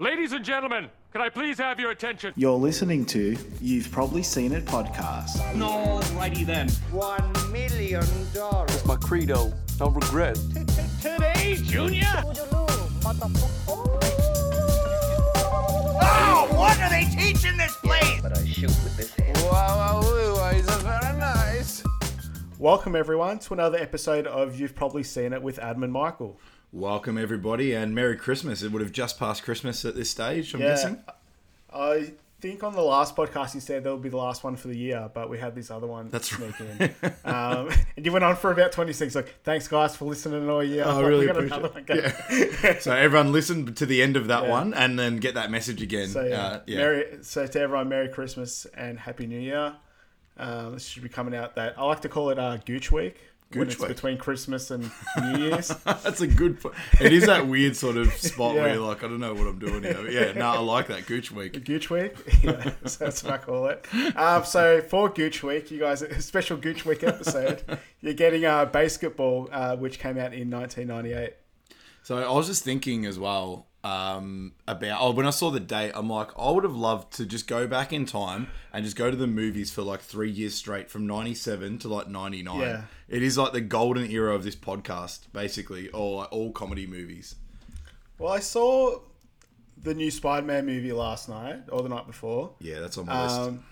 Ladies and gentlemen, can I please have your attention? You're listening to You've Probably Seen It podcast. Alrighty then. One million dollars. It's my credo. No regret. Today, Junior. Oh, what are they teaching this place? but I shoot with this hand. Wow, wow, he's very nice. Welcome, everyone, to another episode of You've Probably Seen It with Admin Michael. Welcome everybody and Merry Christmas. It would have just passed Christmas at this stage, I'm guessing. I think on the last podcast you said that would be the last one for the year, but we had this other one That's sneak right. in. um, and you went on for about 26. Like, thanks, guys, for listening all year. Oh, I really we got appreciate another it. one coming. So everyone listen to the end of that Yeah. one and then get that message again. So, yeah. Uh, yeah. Merry, so to everyone, Merry Christmas and Happy New Year. Um, this should be coming out that I like to call it uh, Gooch Week. When it's Week. between Christmas and New Year's. That's a good po- It is that weird sort of spot where you're like, I don't know what I'm doing here. Yeah, no, I like that Gooch Week. Gooch Week. Yeah, so that's what I call it. Um, so for Gooch Week, you guys, a special Gooch Week episode, you're getting uh, BASEketball, uh, which came out in 1998. So I was just thinking as well um, about oh when I saw the date, I'm like I would have loved to just go back in time and just go to the movies for like three years straight from '97 to like '99. Yeah. It is like the golden era of this podcast, basically, or like, all comedy movies. Well, I saw the new Spider-Man movie last night or the night before. Yeah, that's on my list. Um,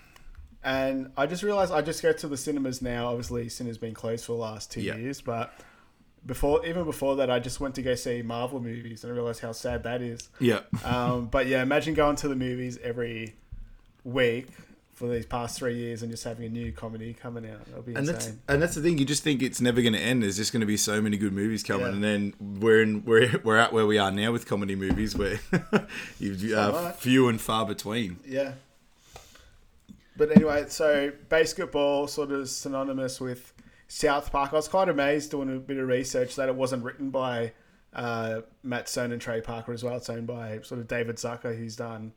and I just realized I just go to the cinemas now. Obviously, cinemas been closed for the last two Yeah. years, but before even before that, I just went to go see Marvel movies, and I realized how sad that is. Yeah, Um, but yeah, imagine going to the movies every week for these past three years and just having a new comedy coming out. That'll be and that's insane. and that's the thing. You just think it's never going to end. There's just going to be so many good movies coming, Yeah. and then we're in we're we're at where we are now with comedy movies, where you uh, alright. few and far between. Yeah. But anyway, so BASEketball sort of synonymous with South Park. I was quite amazed doing a bit of research that it wasn't written by uh, Matt Stone and Trey Parker as well. It's owned by sort of David Zucker, who's done,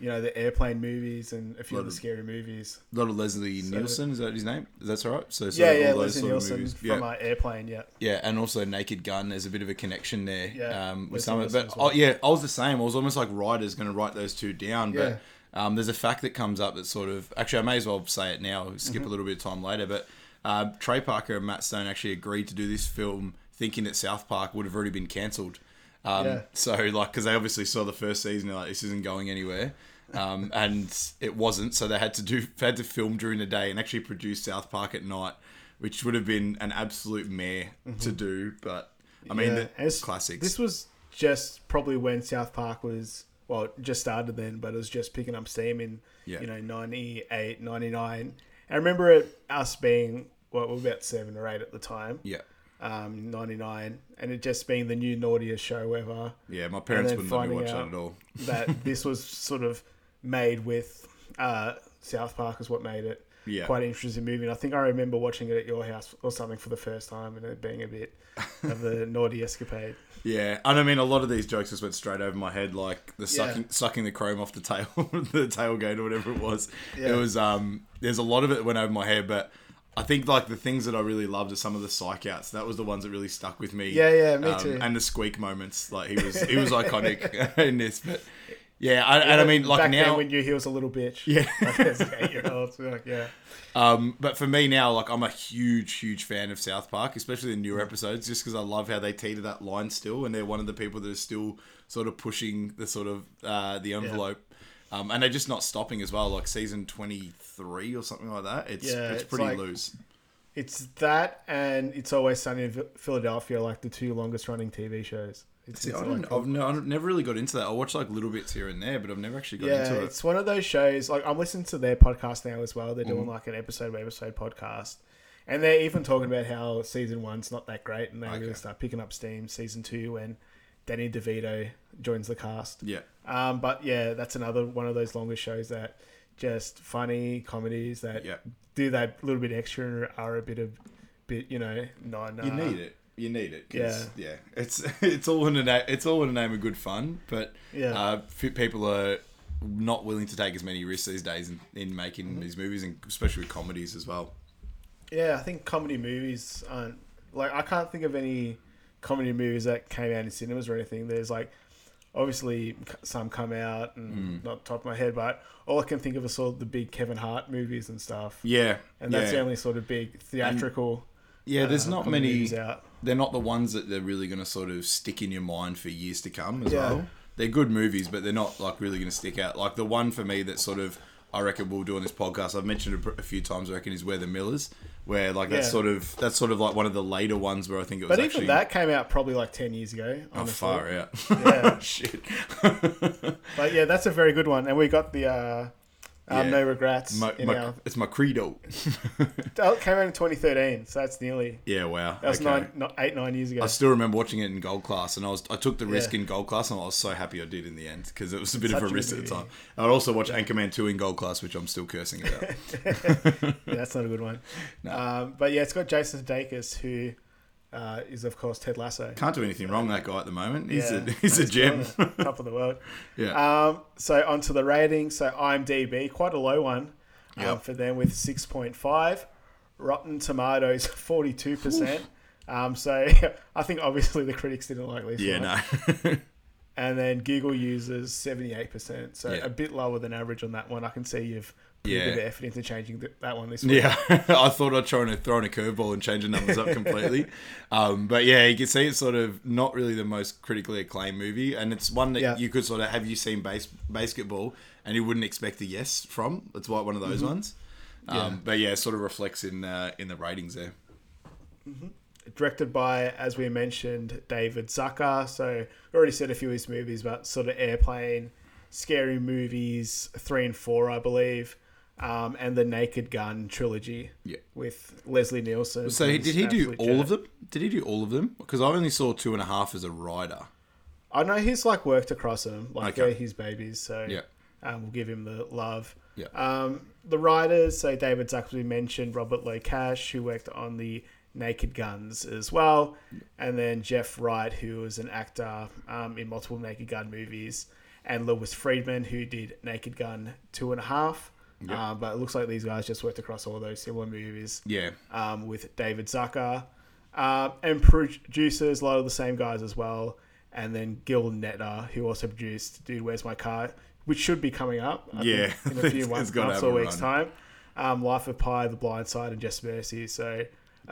you know, the airplane movies and a few other of- scary movies. A lot of Leslie Nielsen, is that his name? That's all right. So, so Yeah, all yeah, those Leslie Nielsen from Yeah. uh, Airplane. Yeah, Yeah, and also Naked Gun. There's a bit of a connection there. Yeah, um, with some of it. But well. oh, yeah, I was the same. I was almost like writers going to write those two down. Yeah. But um, there's a fact that comes up that sort of actually I may as well say it now. Skip Mm-hmm. a little bit of time later. But uh, Trey Parker and Matt Stone actually agreed to do this film, thinking that South Park would have already been cancelled. Um, Yeah. So like, because they obviously saw the first season, they're like, this isn't going anywhere. Um, and it wasn't, so they had to do had to film during the day and actually produce South Park at night, which would have been an absolute mare to do. But I mean, Mm-hmm. Yeah, the it's- classics. This was just probably when South Park was well, it just started then, but it was just picking up steam in Yeah. you know 98, 99. I remember it us being well, we were about seven or eight at the time, yeah, um, ninety nine, and it just being the new naughtiest show ever. yeah. My parents wouldn't let me watch that at all. that this was sort of made with uh, South Park is what made it Yeah. quite an interesting movie. And I think I remember watching it at your house or something for the first time and it being a bit of the naughty escapade. Yeah, and I mean, a lot of these jokes just went straight over my head, like the sucking, Yeah. sucking the chrome off the tail, the tailgate or whatever it was. Yeah. It was, um, there's a lot of it that went over my head, but I think like the things that I really loved are some of the psych outs. That was the ones that really stuck with me. Yeah, yeah, me Um, too. And the squeak moments, like he was, he was iconic in this. But yeah, I, and I mean, like Back now, then when you he was a little bitch. Yeah. Like, as eight year old. Like, yeah. Um, but for me now, like I'm a huge, huge fan of South Park, especially the newer episodes, just because I love how they teeter that line still, and they're one of the people that are still sort of pushing the sort of uh, the envelope, um, and they're just not stopping as well. Like season 23 or something like that. It's Yeah, it's it's pretty like- loose. It's that and It's Always Sunny in Philadelphia, like the two longest running TV shows. It's, See, I don't, I've, no, I've never really got into that. I watch like little bits here and there, but I've never actually got yeah, into it. it's one of those shows. Like I'm listening to their podcast now as well. They're doing Mm-hmm. like an episode by episode podcast, and they're even talking about how season one's not that great, and they really Okay. start picking up steam season two when Danny DeVito joins the cast. Yeah, Um, but yeah, that's another one of those longer shows that just funny comedies that Yeah. do that little bit extra and are a bit of bit you know non. you uh, need it. You need it. Yeah. yeah. It's it's all in a it's all in the name of good fun, but Yeah. uh, people are not willing to take as many risks these days in, in making Mm-hmm. these movies, and especially with comedies as well. Yeah, I think comedy movies aren't like I can't think of any comedy movies that came out in cinemas or anything. There's like obviously some come out and not top of my head, but all I can think of are sort of the big Kevin Hart movies and stuff. Yeah, And that's yeah. the only sort of big theatrical. Yeah, there's uh, not many. out. They're not the ones that they're really going to sort of stick in your mind for years to come as Yeah. well. They're good movies, but they're not like really going to stick out. Like the one for me that sort of I reckon we'll do on this podcast. I've mentioned it a few times. I reckon is We're the Millers, where like that's Yeah. sort of that's sort of like one of the later ones where I think it was But actually even that came out probably like 10 years ago. oh, honestly. far out. Yeah. Shit. But yeah, that's a very good one. And we got the uh, um, Yeah. No Regrets. my, in my, our, it's my credo. that came out in 2013, so that's nearly. yeah, wow. That was okay. nine, not eight, nine years ago. I still remember watching it in gold class, and I was I took the risk Yeah. in gold class, and I was so happy I did in the end because it was a bit Such of a risk good at the movie. time. I'd also watch Anchorman two in gold class, which I'm still cursing about. yeah, that's not a good one. Um, but yeah, it's got Jason Sudeikis, who uh, is of course Ted Lasso. Can't do anything wrong, that guy at the moment. He's Yeah, a he's a gem. top of the world. yeah, Um, so onto the ratings. So IMDb, quite a low one um, Yep. for them with six point five. Rotten Tomatoes, forty two percent. Um, so I think obviously the critics didn't like this. yeah, one. no, And then Google users seventy eight percent. So Yeah. a bit lower than average on that one. I can see you've put a Yeah. bit of effort into changing that one this week. yeah. I thought I'd try and throw in a curveball and change the numbers up completely. um, but yeah, you can see it's sort of not really the most critically acclaimed movie, and it's one that Yeah. you could sort of have you seen base basketball, and you wouldn't expect a yes from. It's like one of those ones. Um, Mm-hmm. Yeah. But yeah, it sort of reflects in uh, in the ratings there. directed by, as we mentioned, David Zucker. So we already said a few of his movies, but sort of Airplane, Scary Movies, three and four, I believe, um, and the Naked Gun trilogy. Yeah. With Leslie Nielsen. So he- did he do all jet. of them? Did he do all of them? Because I only saw two and a half as a writer. I know he's like worked across them, like Okay. they're his babies. So Yeah. um, we'll give him the love. Yeah. Um, the writers, so David Zucker, we mentioned Robert LoCash, who worked on the Naked Guns as well, and then Jeff Wright, who was an actor um, in multiple Naked Gun movies, and Lewis Friedman, who did Naked Gun two and a half. Uh, but it looks like these guys just worked across all those similar movies Yeah. um, with David Zucker. Um, and producers, a lot of the same guys as well. And then Gil Netter, who also produced Dude, Where's My Car? Which should be coming up I Yeah. think, in a few months, months or weeks' time. Um, Life of Pi, The Blind Side, and Just Mercy. So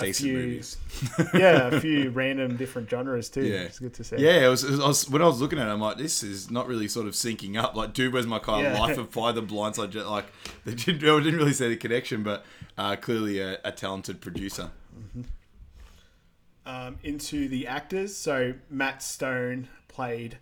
Decent few, movies. yeah, a few random different genres too. Yeah, It's good to see. Yeah, it was, it was- when I was looking at it, I'm like, this is not really sort of syncing up. Like, dude, where's my car? Yeah. Life of Pi, The Blindside. Jet. Like, they didn't, I didn't really see the connection, but uh, clearly a, a talented producer. um, into the actors. So Matt Stone played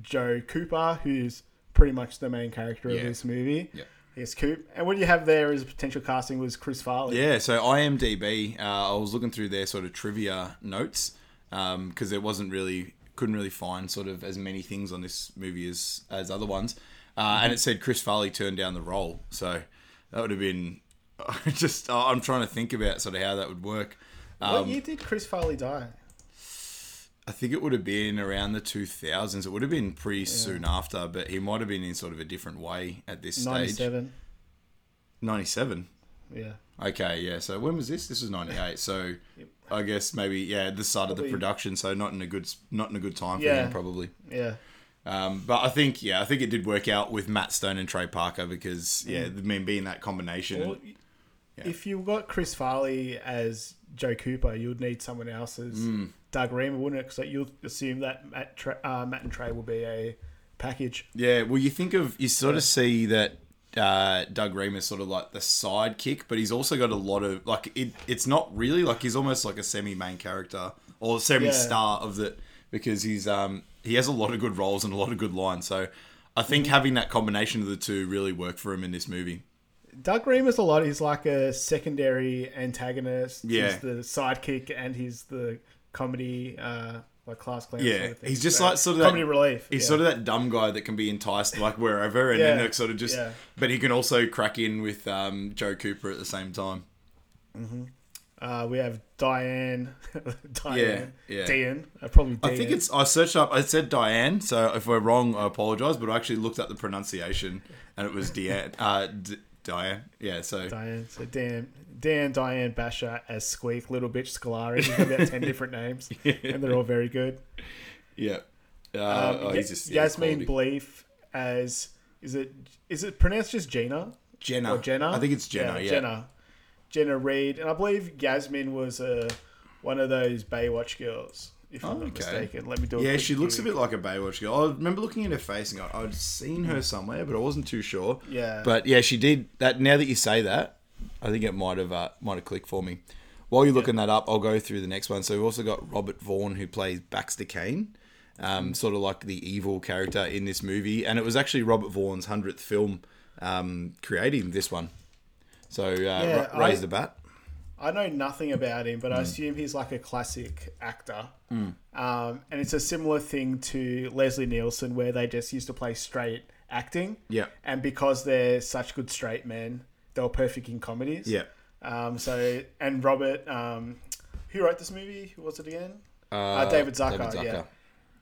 Joe Cooper, who's pretty much the main character Yeah. of this movie. Yeah. Yes, Coop. And what do you have there as potential casting was Chris Farley. Yeah, so IMDb, uh, I was looking through their sort of trivia notes because it wasn't really, couldn't really find sort of as many things on this movie as as other ones, uh, and it said Chris Farley turned down the role, so that would have been just. I'm trying to think about sort of how that would work. What Um, year did Chris Farley die? I think it would have been around the 2000s. It would have been pretty soon after, but he might have been in sort of a different way at this stage. 97. 97. Yeah. Okay, yeah. So when was this? This was 98. So I guess maybe yeah, the start of the production. So not in a good not in a good time for Yeah. him probably. Yeah. Um, but I think yeah, I think it did work out with Matt Stone and Trey Parker because yeah, I mean being that combination. Well, If you've got Chris Farley as Joe Cooper, you'd need someone else's Hmm. Doug Remer, wouldn't it? Because like, you'll assume that Matt, Tra- uh, Matt and Trey will be a package. Yeah, well, you think of you sort of see that uh, Doug Ream is sort of like the sidekick, but he's also got a lot of like it. It's not really like he's almost like a semi-main character or semi-star of the because he's um he has a lot of good roles and a lot of good lines. So I think Mm-hmm. having that combination of the two really worked for him in this movie. Doug Remer's a lot. He's like a secondary antagonist. Yeah. He's the sidekick and he's the comedy, uh, like class clown. Yeah, sort of he's just So, like sort of that, comedy relief. He's yeah. sort of that dumb guy that can be enticed like wherever, and Yeah, then sort of just. yeah. But he can also crack in with um, Joe Cooper at the same time. Uh, we have Diane. Diane. Yeah, yeah. Diane. Uh, probably Diane. I think it's. I searched up. I said Diane. So if we're wrong, I apologize. But I actually looked up the pronunciation, and it was Diane. Uh, D- Diane. Yeah. So Diane. So Dan, Dan, Diane, Bachar as Squeak, Little Bitch, Scolari. He's got about ten different names, and they're all very good. yeah. Uh, Um, oh, he's just yeah, Yasmin. Bleeth as is it is it pronounced just Gina Jenna. or Jenna? I think it's Jenna. Yeah. Jenna. Jenna Reed, and I believe Yasmin was uh, one of those Baywatch girls. If I'm Oh, not okay. mistaken, let me do. Yeah, she looks a bit like a Baywatch girl. I remember looking at her face and going, I'd seen her somewhere, but I wasn't too sure. Yeah. But yeah, she did that. Now that you say that, I think it might have uh, might have clicked for me. While you're looking that up, I'll go through the next one. So we've also got Robert Vaughn who plays Baxter Cain, um, sort of like the evil character in this movie, and it was actually Robert Vaughn's hundredth film um, creating this one. So uh, Yeah, ra- raise I- the bat. I know nothing about him, but I Hmm. assume he's like a classic actor. Um, and it's a similar thing to Leslie Nielsen, where they just used to play straight acting. Yeah. And because they're such good straight men, they were perfect in comedies. Yeah. Um, so and Robert, um, who wrote this movie? Who was it again? Uh, David Zucker. David Zucker. Yeah.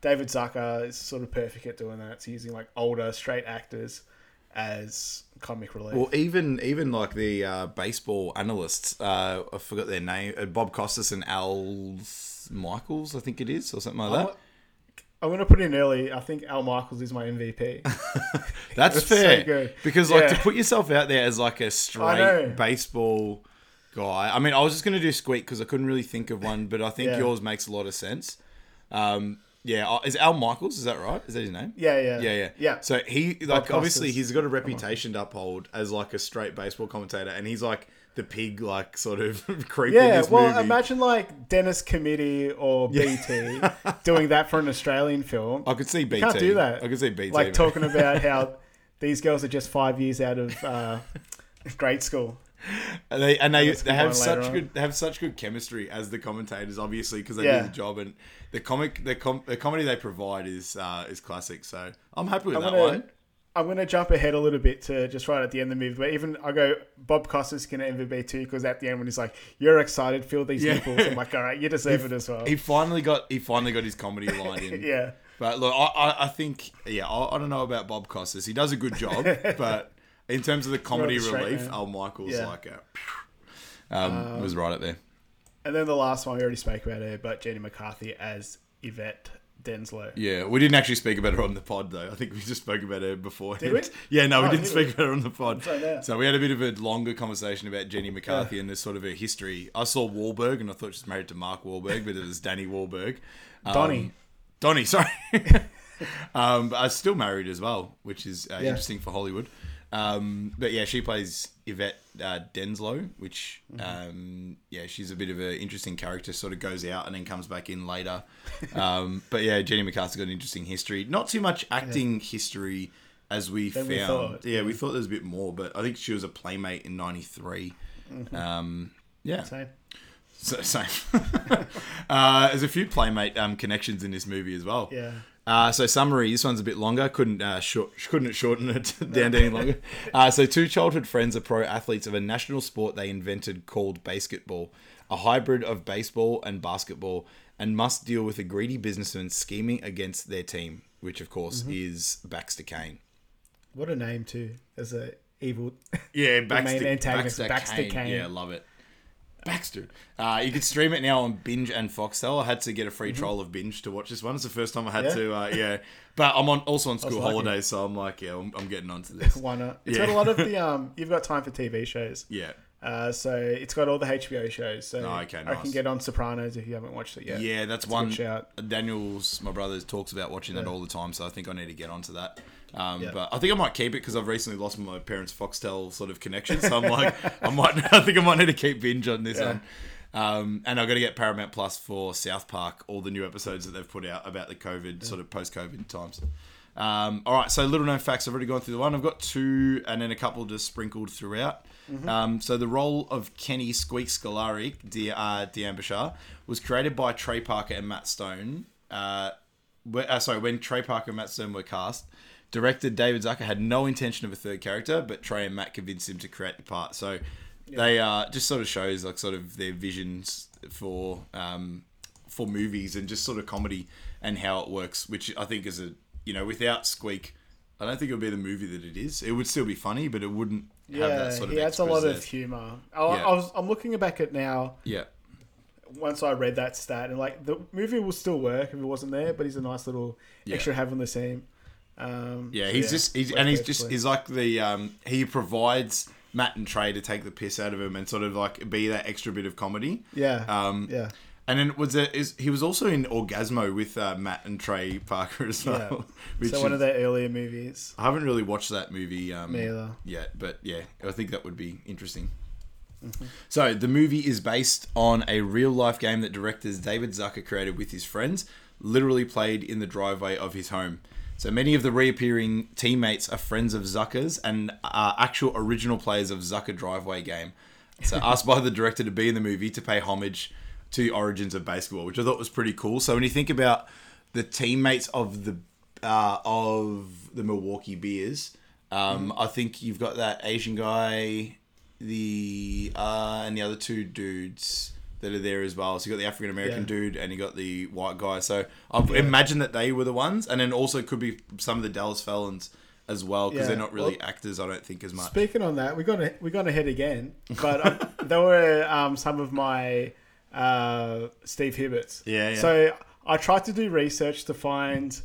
David Zucker is sort of perfect at doing that. It's using like older straight actors as comic relief. Well, even even like the uh, baseball analysts, uh, I forgot their name, uh, Bob Costas and Al Michaels, I think it is, or something like that. I'm going to put in early. I think Al Michaels is my MVP. That's so fair good. because like Yeah. to put yourself out there as like a straight baseball guy. I mean, I was just gonna do Squeak because I couldn't really think of one, but I think Yeah. yours makes a lot of sense. Um, yeah, uh, is Al Michaels? Is that right? Is that his name? Yeah, yeah. Yeah, yeah, Yeah. So he like obviously he's got a reputation to uphold as like a straight baseball commentator, and he's like the pig like sort of creep in Yeah, well, movie. imagine like Dennis Cometti or BT doing that for an Australian film. I could see BT. Can't do that. I could see BT. Like man. talking about how these girls are just five years out of uh, grade school. And they and they, they have such on. good they have such good chemistry as the commentators, obviously, because they Yeah. do the job and the comic the com- the comedy they provide is uh, is classic. So I'm happy with I'm that gonna, one. I'm gonna jump ahead a little bit to just right at the end of the movie. But even I go Bob Costas can MVP too because at the end when he's like, "You're excited, feel these Yeah. nipples," I'm like, "All right, you deserve it as well." He finally got he finally got his comedy line in. yeah, But look, I, I, I think yeah, I, I don't know about Bob Costas. He does a good job, but in terms of the comedy the relief. Al Michaels Yeah. like a, um, was right up there. and then the last one we already spoke about her, but Jenny McCarthy as Yvette Denslow. Yeah, we didn't actually speak about her on the pod though. I think we just spoke about her before. Did we? Yeah, no, we Oh, didn't did speak we? about her on the pod. So we had a bit of a longer conversation about Jenny McCarthy and this sort of her history. I saw Wahlberg and I thought she's married to Mark Wahlberg, but it was Danny Wahlberg. Um, Donnie. Donnie, sorry. um, but I was still married as well, which is uh, interesting for Hollywood. Um, but yeah, she plays Yvette uh, Denslow, which um, yeah, she's a bit of an interesting character. Sort of goes out and then comes back in later. Um, but yeah, Jenny McCarthy's got an interesting history. Not too much acting history as we Than found. we thought, yeah, we thought there was a bit more, but I think she was a playmate in '93. Um, yeah, So, so, same. uh, there's a few playmate um, connections in this movie as well. yeah. Uh, so summary. This one's a bit longer. Couldn't uh, short, couldn't shorten it down any longer. Uh, so two childhood friends are pro athletes of a national sport they invented called BASEketball, a hybrid of baseball and basketball, and must deal with a greedy businessman scheming against their team, which of course is Baxter Cain. What a name too, as a evil. Yeah, main antagonist, Baxter Cain. Yeah, love it. Baxter. Uh, you can stream it now on Binge and Foxtel. I had to get a free trial of Binge to watch this one. It's the first time I had Mm-hmm. Yeah? to. Uh, yeah, but I'm on also on school holidays, so I'm like, yeah, I'm, I'm getting onto this. Why not? It's Yeah. got a lot of the um. You've got time for TV shows. Yeah, Uh, so it's got all the HBO shows. So Oh, okay, I can get on Sopranos if you haven't watched it yet. yeah, that's a one. Daniel's my brother talks about watching that all the time, so I think I need to get onto that. Um, Yeah. But I think I might keep it because I've recently lost my parents' Foxtel sort of connection. So I'm like, I might, I think I might need to keep binge on this Yeah. one. Um, and I've got to get Paramount Plus for South Park, all the new episodes that they've put out about the COVID, sort of post COVID times. Um, all right, so little known facts. I've already gone through the one. I've got two, and then a couple just sprinkled throughout. Um, so the role of Kenny Squeak Scolari, De, uh, was created by Trey Parker and Matt Stone. Uh, wh- uh, sorry, when Trey Parker and Matt Stone were cast, director David Zucker had no intention of a third character, but Trey and Matt convinced him to create the part. So they uh, just sort of shows like sort of their visions for um, for movies and just sort of comedy and how it works, which I think is a you know without Squeak, I don't think it would be the movie that it is. It would still be funny, but it wouldn't have Yeah, that sort of. he adds a lot of humor. I, Yeah. I was, I'm looking back at now Yeah, once I read that stat and like the movie will still work if it wasn't there, but he's a nice little Yeah. extra have on the team. Um, Yeah, so he's just he's and he's just he's like the um he provides Matt and Trey to take the piss out of him and sort of like be that extra bit of comedy. yeah Um, yeah And then was there, is he was also in Orgazmo with uh, Matt and Trey Parker as yeah. well. which so one is- of their earlier movies. I haven't really watched that movie um, yet, but yeah, I think that would be interesting. Mm-hmm. So the movie is based on a real life game that directors David Zucker created with his friends, literally played in the driveway of his home. So many of the reappearing teammates are friends of Zucker's and are actual original players of Zucker Driveway game. So asked by the director to be in the movie to pay homage to the origins of BASEketball, which I thought was pretty cool. So when you think about the teammates of the uh, of the Milwaukee Beers, um, I think you've got that Asian guy, the uh, and the other two dudes that are there as well. So you got the African American Yeah. dude and you got the white guy. So I imagine that they were the ones, and then also could be some of the Dallas Felons as well because Yeah. they're not really Well, actors. I don't think as much. Speaking on that, we got a, we got ahead again, but um, there were um, some of my uh, Steve Hibberts. Yeah, yeah. So I tried to do research to find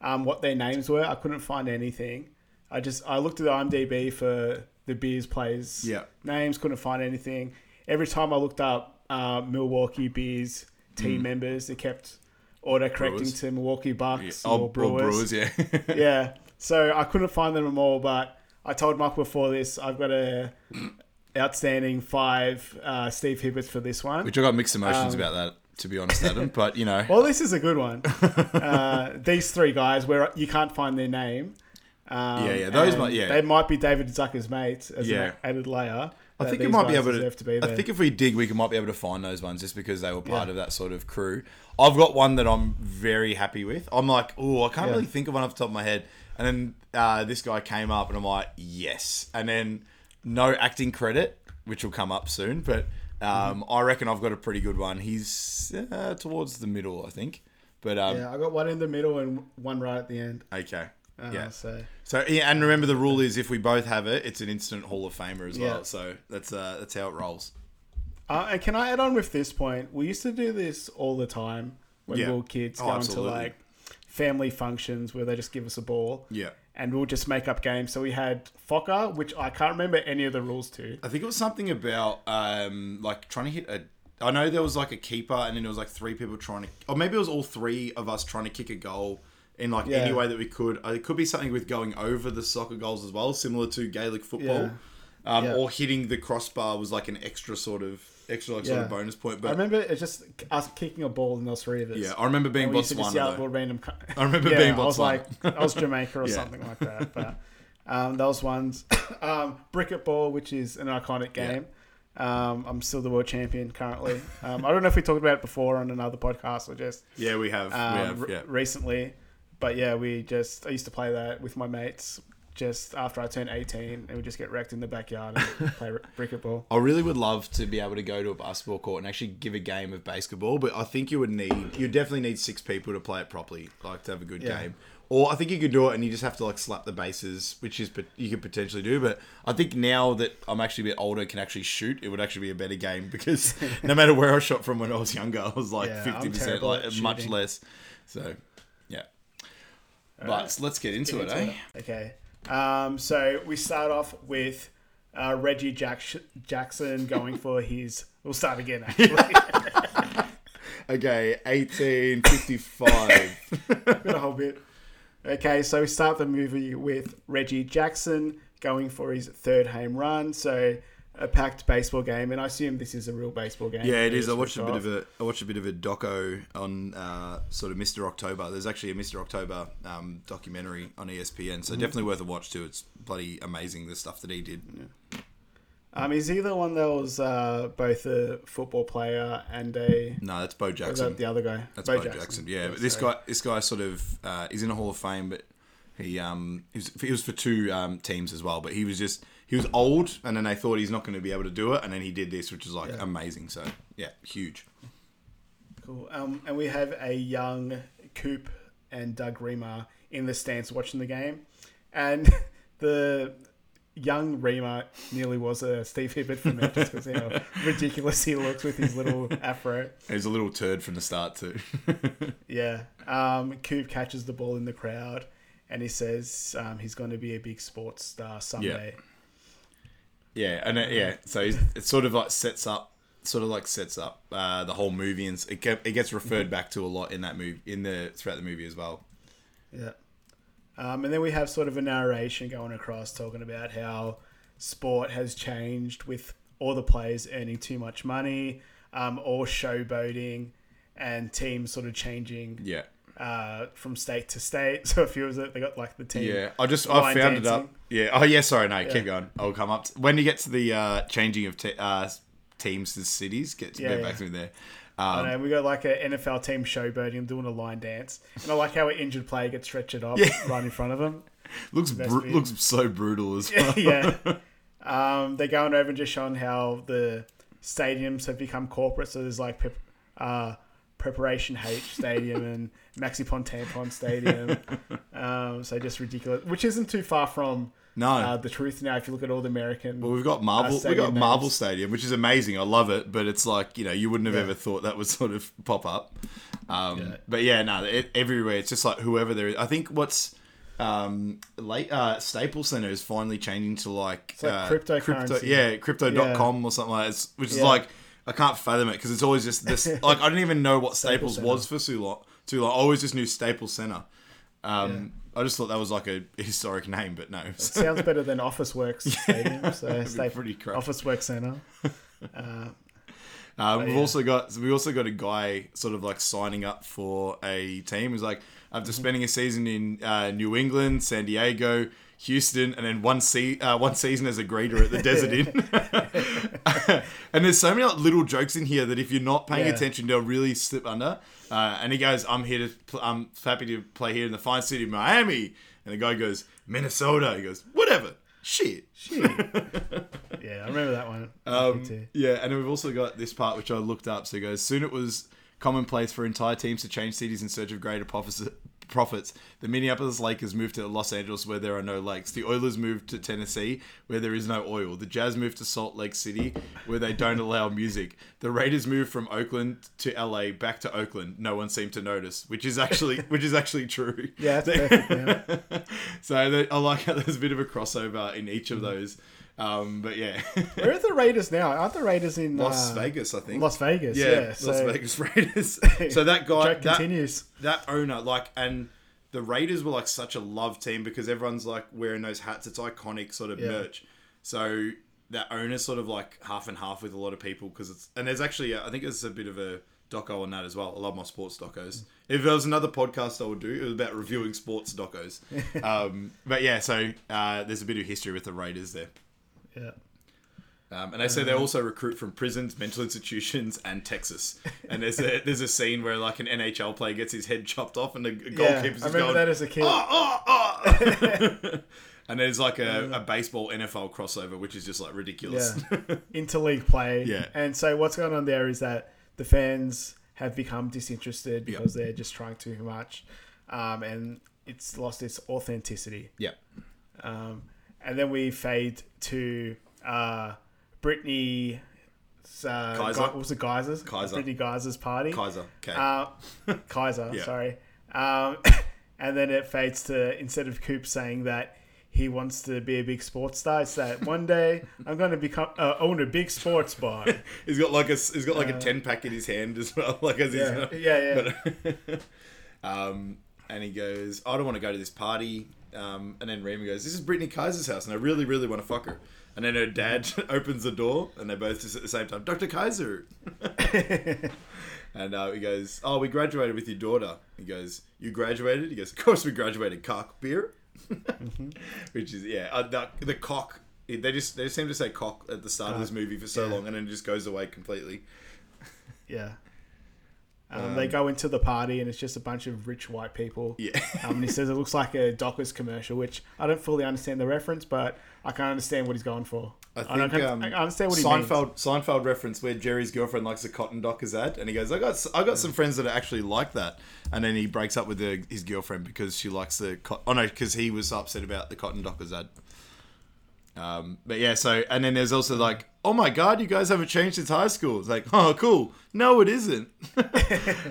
um, what their names were. I couldn't find anything. I just I looked at the IMDb for the Beers players Yeah. names, couldn't find anything. Every time I looked up uh, Milwaukee Beers team members, it kept auto correcting Mm. Brewers. to Milwaukee Bucks Oh, or or Brewers Brewers, yeah. yeah. So I couldn't find them all, but I told Mark before this I've got a outstanding five uh, Steve Hibberts for this one. Which I got mixed emotions about that, to be honest, Adam. But you know, Um, well, this is a good one. uh, these three guys, where you can't find their name. Um, Yeah, yeah, those might- yeah. They might be David Zucker's mates as Yeah. an added layer. I think these might be able to. deserve be I think if we dig, we might be able to find those ones just because they were part Yeah. of that sort of crew. I've got one that I'm very happy with. I'm like, oh, I can't Yeah. really think of one off the top of my head. And then uh, this guy came up, and I'm like, yes. And then no acting credit, which will come up soon. But um, Mm-hmm. I reckon I've got a pretty good one. He's uh, towards the middle, I think. But um, yeah, I got one in the middle and one right at the end. okay, Uh, yeah. So So yeah, and remember the rule is if we both have it, it's an instant Hall of Famer as well. So that's uh, that's how it rolls. Uh, and can I add on with this point? We used to do this all the time when Yeah. we were kids, Oh, going absolutely. to like family functions where they just give us a ball. Yeah. And we'll just make up games. So we had Fokker, which I can't remember any of the rules to. I think it was something about um, like trying to hit a. I know there was like a keeper, and then there was like three people trying to, or maybe it was all three of us trying to kick a goal in like Yeah. any way that we could. Uh, It could be something with going over the soccer goals as well, similar to Gaelic football, um, Yeah. or hitting the crossbar was like an extra sort of extra like, sort of bonus point. But I remember it's just us kicking a ball and those three of us. yeah, I remember being And we used to just Botswana. random. I remember yeah, being I was like, I was Jamaica or Yeah. something like that. But um, those ones, um, Bricket Ball, which is an iconic game. Um, I'm still the world champion currently. Um, I don't know if we talked about it before on another podcast or just Yeah, we have. um, we have. re- recently. But yeah, we just I used to play that with my mates just after I turned 18, and we just get wrecked in the backyard and play r- Bricket Ball. I really would love to be able to go to a basketball court and actually give a game of BASEketball, but I think you would need you definitely need six people to play it properly, like to have a good Yeah. game. Or I think you could do it and you just have to like slap the bases, which is you could potentially do. But I think now that I'm actually a bit older, can actually shoot, it would actually be a better game because no matter where I shot from when I was younger, I was like Yeah, fifty percent, like much less. So but right. let's get into it, into eh? it. Okay. Um, so we start off with uh, Reggie Jack- Jackson going for his. We'll start again. Actually, Okay, eighteen fifty-five. got a whole bit. Okay, so we start the movie with Reggie Jackson going for his third home run. So a packed baseball game, and I assume this is a real baseball game. Yeah, it is. I watched a bit off. of a I watched a bit of a doco on uh, sort of Mr. October. There's actually a Mr. October um, documentary on ESPN, Mm-hmm. so definitely worth a watch too. It's bloody amazing the stuff that he did. Um, is he the one that was uh, both a football player and a? No, that's Bo Jackson. that the other guy? That's Bo, Jackson. Yeah, but this guy this guy sort of uh, he's in the Hall of Fame, but he um he was, he was for two um, teams as well. But he was just he was old, and then they thought he's not going to be able to do it, and then he did this, which is like Yeah. amazing. So yeah, huge. Cool. Um, and we have a young Coop and Doug Remer in the stands watching the game, and the young Remer nearly was a Steve Hibbert for me just because how ridiculous he looks with his little afro. He's a little turd from the start too. Yeah. Um, Coop catches the ball in the crowd and he says um, he's going to be a big sports star someday. Yeah, and it, yeah, so it sort of like sets up, sort of like sets up uh, the whole movie, and it get, it gets referred back to a lot in that movie, in the throughout the movie as well. Yeah. Um, and then we have sort of a narration going across talking about how sport has changed with all the players earning too much money, um, or showboating, and teams sort of changing Yeah. Uh, from state to state. So if you was they got like the team. Yeah, I just I found it up. Yeah. Oh yeah. Sorry. No. Yeah. Keep going. I'll come up to, when you get to the uh, changing of te- uh, teams to cities. Get to Yeah, get yeah. back to me there. I Um, know, we got like an NFL team showboating doing a line dance, and I like how an injured player gets stretched up right in front of them. looks bit. looks so brutal as well. yeah. Um, they're going over and just showing how the stadiums have become corporate. So there's like uh, Preparation H Stadium and Maxi Pon Tampon Stadium. Um, so just ridiculous, which isn't too far from No. uh, the truth now. If you look at all the American, Well, we've got Marvel. Uh, we've stadium got Marvel names. Stadium, which is amazing. I love it, but it's like you know you wouldn't have Yeah. ever thought that would sort of pop up. Um, Yeah. But yeah, no, it, everywhere it's just like whoever there is. I think what's um, late uh, Staples Center is finally changing to like, like uh, cryptocurrency. crypto, yeah, crypto.com or something like that. Which is Yeah. like I can't fathom it because it's always just this. like I didn't even know what Staples Staples, was for too long. Too long. I always just knew Staples Center. Um, I just thought that was like a historic name, but no. sounds better than Office Works Stadium. So be Sta- pretty crap. Office Works Center. Um, we've yeah. also got we also got a guy sort of like signing up for a team. He's like after spending a season in uh, New England, San Diego, Houston, and then one se- uh, one season as a greeter at the Desert Inn. and there's so many like, little jokes in here that if you're not paying Yeah. attention, they'll really slip under. Uh, and he goes, "I'm here to pl- I'm happy to play here in the fine city of Miami." And the guy goes, "Minnesota." He goes, "Whatever." Shit. Shit. yeah, I remember that one. Um, yeah, and then we've also got this part which I looked up. So it goes, soon it was commonplace for entire teams to change cities in search of greater profits. The Minneapolis Lakers moved to Los Angeles, where there are no lakes. The Oilers moved to Tennessee, where there is no oil. The Jazz moved to Salt Lake City, where they don't allow music. The Raiders moved from Oakland to LA, back to Oakland. No one seemed to notice, which is actually which is actually true. Yeah, perfect. Yeah. So I like how there's a bit of a crossover in each of mm-hmm. those. Um, but yeah, Where are the Raiders now? Aren't the Raiders in Las uh, Vegas, I think. Las Vegas, yeah, yeah. Las so Vegas Raiders. so that guy, that, continues. that owner, like, and the Raiders were like such a love team because everyone's like wearing those hats. It's iconic sort of Yeah. merch. So that owner's sort of like half and half with a lot of people because it's and there's actually I think there's a bit of a doco on that as well. I love my sports docos. If there was another podcast I would do, it was about reviewing sports docos. um, but yeah, so uh, there's a bit of history with the Raiders there. Yeah. Um, and they say they also recruit from prisons, mental institutions, and Texas. And there's a there's a scene where like an NHL player gets his head chopped off, and the Yeah, goalkeeper's I remember that as a kid. "Oh, oh, oh." and there's like a, a baseball NFL crossover, which is just like ridiculous. Yeah. Interleague play. Yeah. And so what's going on there is that the fans have become disinterested because they're just trying too much. Um, and it's lost its authenticity. yeah. Um, and then we fade to uh, Brittany. Uh, Kaiser? Guy- what was it Geyser's? Kaiser. Brittany Geyser's party. Kaiser. Okay. Uh, Kaiser, Yeah. sorry. Um, and then it fades to instead of Coop saying that he wants to be a big sports star, it's that one day I'm going to become uh, own a big sports bar. he's got like a he's got like a ten pack in his hand as well, like as Uh, Yeah, he's yeah, yeah. But, um, and he goes, I don't want to go to this party. Um, and then Remy goes, This is Brittany Kaiser's house, and I really, really want to fuck her. And then her dad opens the door, and they both just at the same time, Dr. Kaiser. and uh, he goes, Oh, we graduated with your daughter. He goes, You graduated? He goes, Of course we graduated. Cock beer? Which is, yeah, uh, the, the cock. They just they just seem to say cock at the start of this movie for so yeah. long, and then it just goes away completely. yeah. Um, they go into the party and it's just a bunch of rich white people. Yeah. Um, and he says it looks like a Dockers commercial, which I don't fully understand the reference, but I can't understand what he's going for. I don't- think um, I understand what he means. Seinfeld Seinfeld reference where Jerry's girlfriend likes a cotton dockers ad, and he goes, "I got I got some friends that are actually like that," and then he breaks up with the, his girlfriend because she likes the cot- oh no, because he was upset about the cotton dockers ad. Um, but yeah, so and then there's also like, oh my god, you guys haven't changed since high school. It's like, oh cool, no, it isn't. uh,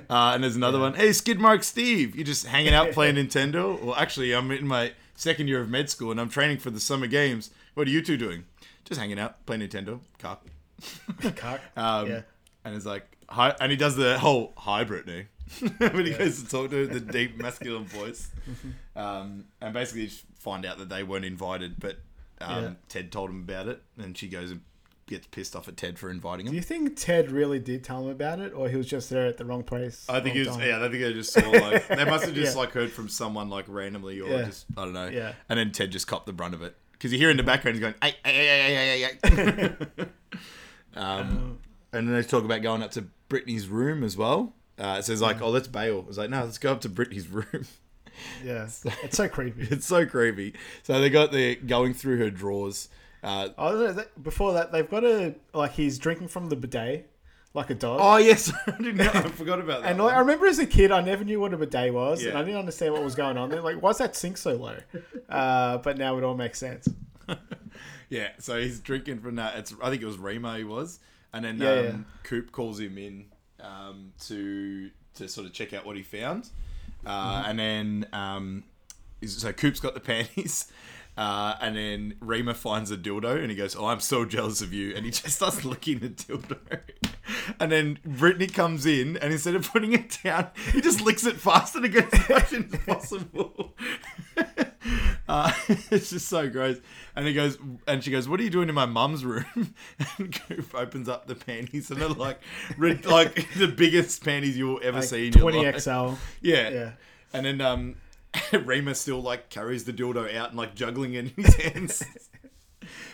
and there's another one. Hey, Skidmark Steve, you just hanging out playing Nintendo? Well, actually, I'm in my second year of med school and I'm training for the summer games. What are you two doing? Just hanging out, playing Nintendo. Cock. Cock. Um, yeah. And it's like, hi, and he does the whole hi, Brittany. when he goes to talk to the deep masculine voice. Um, and basically just find out that they weren't invited, but um, Yeah. Ted told him about it, and she goes and gets pissed off at Ted for inviting him. Do you think Ted really did tell him about it, or he was just there at the wrong place? I think he was, time? yeah, I think they just saw like they must have just Yeah. like heard from someone like randomly or Yeah. just I don't know. Yeah. And then Ted just copped the brunt of it because you hear in the background he's going, "Ay, ay, ay, ay, ay, ay, ay." um, and then they talk about going up to Brittany's room as well. Uh, it says like, "Oh, let's bail." It's like, "No, let's go up to Brittany's room." Yeah, it's so creepy. it's so creepy. So they got the going through her drawers. Uh, Oh, that- before that, they've got a like he's drinking from the bidet, like a dog. oh yes, I didn't know. I forgot about that. and like, I remember as a kid, I never knew what a bidet was, and I didn't understand what was going on there. Like, why's that sink so low? Uh, but now it all makes sense. Yeah, so he's drinking from that. It's I think it was Remo he was, and then Yeah, um, yeah. Coop calls him in um, to to sort of check out what he found, uh, Mm-hmm. and then um, so Coop's got the panties. Uh, and then Remer finds a dildo and he goes, Oh, I'm so jealous of you. And he just starts licking the dildo. And then Brittany comes in and instead of putting it down, he just licks it faster to get as much as possible. Uh, it's just so gross. And he goes, and she goes, "What are you doing in my mum's room?" And Coop opens up the panties, and they're like, like the biggest panties you'll ever Like see in your twenty life. XL. Yeah. Yeah. And then um, Remer still like carries the dildo out and like juggling it in his hands.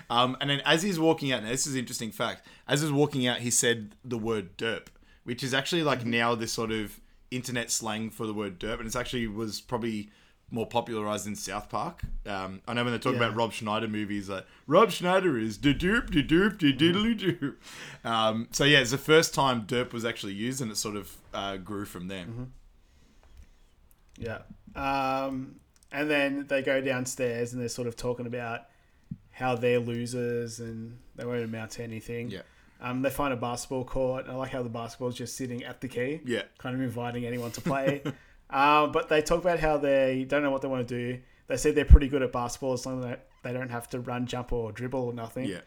um, and then as he's walking out, now this is an interesting fact. As he's walking out, he said the word derp, which is actually like now this sort of internet slang for the word derp, and it's actually was probably more popularized in South Park. Um, I know when they talk Yeah. about Rob Schneider movies, like Rob Schneider is de doop de doop de diddly doop. Um, so yeah, it's the first time derp was actually used, and it sort of uh, grew from there. Yeah. Um, and then they go downstairs and they're sort of talking about how they're losers and they won't amount to anything. Yeah. Um, they find a basketball court. I like how the basketball's just sitting at the key. Yeah. Kind of inviting anyone to play. um, but they talk about how they don't know what they want to do. They say they're pretty good at basketball as long as they don't have to run, jump, or dribble or nothing. Yeah.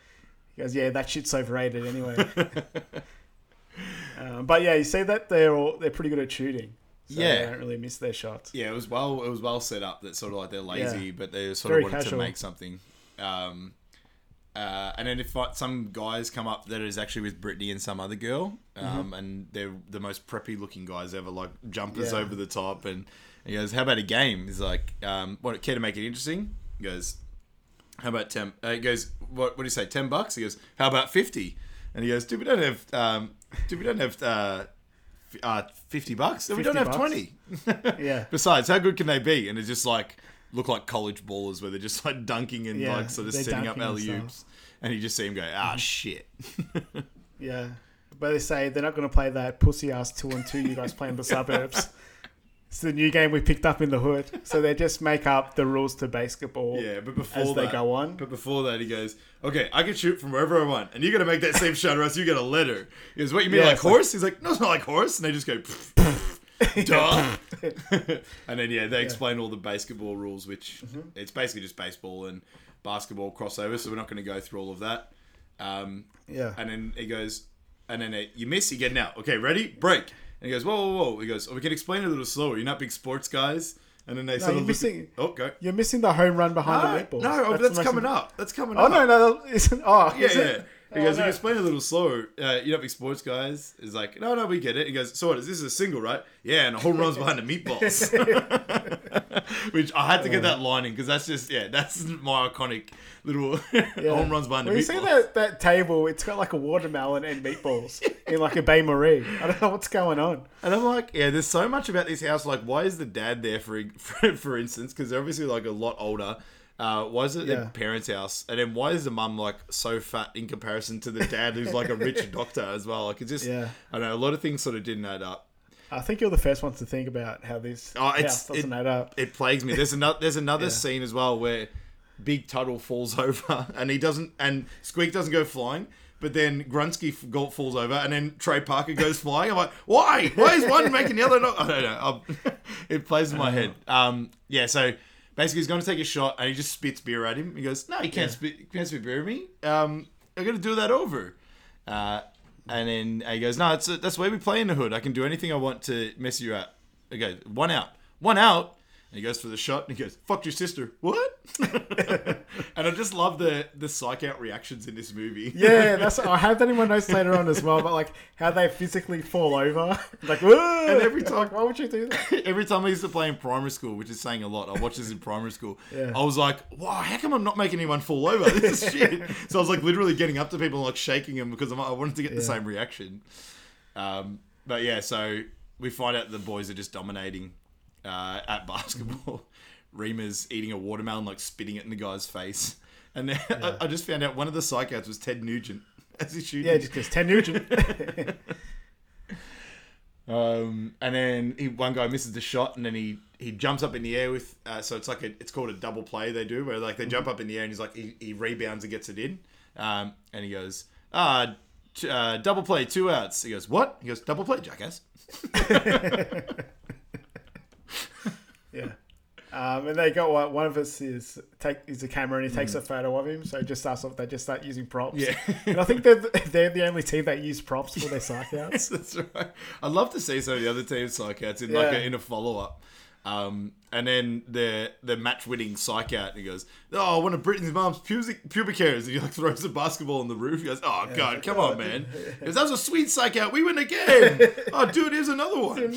He goes, yeah, that shit's overrated anyway. um, but yeah, you see that they're all, they're pretty good at shooting. So Yeah. they don't really miss their shots. Yeah, it was well. It was well set up. That sort of like they're lazy, Yeah. but they sort Very of wanted casual. to make something. Um, uh, and then if uh, some guys come up that is actually with Brittany and some other girl, um, and they're the most preppy looking guys ever, like jumpers Yeah. over the top, and he goes, "How about a game?" He's like, um, "What? Care to make it interesting?" He goes, "How about ten? Uh, he goes, "What? What do you say? Ten bucks?" He goes, "How about 50? And he goes, "Dude, we don't have, um, dude, we don't have." Uh, uh, 50 bucks? We don't 50 have bucks? 20. Yeah. Besides, how good can they be? And it's just like look like college ballers where they're just like dunking and Yeah, like sort of setting up alley oops. And you just see him go, ah, shit. Yeah. But they say they're not going to play that pussy ass two and two you guys play in the suburbs. It's the new game we picked up in the hood. So they just make up the rules to BASEketball yeah, but before as that, they go on. But before that, he goes, okay, I can shoot from wherever I want, and you got to make that same shot, or else you get a letter. He goes, what you mean Yeah, like it's like- horse? He's like, no, it's not like horse. And they just go, duh. and then yeah, they explain all the BASEketball rules, which Mm-hmm. it's basically just baseball and basketball crossover. So we're not going to go through all of that. Um, Yeah. And then he goes, and then it, you miss, you get an out. Okay, ready? Break. And he goes, whoa, whoa, whoa. He goes, oh, we can explain it a little slower. You're not big sports guys. And then they sort you're missing- At, oh, go. You're missing the home run behind No, the meatballs. no, the that's, coming up. That's coming Oh, up. Oh no, no. Isn't, oh, Yeah, is yeah. it? He Oh, goes, you no. can explain it a little slower. Uh, you're not big sports guys. He's like, no, no, we get it. He goes, so what is this? Is a single, right? Yeah, and a home run's behind the meatballs. Which I had to get that line in because that's just, yeah, that's my iconic little Yeah. home runs behind the meatballs. you see that, that table, it's got like a watermelon and meatballs in like a bain-marie. I don't know what's going on. And I'm like, yeah, there's so much about this house. Like, why is the dad there, for for, for instance? Because they're obviously like a lot older. Uh, why is it Yeah. their parents' house? And then why is the mum like so fat in comparison to the dad, who's like a rich doctor as well? Like, it's just, Yeah. I don't know, a lot of things sort of didn't add up. I think you're the first ones to think about how this Oh, house doesn't it- add up. It plagues me. There's another, there's another Yeah. scene as well where Big Tuttle falls over, and he doesn't, and Squeak doesn't go flying. But then Grunsky falls over, and then Trey Parker goes flying. I'm like, why? Why is one making the other not? I don't know. i it plays in my head. Um, yeah. So basically, he's going to take a shot, and he just spits beer at him. He goes, "No, you can't spit, can't spit beer at me. Um, I'm gonna do that over." Uh, and then he goes, "No, it's that's the way we play in the hood. I can do anything I want to mess you up." Okay, one out, one out. And he goes for the shot, and he goes, "Fuck your sister." What? and I just love the the psych out reactions in this movie. Yeah, that's. I have that in my notes later on as well. But like how they physically fall over, like Whoa! And every time- why would you do that? Every time I used to play in primary school, which is saying a lot, I watched this in primary school. Yeah. I was like, "Wow, how come I'm not making anyone fall over? This is shit." so I was like literally getting up to people and like shaking them because I'm, wanted to get the same reaction. Um, but yeah, so we find out the boys are just dominating uh, at basketball. Remer's eating a watermelon, like spitting it in the guy's face, and then I, I just found out one of the psychouts was Ted Nugent as he's shooting. Yeah, just because Ted Nugent. Um, and then he, one guy misses the shot, and then he, he jumps up in the air with. Uh, so it's like a, it's called a double play they do, where like they jump up in the air and he's like he, he rebounds and gets it in. Um, and he goes, ah, uh, double play, two outs. He goes, what? He goes, double play, jackass. Yeah. Um, and they got one. One of us is take is a camera and he takes a photo of him. So it just starts off. They just start using props. Yeah. and I think they're they're the only team that use props for their psych outs. That's right. I'd love to see some of the other teams psych outs in like a, in a follow up. Um, and then the the match winning psych out, and he goes, "Oh, one of Britain's mom's pubic, pubic hairs," and he like throws a basketball on the roof. He goes, "Oh God, come on, man!" He goes, "That was a sweet psych out. We win again." oh, dude, here's another one.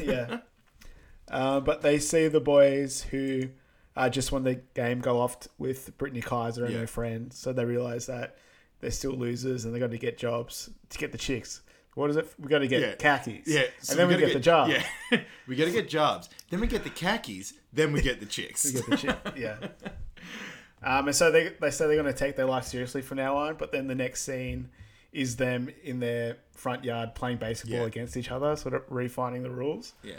yeah. Uh, but they see the boys who uh, just won the game go off t- with Brittany Kaiser and Yeah. her friend. So they realize that they're still losers and they got to get jobs to get the chicks. What is it? We got to get Yeah. khakis. Yeah, and then we, gotta get, the job. Yeah, we gotta get jobs. Then we get the khakis. Then we get the chicks. We get the chick. Yeah. Um, and so they they say they're going to take their life seriously from now on. But then the next scene is them in their front yard playing baseball Yeah. against each other, sort of refining the rules. Yeah.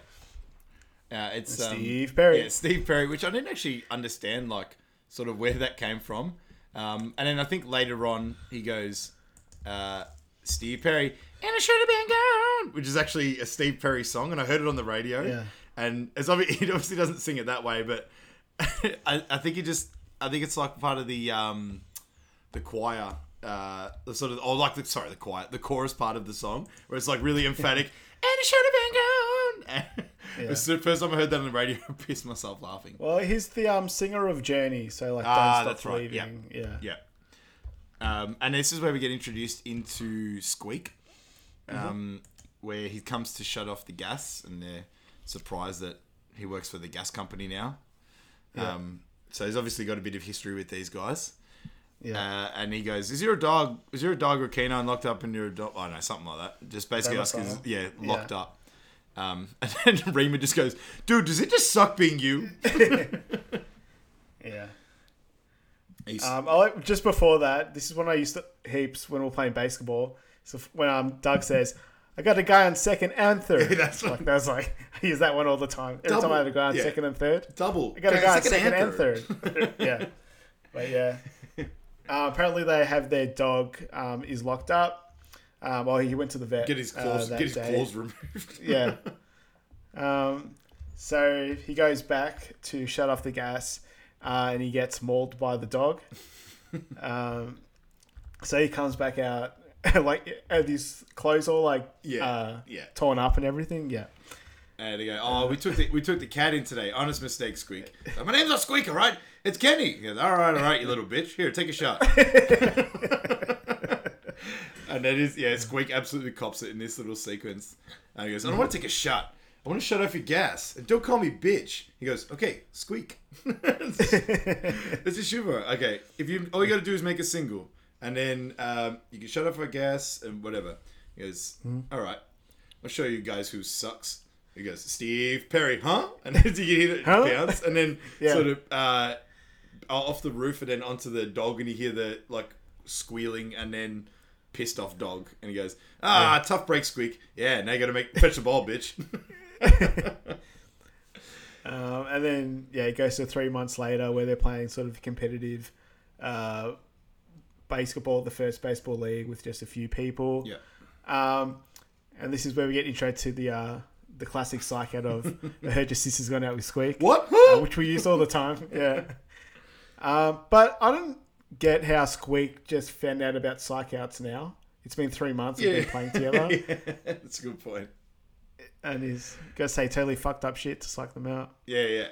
Uh, it's um, Steve Perry. Yeah, Steve Perry, which I didn't actually understand, like, sort of where that came from. Um, and then I think later on he goes, uh, Steve Perry, and I should have been gone, which is actually a Steve Perry song, and I heard it on the radio. Yeah. And it's obvi- he obviously doesn't sing it that way, but I, I think he just, I think it's like part of the um, the choir, uh, the sort of, or like the sorry, the choir, the chorus part of the song, where it's like really emphatic. and it should have been gone. Was the first time I heard that on the radio, I pissed myself laughing. Well, he's the um, singer of Journey, so like, don't Ah, stop that's right. Yeah. Yeah. Um, and this is where we get introduced into Squeak, um, where he comes to shut off the gas, and they're surprised that he works for the gas company now. Um, so he's obviously got a bit of history with these guys. Yeah. Uh, and he goes, "Is your dog? Is your dog or canine locked up in your dog? I don't know, something like that. Just basically asking, yeah, locked Yeah. up." Um, and then Remer just goes, "Dude, does it just suck being you?" yeah. Um, I like, just before that, this is when I used to heaps when we were playing basketball. So when um, Doug says, "I got a guy on second and third, That's like that's like I use that one all the time. Every time I had a guy on yeah. second and third, double. I got a guy on second and third. third. yeah, but yeah. Uh, apparently, they have their dog um, is locked up. Um, well, he went to the vet. Get his uh, claws, that get his day. claws removed. Yeah. Um, so he goes back to shut off the gas, uh, and he gets mauled by the dog. um, so he comes back out, like and his clothes all like Yeah, uh, yeah. torn up and everything. Yeah. And they go, "Oh, we took the we took the cat in today. Honest mistake, Squeak. Uh, My name's not Squeak, all right? It's Kenny." He goes, "All right, all right, you little bitch. Here, take a shot." And that is, yeah, Squeak absolutely cops it in this little sequence. And he goes, "I don't want to take a shot. I want to shut off your gas. And don't call me bitch." He goes, "Okay, Squeak." It's a shiver. Okay, if you all you got to do is make a single, and then um, you can shut off our gas and whatever. He goes, "All right." I'll show you guys who sucks. He goes, Steve Perry, huh? And then you hear it Huh? bounce, and then Yeah. sort of uh, off the roof, and then onto the dog, and you hear the like squealing, and then pissed off dog, and he goes, ah, tough break, squeak. Yeah, now you got to make fetch the ball, bitch. Um, and then yeah, it goes to three months later where they're playing sort of competitive uh, basketball, the first baseball league with just a few people. Yeah. Um, and this is where we get intro to the uh, the classic psych out of I heard your sister's gone out with Squeak. What? Uh, which we use all the time. Yeah. Um, but I don't get how Squeak just found out about psych outs now. It's been three months Yeah. been playing together. That's a good point. and he's gonna say totally fucked up shit to psych them out. Yeah, yeah.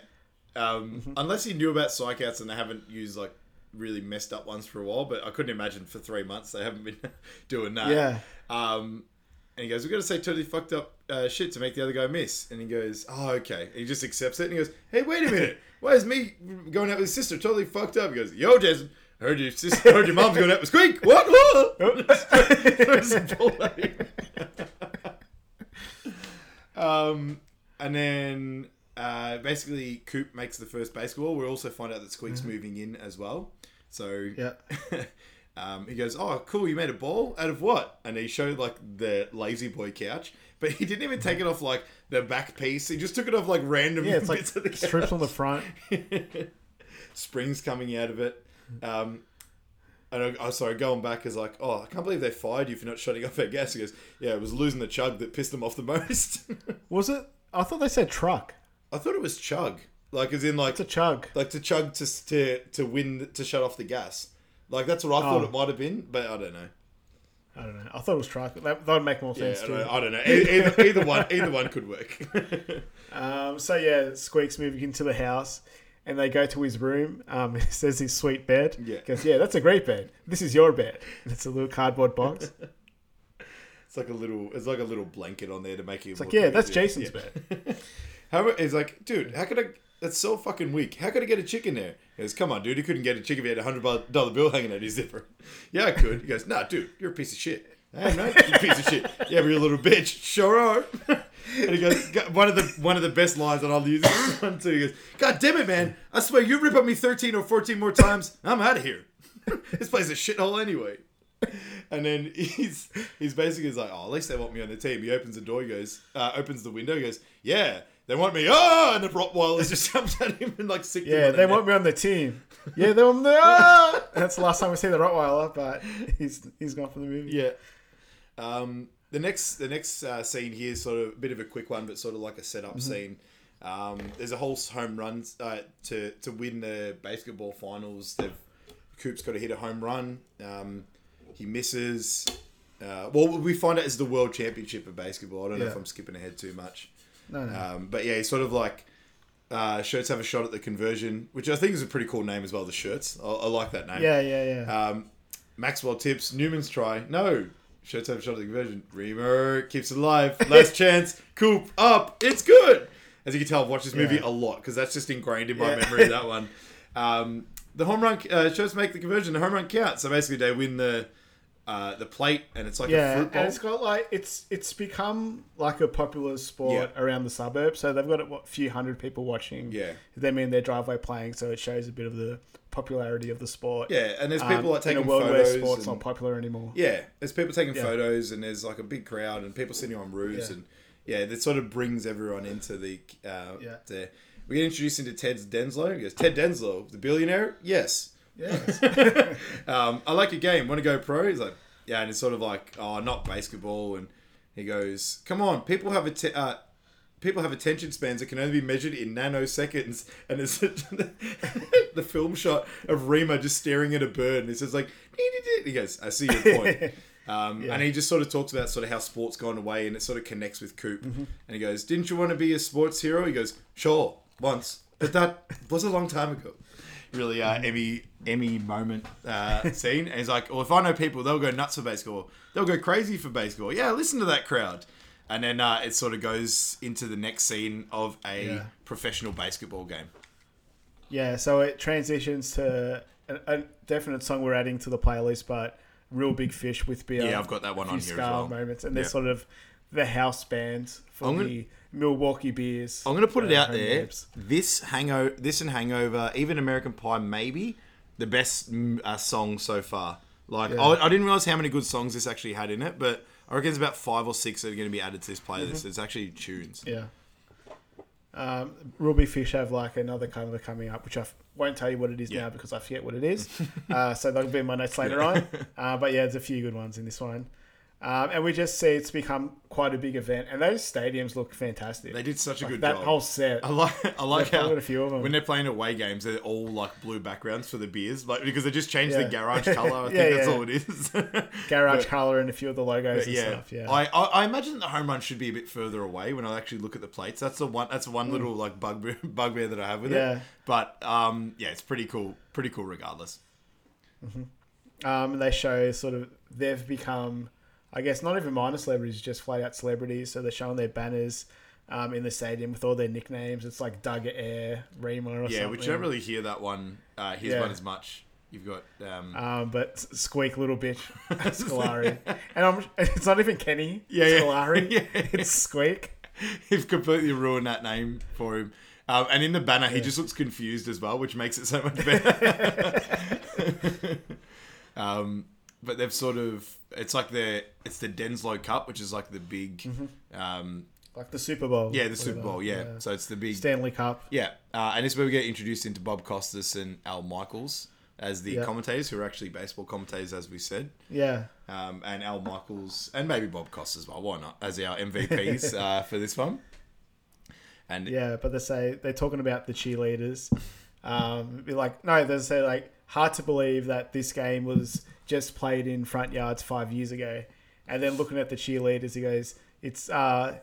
Um, Mm-hmm. Unless he knew about psych outs and they haven't used like really messed up ones for a while, but I couldn't imagine for three months they haven't been doing that. Yeah. Um, and he goes, "We've got to say totally fucked up uh, shit to make the other guy miss." And he goes, "Oh, okay." And he just accepts it and he goes, "Hey, wait a minute. Why is me going out with his sister totally fucked up?" He goes, "Yo, Jason, heard your sister, heard your mom's going out with Squeak. What? Throws the ball at him. um, and then uh, basically Coop makes the first basketball. We also find out that Squeak's moving in as well. So Yeah. um, he goes, "Oh, cool! You made a ball out of what?" And he showed like the La-Z-Boy couch, but he didn't even take it off like the back piece. He just took it off like random Yeah, it's like of the strips couch. on the front. springs coming out of it. Um, and I, oh, sorry, going back is like, oh, I can't believe they fired you for not shutting off our gas. He goes, yeah, it was losing the chug that pissed them off the most. Was it? I thought they said truck. I thought it was chug, like as in like It's a chug. like to chug to to to win to shut off the gas. Like that's what I thought Oh. it might have been, but I don't know. I don't know. I thought it was truck. That, that would make more Yeah, sense I too. don't, I don't know. E- Either, either one, either one could work. Um, so yeah, Squeak's moving into the house, and they go to his room. Um, it says his sweet bed. Yeah. Goes, yeah, that's a great bed. This is your bed. And it's a little cardboard box. It's like a little, it's like a little blanket on there to make it. It's like, yeah, that's Jason's bed. How it's like, dude, how could I? That's so fucking weak. How could I get a chick in there? He goes, come on, dude, he couldn't get a chick if he had a hundred dollar bill hanging out his zipper. Yeah, I could. He goes, nah, dude, you're a piece of shit. I'm not you piece of shit. Yeah, but you're a little bitch. Sure are. and he goes, one of the one of the best lines, and I'll use this one too. He goes, God damn it, man! I swear, you rip on me thirteen or fourteen more times, I'm out of here. this place is a shithole anyway. And then he's he's basically like, oh, at least they want me on the team. He opens the door, he goes, uh, opens the window, he goes, yeah, they want me. Oh, and the Rottweiler just jumps at him and like sick. Yeah, they want me on the team. Yeah, they want me. Ah! That's the last time we see the Rottweiler, but he's he's gone from the movie. Yeah. Um, the next the next uh, scene here is sort of a bit of a quick one, but sort of like a setup scene. Um, there's a whole home run uh, to to win the basketball finals. They've Coop's got to hit a home run. Um, he misses. Uh, well, we find out it's the world championship of basketball. I don't know if I'm skipping ahead too much. No, no. Um, but yeah, he's sort of like uh, shirts have a shot at the conversion, which I think is a pretty cool name as well. The shirts, I, I like that name. yeah, yeah, yeah. Um, Maxwell tips. Newman's try. No. A shot at the conversion. Remer keeps it alive. Last chance. Coop up. It's good. As you can tell, I've watched this movie Yeah. a lot because that's just ingrained in my Yeah. memory. That one. Um, the home run. Uh, shirts make the conversion. The home run count. So basically, they win the uh, the plate, and it's like a yeah, fruit bowl. and it's got like it's it's become like a popular sport Yeah. around the suburbs. So they've got a what, few hundred people watching. Yeah. them in their driveway playing. So it shows a bit of the popularity of the sport. yeah, and there's people Um, like taking in a world photos. where sports and- not popular anymore. Yeah, there's people taking Yeah. photos, and there's like a big crowd, and people sitting on roofs, and yeah, that sort of brings everyone into the. Uh, Yeah. the- we get introduced into Ted Denslow. He goes, Ted Denslow, the billionaire? Yes. Yes. Um, I like your game. Want to go pro? He's like, yeah, and it's sort of like, oh, not basketball. And he goes, come on, people have a. Te- uh, People have attention spans that can only be measured in nanoseconds, and it's the film shot of Remer just staring at a bird, and he says like, he goes, "I see your point." Um, And he just sort of talks about sort of how sports gone away, and it sort of connects with Coop. Mm-hmm. And he goes, "Didn't you want to be a sports hero?" He goes, "Sure, once, but that was a long time ago." Really, uh, Emmy Emmy moment uh, scene. And he's like, "Well, if I know people, they'll go nuts for baseball. They'll go crazy for baseball. Yeah, listen to that crowd." And then uh, it sort of goes into the next scene of a Yeah. professional basketball game. yeah, so it transitions to a, a definite song we're adding to the playlist, but Real Big Fish with beer. Yeah, I've got that one on here as well. moments, and they're Yeah. sort of the house band for I'm gonna- the Milwaukee beers. I'm gonna put it uh, out there. This hangover, this and Hangover, even American Pie, maybe the best mm, uh, song so far. Like Yeah. I, I didn't realize how many good songs this actually had in it, but I reckon it's about five or six that are going to be added to this playlist. Mm-hmm. It's actually tunes. Yeah. Um, Ruby Fish have like another kind cover coming up, which I f- won't tell you what it is Yeah. now because I forget what it is. uh, so that'll be in my notes later on. Uh, but yeah, there's a few good ones in this one. Um, and we just see it's become quite a big event, and those stadiums look fantastic. They did such a good that job. whole set. I like I like how a few of 'em. when they're playing away games, they're all like blue backgrounds for the beers, like because they just changed the garage color. I think Yeah, that's yeah. all it is. garage But- color and a few of the logos and yeah, stuff. Yeah, I, I I imagine the home run should be a bit further away when I actually look at the plates. That's the one. That's one little like bugbear bugbear that I have with Mm. Yeah. it. But um, yeah, it's pretty cool. Pretty cool, regardless. um, they show sort of they've become, I guess, not even minor celebrities, just flat out celebrities. So they're showing their banners um, in the stadium with all their nicknames. It's like Doug Air, Remer, or Yeah, something. which you don't really hear that one. Uh, his Yeah. one as much. You've got um, Um, but Squeak, little bitch, Scolari, and I'm, it's not even Kenny. Yeah, yeah. Scolari. Yeah. It's Squeak. You've completely ruined that name for him. Um, and in the banner, he just looks confused as well, which makes it so much better. um, but they've sort of it's like the it's the Denslow Cup, which is like the big, Mm-hmm. um, Like the Super Bowl. yeah, the Super. Bowl, yeah. So it's the big, Stanley Cup. yeah. Uh, and this is where we get introduced into Bob Costas and Al Michaels as the Yeah. commentators, who are actually baseball commentators, as we said. Yeah. Um, and Al Michaels and maybe Bob Costas as well. Why not? As our MVPs uh, for this one. And Yeah, but they say they're talking about the cheerleaders. Um, be like, no, they say like hard to believe that this game was just played in front yards five years ago, and then looking at the cheerleaders, he goes, it's uh,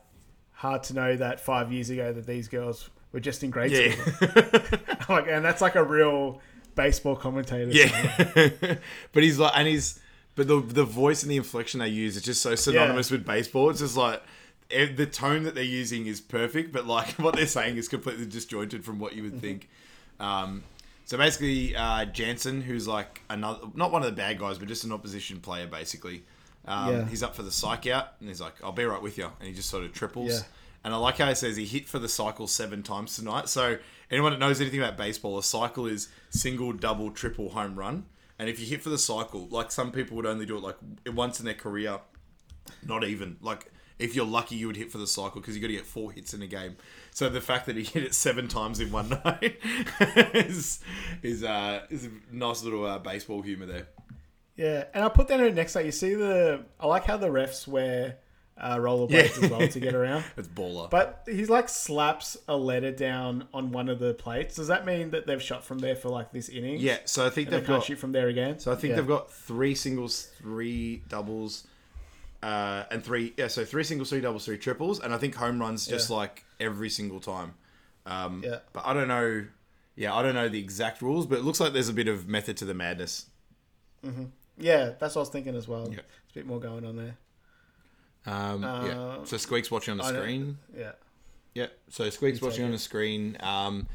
hard to know that five years ago that these girls were just in grade yeah. school. like, and that's like a real baseball commentator. Yeah, but he's like, and he's, but the the voice and the inflection they use is just so synonymous with baseball. It's just like eh, the tone that they're using is perfect, but like what they're saying is completely disjointed from what you would think. Um, so basically, uh, Jansen, who's like another, not one of the bad guys, but just an opposition player, basically. Um, Yeah. He's up for the psych out, and he's like, "I'll be right with you," and he just sort of triples. Yeah. And I like how he says he hit for the cycle seven times tonight. So anyone that knows anything about baseball, a cycle is single, double, triple home run. And if you hit for the cycle, like some people would only do it like once in their career, not even like if you're lucky, you would hit for the cycle because you got to get four hits in a game. So the fact that he hit it seven times in one night is is uh, is a nice little uh, baseball humor there. Yeah, and I put that in the next. Like you see the, I like how the refs wear uh, rollerblades Yeah. as well to get around. It's baller. But he's like slaps a letter down on one of the plates. Does that mean that they've shot from there for like this inning? yeah, so I think they they've can't got shoot from there again. So I think Yeah. they've got three singles, three doubles, uh, and three. Yeah, so three singles, three doubles, three triples, and I think home runs just Yeah. like every single time. Um, Yeah. But I don't know. Yeah, I don't know the exact rules, but it looks like there's a bit of method to the madness. Mhm. Yeah, that's what I was thinking as well. Yeah. There's a bit more going on there. Um, yeah. Uh, So Squeak's watching on the I screen. Yeah. Yeah. So Squeak's watching on the screen. Um,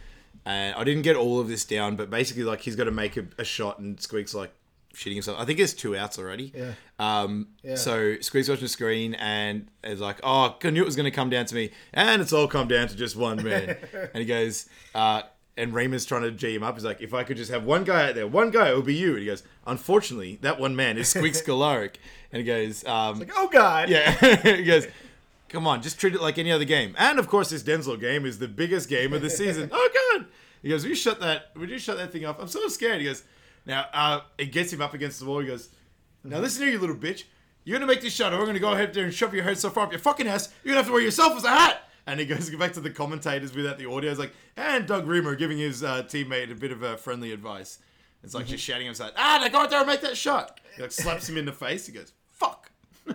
and I didn't get all of this down, but basically, like he's got to make a, a shot, and Squeak's like shitting himself. I think it's two outs already. Yeah. Um, Yeah. So Squeak's watching the screen, and is like, "Oh, I knew it was going to come down to me, and it's all come down to just one man." and he goes, uh, and Raymond's trying to G him up. He's like, "If I could just have one guy out there, one guy, it would be you." And he goes, "Unfortunately, that one man is Squeaks Skolaric." and he goes, um, Like, oh god. yeah. he goes, come on, just treat it like any other game. And of course, this Denslow game is the biggest game of the season. oh god. He goes, would you shut that? Would you shut that thing off? I'm so scared. He goes, now uh, it gets him up against the wall. He goes, now listen here, you little bitch. You're gonna make this shot, or we're gonna go ahead there and shove your head so far up your fucking ass. You're gonna have to wear yourself as a hat. And he goes back to the commentators without the audio. He's like, and Doug Remer giving his uh, teammate a bit of uh, friendly advice. It's like just shouting himself, ah, now go out there and make that shot. He like slaps him in the face. He goes, fuck.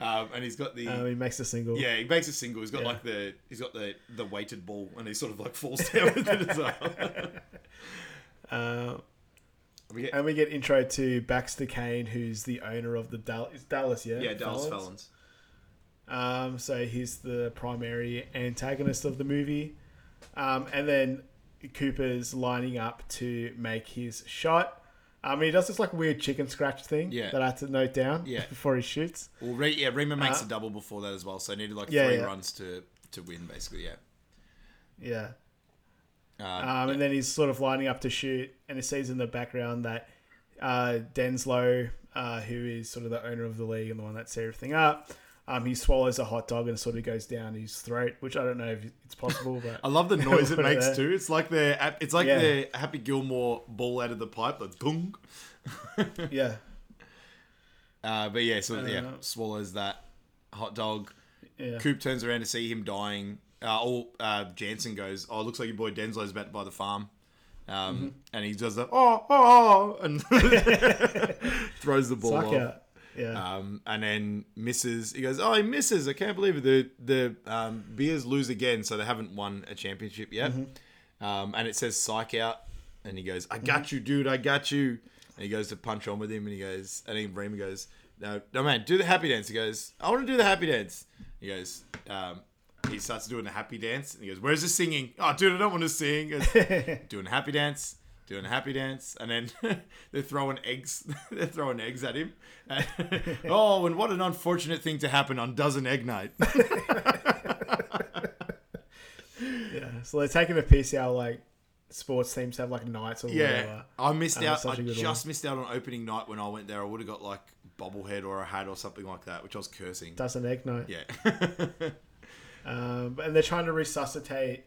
um, and he's got the Um, he makes a single. yeah, he makes a single. He's got Yeah. like the he's got the the weighted ball, and he sort of like falls down with it as well. Uh, We get- and we get intro to Baxter Cain, who's the owner of the Dallas. It's Dallas, yeah. yeah, Dallas Felons? Felons. Um, so he's the primary antagonist of the movie. Um, and then Cooper's lining up to make his shot. Um, he does this like weird chicken scratch thing Yeah. that I had to note down Yeah. before he shoots. Well, Re- yeah, Remer makes Uh, a double before that as well, so he needed like Yeah, three runs to to win, basically. Yeah. Yeah. Um, Um, and then he's sort of lining up to shoot, and he sees in the background that uh, Denslow, uh, who is sort of the owner of the league and the one that set everything up, um, he swallows a hot dog and sort of goes down his throat, which I don't know if it's possible, but I love the noise it makes too. It's like the it's like Yeah. the Happy Gilmore ball out of the pipe, like gung. yeah, Uh, but yeah, so yeah, Uh, swallows that hot dog. yeah. Coop turns around to see him dying. Uh, all uh, Jansen goes, "Oh, it looks like your boy Denslow's about to buy the farm," um, Mm-hmm. and he does the oh oh, oh and throws the ball. Suck off. out. Yeah, Um, and then misses. He goes, "Oh, he misses! I can't believe it. The the um, Bears lose again, so they haven't won a championship yet." Um, and it says "psych out," and he goes, "I got you, dude. I got you." And he goes to punch on with him, and he goes, and then Bremer goes, "No, no, man, do the happy dance." He goes, "I want to do the happy dance." He goes, um, he starts doing a happy dance, and he goes, "Where's the singing?" Oh, dude, I don't want to sing. Doing a happy dance, doing a happy dance, and then they're throwing eggs. they're throwing eggs at him. Oh, and what an unfortunate thing to happen on dozen egg night. yeah. So they're taking a piece out like sports teams have like nights or yeah, whatever. I missed Oh, out. I I a good just missed out on opening night when I went there. I would have got like bobblehead or a hat or something like that, which I was cursing. Doesn't egg night. Yeah, Um, and they're trying to resuscitate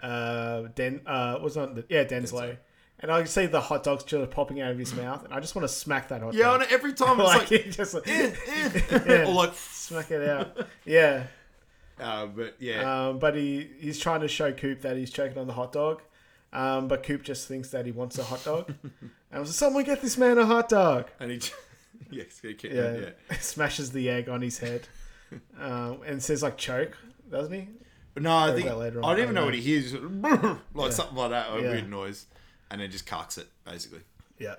uh, Den. Uh, was on the yeah Denslow. Denslow. And I can see the hot dog's just popping out of his mouth, and I just want to smack that hot yeah. dog. And every time it's like, like, just like, eh, or like, smack it out. Yeah. uh, but yeah, Um, but he he's trying to show Coop that he's choking on the hot dog. Um, but Coop just thinks that he wants a hot dog. and I was like, someone get this man a hot dog. and he, yes, yeah, Yeah. yeah. Smashes the egg on his head. um, and says like choke, doesn't he? No, I Worry think later on. I don't even know what he hears, like something like that, a Yeah. weird noise, and then just carks it basically. Yeah.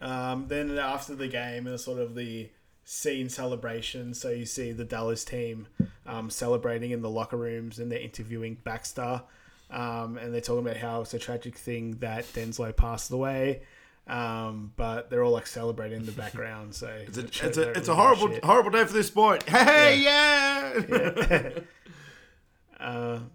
Um, then after the game and sort of the scene celebration, so you see the Dallas team um, celebrating in the locker rooms and they're interviewing Baxter. Um, and they're talking about how it's a tragic thing that Denslow passed away. Um, but they're all like celebrating in the background. So It's a, it's a, it's a horrible, shit. horrible day for this sport. Hey, yeah.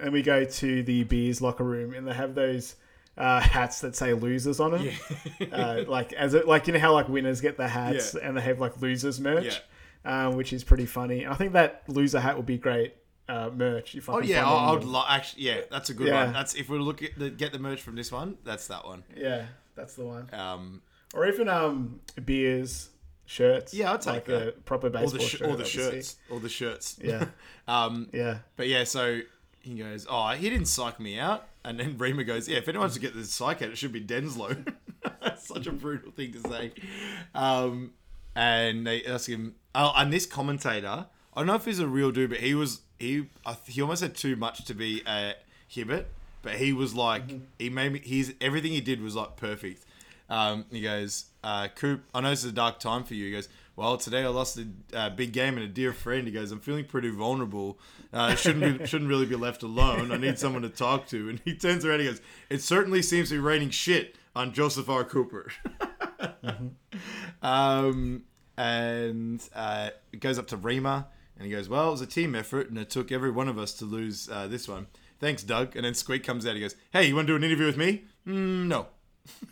And we go to the beers locker room, and they have those uh, hats that say losers on them. uh, like as it, like you know how like winners get the hats, Yeah. and they have like losers merch, um, which is pretty funny. I think that loser hat would be great uh, merch. If I Oh yeah, I, would lo- actually. Yeah, that's a good Yeah. one. That's if we look at the, get the merch from this one, that's that one. yeah, that's the one. Um, Or even um beers shirts. Yeah, I'd take like that. a proper or baseball the sh- shirt. or the shirts, or the shirts. Yeah, um, yeah, but yeah, so he goes, "Oh, he didn't psych me out," and then Remer goes, "Yeah, if anyone's to get the psych out, it should be Denslow." That's such a brutal thing to say. Um, and they ask him, oh, and this commentator, I don't know if he's a real dude, but he was he I, he almost had too much to be a Hibbert, but he was like he made me he's everything he did was like perfect. Um, he goes, uh, Coop, I know this is a dark time for you. He goes, well, today I lost a uh, big game and a dear friend. He goes, I'm feeling pretty vulnerable. Uh, shouldn't be, shouldn't really be left alone. I need someone to talk to. And he turns around and he goes, It certainly seems to be raining shit on Joseph R. Cooper. um, and uh, it goes up to Remer and he goes, Well, it was a team effort and it took every one of us to lose uh, this one. Thanks, Doug. And then Squeak comes out. He goes, Hey, you want to do an interview with me? Mm, no.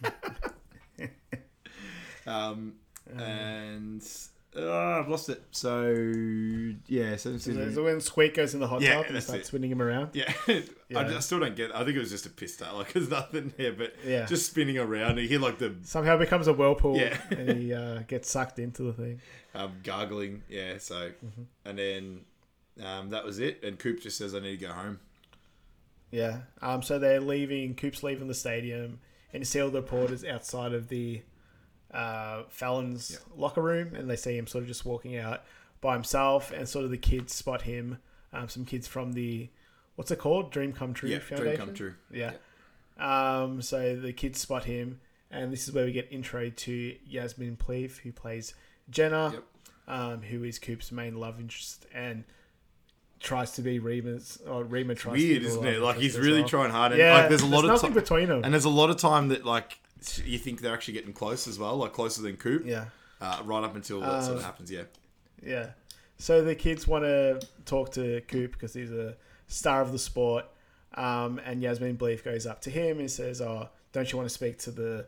um, and uh, I've lost it. So yeah, so, So, so when Squeak goes in the hot Yeah, tub and that's starts it. spinning him around. yeah, I, I still don't get. It. I think it was just a piss tail. Like there's nothing there, but Yeah. just spinning around. You hear like the Somehow becomes a whirlpool Yeah. and he uh, gets sucked into the thing. um, gargling. Yeah, so Mm-hmm. and then um, that was it. And Coop just says, "I need to go home." Yeah. Um. So they're leaving. Coop's leaving the stadium, and you see all the reporters outside of the uh, Felons' locker room, and they see him sort of just walking out by himself, and sort of the kids spot him. Um, some kids from the what's it called? Dream Come True Yeah, Foundation. dream come true. Yeah. Um. So the kids spot him, and this is where we get intro to Yasmine Bleeth, who plays Jenna, um, who is Coop's main love interest, and tries to be Remer's. Or Remer tries. to Weird, be the isn't it? Like he's really well. trying hard. And Yeah, like there's a lot of nothing between them. And there's a lot of time that like you think they're actually getting close as well, like closer than Coop. yeah, Uh, right up until that sort Um, of happens. Yeah. yeah. So the kids want to talk to Coop because he's a star of the sport, um, and Yasmine Bleeth goes up to him and says, "Oh, don't you want to speak to the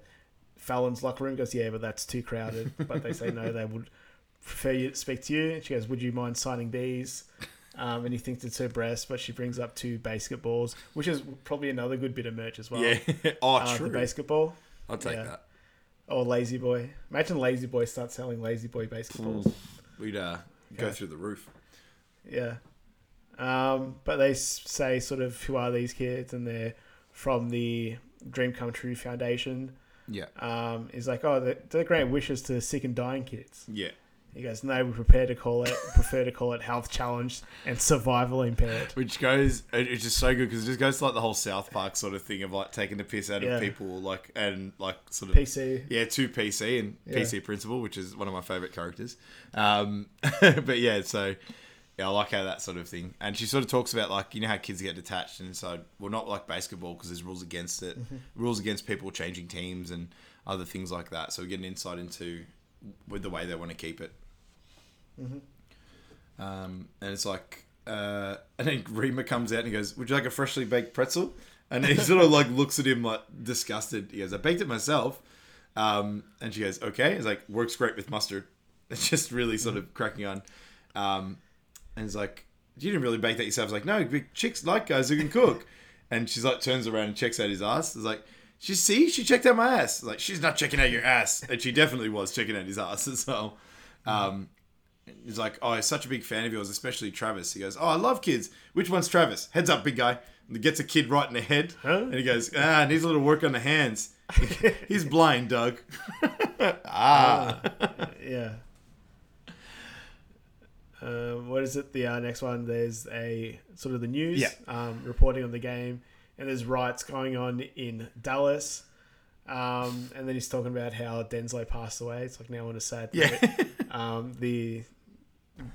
Felons' locker room?" He goes, "Yeah, but that's too crowded." but they say no, they would prefer you to speak to you. And she goes, would you mind signing these? Um, and he thinks it's her breast, but she brings up two basketballs, which is probably another good bit of merch as well. Yeah. oh, Uh, true. the basketball I'll take yeah. that. or La-Z-Boy. Imagine La-Z-Boy start selling La-Z-Boy basketballs. We'd uh, go Yeah. through the roof. Yeah. Um, but they say sort of who are these kids, and they're from the Dream Come True Foundation. Yeah. Um, is like, oh, they're, they're great wishes to sick and dying kids. Yeah. He goes, no, we prepare to call it, prefer to call it health challenged and survival impaired. Which goes, it's just so good because it just goes to like the whole South Park sort of thing of like taking the piss out Yeah. of people, like and like sort of PC. Yeah, to PC and Yeah. PC Principal, which is one of my favorite characters. Um, but yeah, so yeah, I like how that sort of thing. And she sort of talks about like you know how kids get detached and so well not like basketball because there's rules against it, rules against people changing teams and other things like that. So we get an insight into with the way they want to keep it. Um, and it's like, uh, and then Remer comes out and he goes, "Would you like a freshly baked pretzel?" And he sort of like looks at him like disgusted. He goes, "I baked it myself." Um, and she goes, "Okay." He's like, "Works great with mustard." It's just really sort of cracking on. Um, and he's like, "You didn't really bake that yourself." He's like, "No, big chicks like guys who can cook." and she's like, turns around and checks out his ass. It's like, "She see, she checked out my ass." Like, she's not checking out your ass, and she definitely was checking out his ass as well. Um, He's like, oh, he's such a big fan of yours, especially Travis. He goes, oh, I love kids. Which one's Travis? Heads up, big guy. And he gets a kid right in the head. And he goes, ah, needs a little work on the hands. he's blind, Doug. ah. Yeah. Um, what is it? The uh, next one, there's a sort of the news Yeah. um, reporting on the game, and there's riots going on in Dallas. Um, and then he's talking about how Denslow passed away. It's like now on a sad Yeah. um, the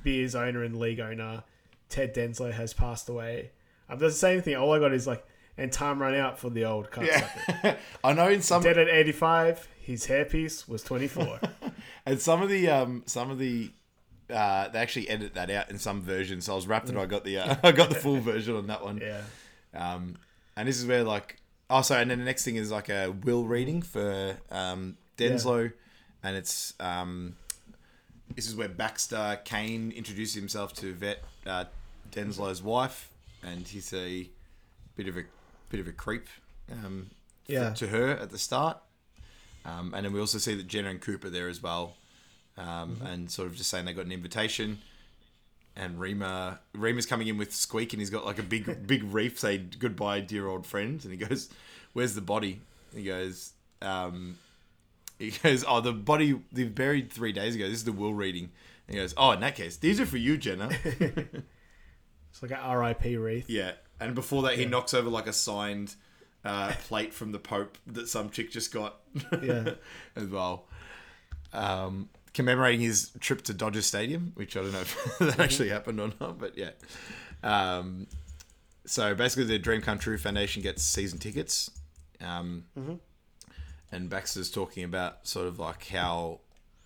Beers owner and league owner, Ted Denslow, has passed away. Um, doesn't say anything. All I got is like, and time run out for the old cocksucker. yeah. I know in some Dead at 85, his hairpiece was 24. and some of the um some of the uh they actually edit that out in some versions. So I was wrapped that I got the uh, I got the full version on that one. yeah. Um, and this is where like oh sorry, and then the next thing is like a will reading for um, Denslow, and it's um, this is where Baxter Cain introduces himself to vet uh, Denslow's wife, and he's a bit of a bit of a creep um, Yeah. to her at the start. Um, and then we also see that Jenna and Cooper there as well, um, and sort of just saying they got an invitation and Remer Remer's coming in with Squeak and he's got like a big big reef say goodbye dear old friend and he goes where's the body he goes um he goes oh the body they buried three days ago. This is the will reading. And he goes oh in that case these are for you Jenna. It's like a RIP wreath. yeah and before that he knocks over like a signed uh, plate from the Pope that some chick just got. Yeah. as well. Um commemorating his trip to Dodger Stadium, which I don't know if that actually happened or not, but yeah. Um, so basically, the Dream Come True Foundation gets season tickets, um, and Baxter's talking about sort of like how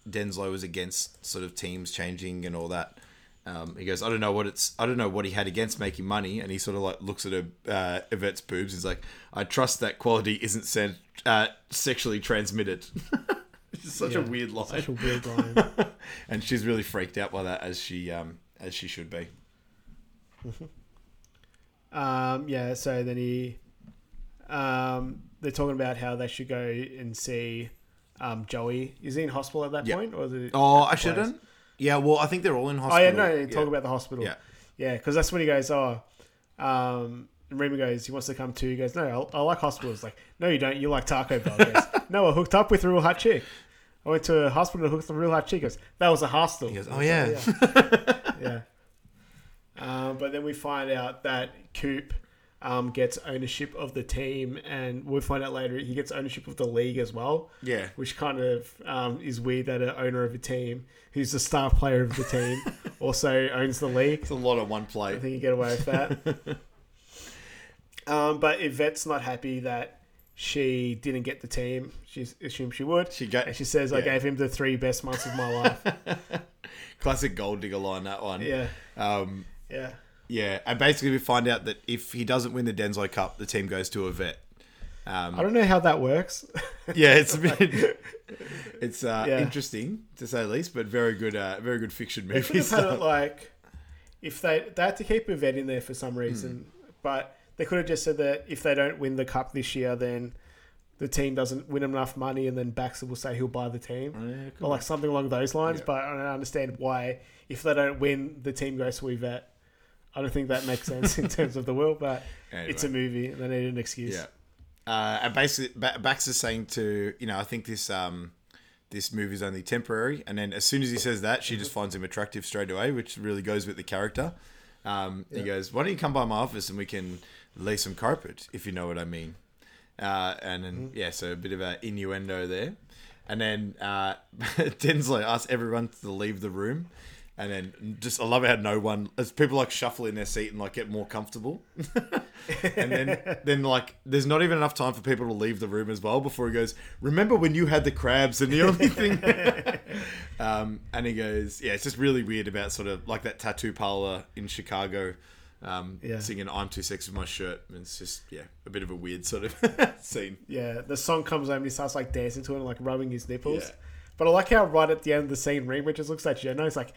Denslow was against sort of teams changing and all that. Um, he goes, I don't know what it's, I don't know what he had against making money, and he sort of like looks at a, uh, Yvette's boobs. He's like, I trust that quality isn't sent, uh, sexually transmitted. it's such a weird line Such a weird line. and she's really freaked out by that as she um as she should be. Um, yeah, so then he, um, they're talking about how they should go and see um, Joey. Is he in hospital at that Yeah. point? Or is it Oh, I shouldn't. Yeah, well, I think they're all in Oh, hospital. yeah, no, talk about the hospital. Yeah. Yeah, because that's when he goes, oh, um, and Remer goes, he wants to come too. He goes, no, I, I like hospitals. Like, no, you don't. You like Taco Bell. Goes, no, I hooked up with a real hot chick. I went to a hospital to hooked up with a real hot chick. He goes, that was a hostel. He goes, oh yeah. like, yeah. yeah. Um, but then we find out that Coop um, gets ownership of the team, and we'll find out later he gets ownership of the league as well. Yeah. Which kind of um, is weird that an owner of a team who's the star player of the team also owns the league. It's a lot on one plate. I think you get away with that. um, but Yvette's not happy that she didn't get the team. She assumed she would. She got- and she says, "I yeah. gave him the three best months of my life." Classic gold digger line that one. yeah, Um yeah. Yeah, and basically we find out that if he doesn't win the Denslow Cup, the team goes to Yvette. Um, I don't know how that works. yeah, it's a bit. It's uh, Yeah. interesting to say the least, but very good, uh, very good fiction They could movie have had it like if they they had to keep Yvette in there for some reason, but they could have just said that if they don't win the cup this year, then the team doesn't win enough money, and then Baxter will say he'll buy the team, or like something along those lines. Yeah. But I don't understand why if they don't win, the team goes to Yvette. I don't think that makes sense in terms of the world, but it's a movie and they need an excuse. Yeah. Uh, and basically, ba- Baxter's saying to you know, I think this um, this is only temporary, and then as soon as he says that, she just finds him attractive straight away, which really goes with the character. Um, He goes, "Why don't you come by my office and we can lay some carpet, if you know what I mean?" Uh, and then yeah, so a bit of an innuendo there, and then uh, Denslow asks everyone to leave the room. And then just I love how no one as people like shuffle in their seat and like get more comfortable. and then then like there's not even enough time for people to leave the room as well before he goes remember when you had the crabs and the only thing um and he goes yeah it's just really weird about sort of like that tattoo parlor in chicago um Yeah. singing i'm too sexy for my shirt and it's just yeah a bit of a weird sort of scene Yeah, the song comes on and he starts like dancing to it and like rubbing his nipples. Yeah. But I like how right at the end of the scene, Reba just looks at Jenna. He's like,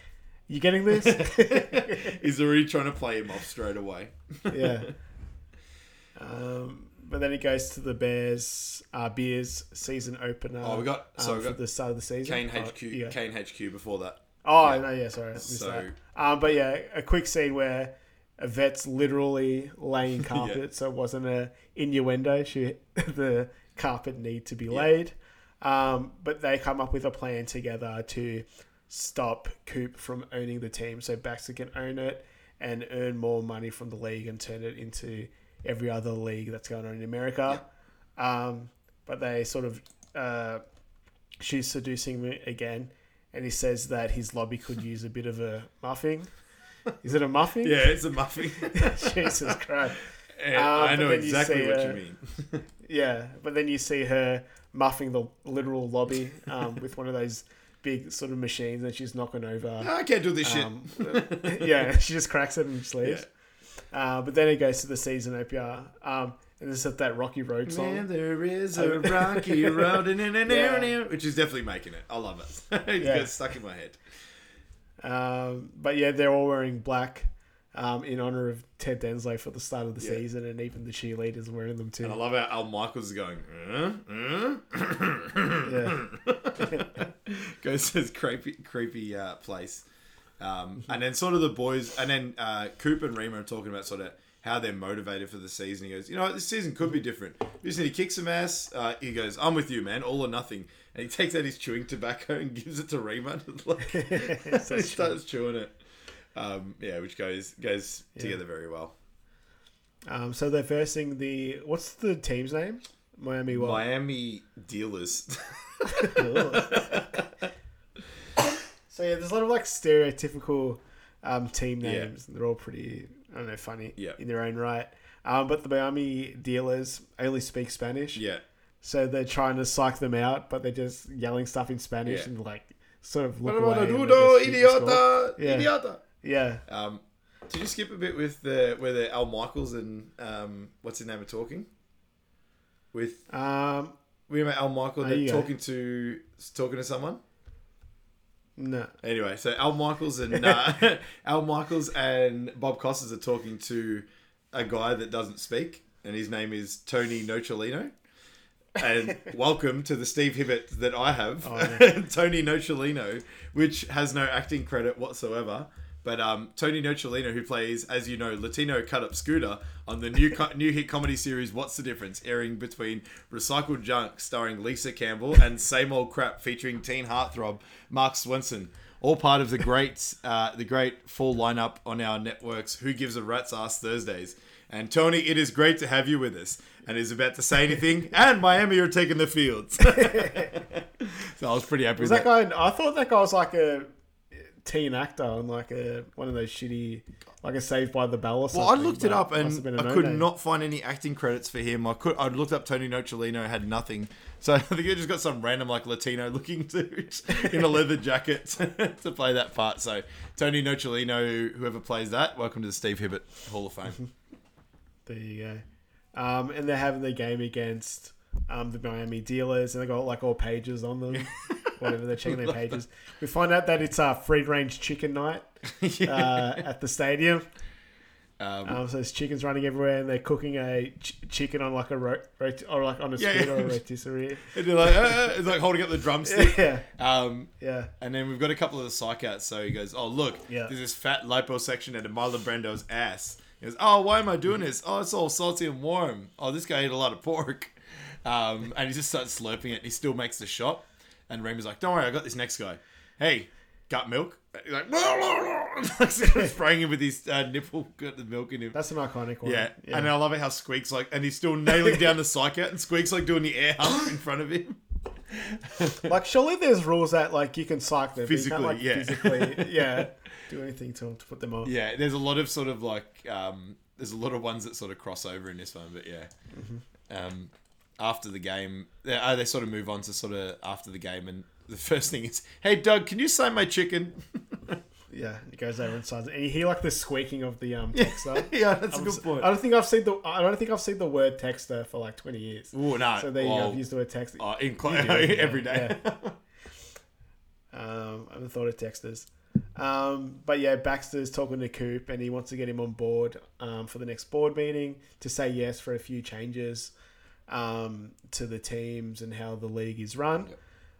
"You getting this?" he's already trying to play him off straight away yeah. Um, but then he goes to the Bears uh, Beers season opener. Oh, we got- so um, we for got the start of the season. Cain Oh, hq yeah. Cain hq before that Oh no, yeah, sorry, So-. Um, but yeah, a quick scene where Yvette's literally laying carpet, so it wasn't a innuendo. She the carpet need to be laid. Um, but they come up with a plan together to stop Coop from owning the team, so Baxter can own it and earn more money from the league and turn it into every other league that's going on in America. Um, but they sort of uh, she's seducing me again, and he says that his lobby could use a bit of a muffing. Is it a muffing? yeah it's a muffin Jesus Christ. Uh, i know then you exactly what uh, you mean Yeah, but then you see her muffing the literal lobby um, with one of those big sort of machines, and she's knocking over. i can't do this shit Um, yeah, she just cracks it and just leaves. Uh, but then he goes to the season opener, um, and this is that Rocky Road song. Man, there is a rocky road, Yeah. which is definitely making it. I love it. it Yeah. gets stuck in my head. Um, but yeah, they're all wearing black um, in honor of Ted Denslow for the start of the Yeah. season, and even the cheerleaders wearing them too. And I love how Al Michaels is going. Uh, uh, yeah. goes to this creepy, creepy uh, place, um, and then sort of the boys, and then uh, Coop and Remo are talking about sort of how they're motivated for the season. He goes, you know, what, this season could be different. You just need to kick some ass. Uh, he goes, I'm with you, man, all or nothing. And he takes out his chewing tobacco and gives it to Remo. like, he starts chewing it. Um, yeah, which goes goes together very well. Um, so they're versing the what's the team's name? Miami. What? Miami dealers. So yeah, there's a lot of like stereotypical um, team Yeah. names. They're all pretty, I don't know, funny Yeah. in their own right. Um, but the Miami dealers only speak Spanish, yeah. so they're trying to psych them out, but they're just yelling stuff in Spanish Yeah. and like sort of look away. do and they do, the score. idiota, Yeah. idiota. Yeah, Um, did you skip a bit with the where the Al Michaels and um, what's his name are talking? With um, we remember Al Michael There they're go. talking to talking to someone. no, Anyway, so Al Michaels and uh, Al Michaels and Bob Costas are talking to a guy that doesn't speak, and his name is Tony Nocholino. And welcome to the Steve Hibbert that I have, Oh, Tony Nocholino, which has no acting credit whatsoever. But um, Tony Nocholino, who plays, as you know, Latino cut up Scooter on the new co- new hit comedy series "What's the Difference," airing between Recycled Junk, starring Lisa Campbell, and Same Old Crap, featuring teen heartthrob Mark Swenson. All part of the great, uh, the great full lineup on our networks. Who gives a rat's ass Thursdays? And Tony, it is great to have you with us. And is about to say anything. And Miami are taking the fields. so I was pretty happy was with that guy? I thought that guy was like a teen actor and like a one of those shitty, like a Saved by the Bell or something. Well, I looked it up and have been a I could not find any acting credits for him. I could. I looked up Tony Nocholino, had nothing. So I think he just got some random like Latino looking dude in a leather jacket to play that part. So Tony Nocholino, whoever plays that, welcome to the Steve Hibbert Hall of Fame. There you go. Um, and they're having the game against um, the Miami dealers, and they got like all pages on them, whatever they're checking their pages. We find out that it's a uh, free range chicken night uh, at the stadium. Um, Um, so there's chickens running everywhere, and they're cooking a ch- chicken on like a ro- or like on a Yeah, spit yeah. or a rotisserie. and they're like, uh, it's like holding up the drumstick. yeah, Um, yeah, and then we've got a couple of the psych outs. So he goes, "Oh look, Yeah. there's this fat liposuction at Marlon Brando's ass." He goes, "Oh, why am I doing this? Oh, it's all salty and warm. Oh, this guy ate a lot of pork." Um, and he just starts slurping it. And he still makes the shot. And Remer's like, "Don't worry, I got this next guy. Hey, got milk?" He's like, like sort of spraying him with his uh, nipple, got the milk in him. that's an iconic one. Yeah. and I love it how Squeak's like, and he's still nailing down the psych out, and Squeak's like doing the air hump in front of him. like surely there's rules that like you can psych them, but you can't, Physically, like, yeah. physically, yeah, do anything to them to put them off. Yeah, there's a lot of sort of like um, there's a lot of ones that sort of cross over in this one, but yeah. Um, after the game, they, uh, they sort of move on to sort of after the game, and the first thing is, "Hey, Doug, can you sign my chicken?" Yeah, he goes over and signs it, and you hear like the squeaking of the um Texta. yeah, that's a I'm good point. I don't think I've seen the I don't think I've seen the word Texta for like twenty years. Ooh, no, So there you go. I've used the word text. uh, in cl- yeah, every day. Um, I haven't thought of Textas. Um, but yeah, Baxter's talking to Coop and he wants to get him on board um, for the next board meeting to say yes for a few changes um, to the teams and how the league is run.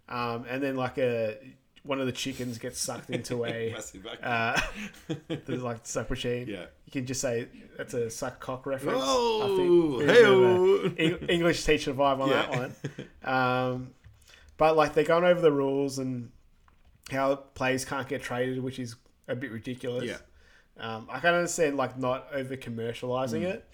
Um, and then like a one of the chickens gets sucked into a uh, there's like suck machine. Yeah. You can just say that's a suck cock reference. Oh, I think There's a bit of a hey-o. English teacher vibe on Yeah. that one. Um, but like they're going over the rules and how players can't get traded, which is a bit ridiculous. Yeah. Um, I can understand like not over commercializing Mm. it,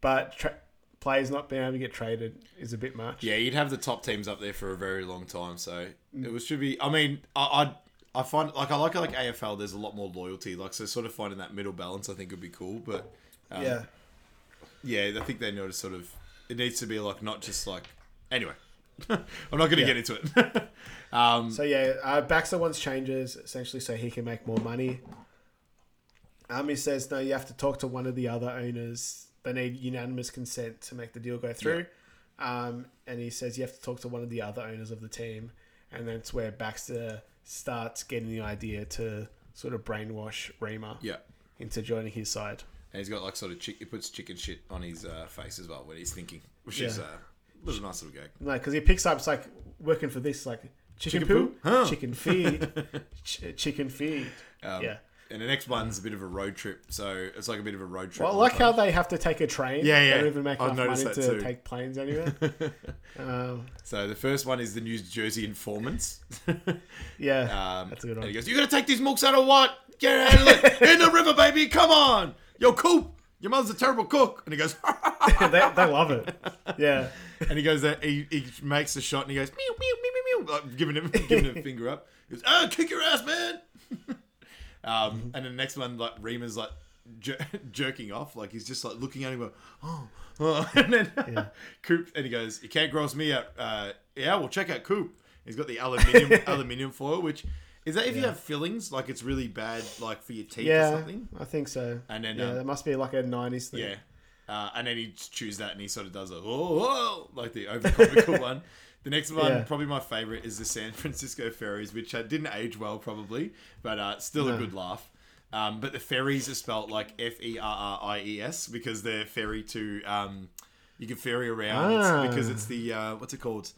but tra- players not being able to get traded is a bit much. Yeah, you'd have the top teams up there for a very long time. So Mm. it was should be. I mean, I I, I find like I like like AFL. There's a lot more loyalty. Like so, sort of finding that middle balance, I think would be cool. But um, yeah. yeah, I think they know to sort of. It needs to be like not just like. Anyway, I'm not going to get into it. um, So yeah, uh, Baxter wants changes essentially so he can make more money. He says no, you have to talk to one of the other owners. They need unanimous consent to make the deal go through. Um, and he says you have to talk to one of the other owners of the team, and that's where Baxter starts getting the idea to sort of brainwash Remer yeah. into joining his side. And he's got like sort of chick. He puts chicken shit on his uh, face as well when he's thinking, which is uh, a nice little gag. No, because he picks up, it's like working for this, like chicken, Chicken poo, poo? Huh. chicken feed, ch- chicken feed. Um, yeah. And the next one's a bit of a road trip, so it's like a bit of a road trip. Well, I like how they have to take a train. Yeah, They yeah. don't even make I've enough money to too. take planes anywhere. um, So the first one is the New Jersey informants. yeah, Um, that's a good one. And he goes, "You gonna take these mooks out or what? Get out of it in the river, baby! Come on, yo, Coop, your mother's a terrible cook." And he goes, they, they love it. Yeah, and he goes, that he, he makes the shot, and he goes, meow, meow, meow, meow, meow, like, giving him giving him a finger up. He goes, "Ah, kick your ass, man!" Um, and then the next one, like Remer's like jer- jerking off, like he's just like looking at him, like, "Oh." oh." and then Coop, and he goes, "You can't gross me out." Uh, yeah, well, check out Coop. He's got the aluminium aluminium foil, which is that if you have fillings, like it's really bad, like for your teeth or yeah, something. I think so. And then, yeah, um, that must be like a '90s thing. Yeah. Uh, and then he chews that and he sort of does a oh, oh like the over comical one. The next one, Yeah. probably my favorite, is the San Francisco ferries, which uh, didn't age well probably, but uh, still a good laugh. Um, but the ferries are spelt like F E R R I E S because they're ferry to um, you can ferry around Ah. because it's the uh, what's it called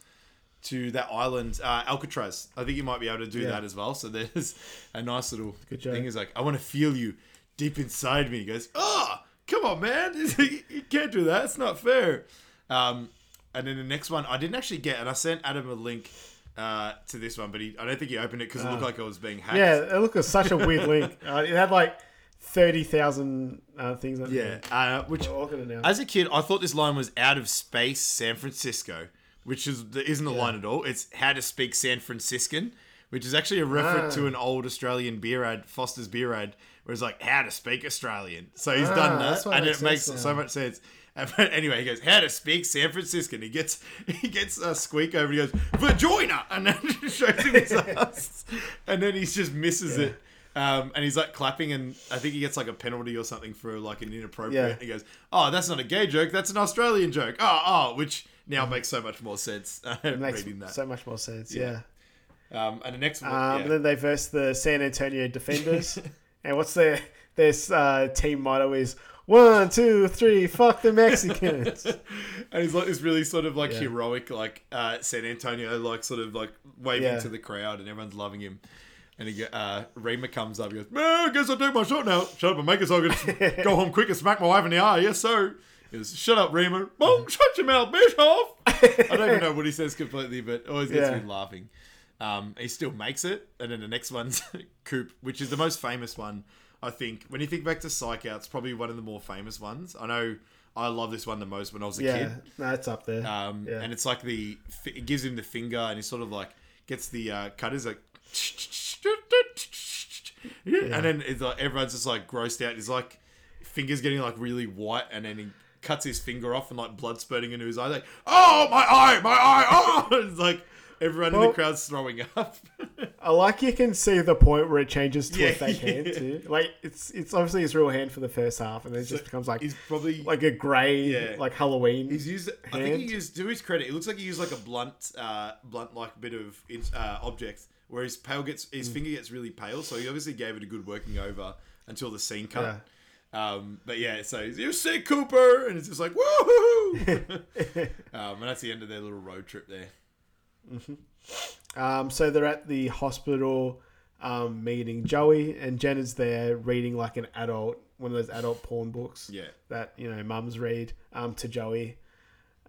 to that island uh, Alcatraz. I think you might be able to do Yeah. that as well. So there's a nice little Good joke. thing. Is like I want to feel you deep inside me. He goes, oh, come on, man, you can't do that. It's not fair. Um, and then the next one I didn't actually get, and I sent Adam a link. Uh, to this one, but he, I don't think he opened it because it looked like it was being hacked. Ah. Yeah, it looked like such a weird link. Uh, it had like thirty thousand uh, things. On it. Yeah, uh, which We're all gonna now. as a kid, I thought this line was out of space San Francisco, which is isn't a line at all. It's how to speak San Franciscan, which is actually a reference Ah. to an old Australian beer ad, Foster's beer ad, where it's like how to speak Australian. So he's Ah, done that, why it and makes it makes so much sense. But anyway, he goes how to speak San Franciscan. He gets he gets a squeak over. He goes vagina, and then shows him his ass, and then he just misses it. Um, and he's like clapping, and I think he gets like a penalty or something for like an inappropriate. Yeah. He goes, "Oh, that's not a gay joke. That's an Australian joke." Oh, oh, which now makes so much more sense reading that. so much more sense. Yeah. Yeah. um, and the next one, Um, yeah. Then they verse the San Antonio Defenders, and what's their their uh, team motto is one, two, three, fuck the Mexicans. and he's like this really sort of like Yeah. heroic, like uh, San Antonio, like sort of like waving Yeah. to the crowd, and everyone's loving him. And he, uh, Remer comes up, he goes, "Man, I guess I'll take my shot now. Shut up and make it so I can go home quick and smack my wife in the eye. Yes, sir." He goes, "Shut up, Remer. Boom, shut your mouth, Bischoff." I don't even know what he says completely, but always gets Yeah. me laughing. Um, he still makes it, and then the next one's Coop, which is the most famous one, I think. When you think back to Psych Out, it's probably one of the more famous ones. I know I love this one the most when I was a yeah, kid. no, it's up there. Um, yeah. And it's like the it gives him the finger, and he sort of like gets the uh, cutters like, and then it's like everyone's just like grossed out. He's like fingers getting like really white, and then he cuts his finger off, and like blood spurting into his eye. Like, oh my eye, my eye, oh! It's like everyone in the crowd's throwing up. I like you can see the point where it changes to Yeah, a fake hand yeah. too. Like it's it's obviously his real hand for the first half, and then it just becomes like he's probably like a grey Yeah. like Halloween. He's used. I think he used. To his credit, it looks like he used like a blunt, uh, blunt like bit of uh, object, where his pale gets Mm. his finger gets really pale. So he obviously gave it a good working over until the scene cut. Um, but yeah, so you see Cooper, and it's just like woohoo! um, and that's the end of their little road trip there. Um, so they're at the hospital um, meeting Joey, and Jen is there reading like an adult, one of those adult porn books. Yeah. That you know mums read um, to Joey,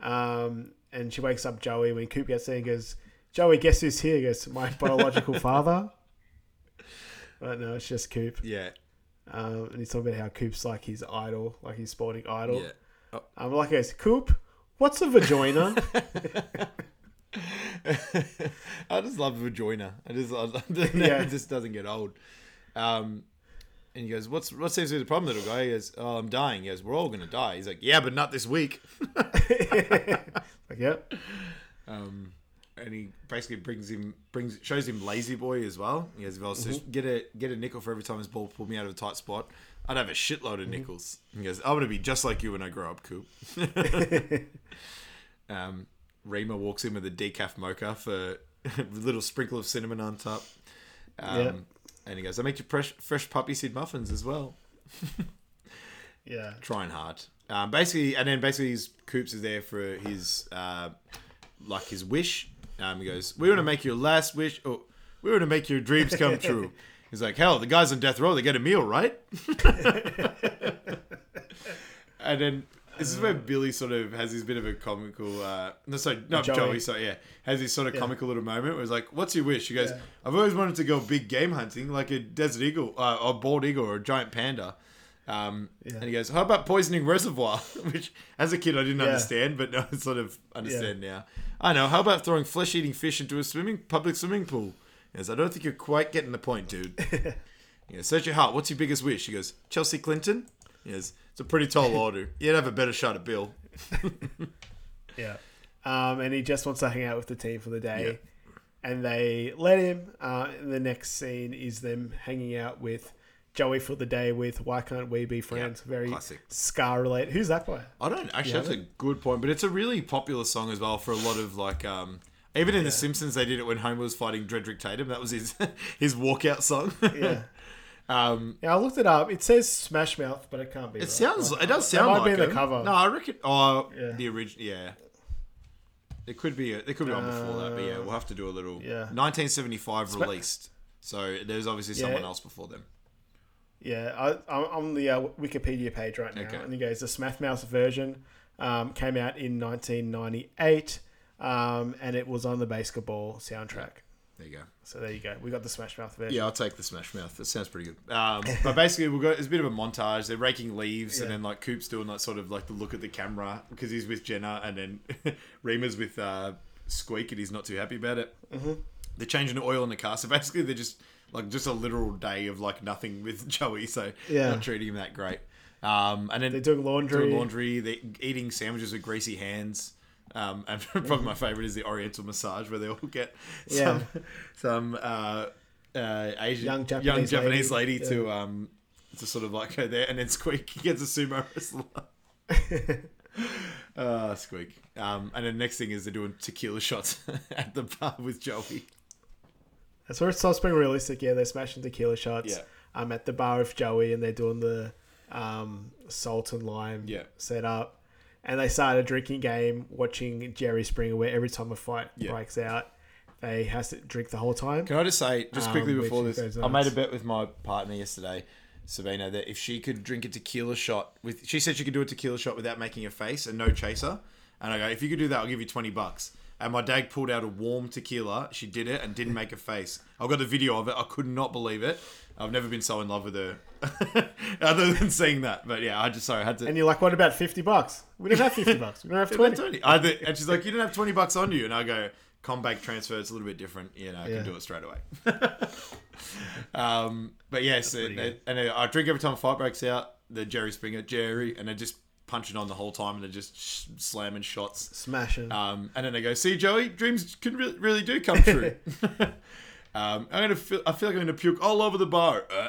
um, and she wakes up Joey when Coop gets there and goes, "Joey, guess who's here?" He goes, "My biological father." But no, it's just Coop, Yeah, um, and he's talking about how Coop's like his idol, like his sporting idol. yeah. Um, like he goes, Coop, what's a vagina? I just love the vagina. I just, I, Yeah. it just doesn't get old. Um, and he goes, "What's what seems to be the problem, little guy?" He goes, "Oh, I'm dying." He goes, "We're all gonna die." He's like, "Yeah, but not this week." like, yep. Um, and he basically brings him, brings shows him lazy boy as well. He goes, "If I was to get a get a nickel for every time his ball pulled me out of a tight spot, I'd have a shitload of nickels." He goes, "I'm gonna be just like you when I grow up, Coop." um, Remer walks in with a decaf mocha for a little sprinkle of cinnamon on top. Um, Yeah. And he goes, "I make you fresh, fresh poppy seed muffins as well." Yeah. trying hard. Um, basically, and then basically, his Coops is there for his uh, like his wish. Um, he goes, "We want to make your last wish. Oh, we want to make your dreams come true." He's like, "Hell, the guys on death row, they get a meal, right?" and then this is where Billy sort of has his bit of a comical. Uh, no, sorry, not Joey. Joey. sorry, yeah, has his sort of comical little moment where he's like, "What's your wish?" He goes, "I've always wanted to go big game hunting, like a desert eagle, uh, or bald eagle, or a giant panda." Um, And he goes, "How about poisoning reservoir?" Which, as a kid, I didn't Yeah. understand, but now I sort of understand now. I know. How about throwing flesh-eating fish into a swimming public swimming pool? He goes, "I don't think you're quite getting the point, dude." he goes, "Search your heart. What's your biggest wish?" He goes, "Chelsea Clinton." Goes, "It's a pretty tall order. You'd have a better shot at Bill." Yeah. Um, and he just wants to hang out with the team for the day. Yeah. And they let him. Uh, and the next scene is them hanging out with Joey for the day with Why Can't We Be Friends? Very classic. Ska related. Who's that by? I don't actually. That's a good point, but it's a really popular song as well for a lot of like. um even in The Simpsons, they did it when Homer was fighting Drederick Tatum. That was his his walkout song. Yeah. Um, Yeah, I looked it up. It says Smash Mouth, but it can't be. It sounds. It does sound might like be the cover. No, I reckon. Oh, Yeah. the original. Yeah. It could be. It could be on before that, but yeah, we'll have to do a little. yeah. 1975 released. So there's obviously Yeah. someone else before them. Yeah, I, I'm on the uh, Wikipedia page right now, Okay. and he goes, the Smash Mouth version um, came out in 1998, um, and it was on the BASEketball soundtrack. There you go. So there you go. We got the Smash Mouth version. Yeah, I'll take the Smash Mouth. That sounds pretty good. Um, but basically, we've got it's a bit of a montage. They're raking leaves, and then like Coop's doing that sort of like the look at the camera because he's with Jenna, and then Remer's with uh, Squeak, and he's not too happy about it. Mm-hmm. They're changing the oil in the car, so basically they're just like just a literal day of like nothing with Joey. So Yeah. not treating him that great. Um, and then They're doing laundry. doing laundry. They're eating sandwiches with greasy hands. Um, and probably my favorite is the Oriental massage, where they all get some Yeah. some uh, uh, Asian Young young Japanese Japanese, lady, lady, to um to sort of like go there, and then Squeak gets a sumo wrestler. Uh, squeak. Um, and then next thing is they're doing tequila shots at the bar with Joey. That's where it starts being realistic. Yeah, they're smashing tequila shots. Yeah. Um, at the bar with Joey, and they're doing the um, salt and lime Yeah. setup. And they start a drinking game watching Jerry Springer, where every time a fight Yeah. breaks out, they has to drink the whole time. Can I just say, just quickly Um, before this, I made a bet with my partner yesterday, Sabina, that if she could drink a tequila shot with, she said she could do a tequila shot without making a face and no chaser. And I go, if you could do that, I'll give you twenty bucks. And my dad pulled out a warm tequila. She did it and didn't make a face. I've got the video of it. I could not believe it. I've never been so in love with her, other than seeing that. But yeah, I just sorry, I had to. And you're like, what about 50 bucks? We don't have 50 bucks. We don't have 20. 20. Th- and she's like, you didn't have 20 bucks on you. And I go, CommBank transfer, it's a little bit different. You know, I Yeah. can do it straight away. um, but yes, and, and I drink every time a fight breaks out. The Jerry Springer, Jerry, and they're just punching on the whole time and they're just sh- slamming shots. Smashing. Um, and then they go, see, Joey, dreams can really, really do come true. Um, I'm gonna feel, I feel like I'm gonna puke all over the bar. Uh,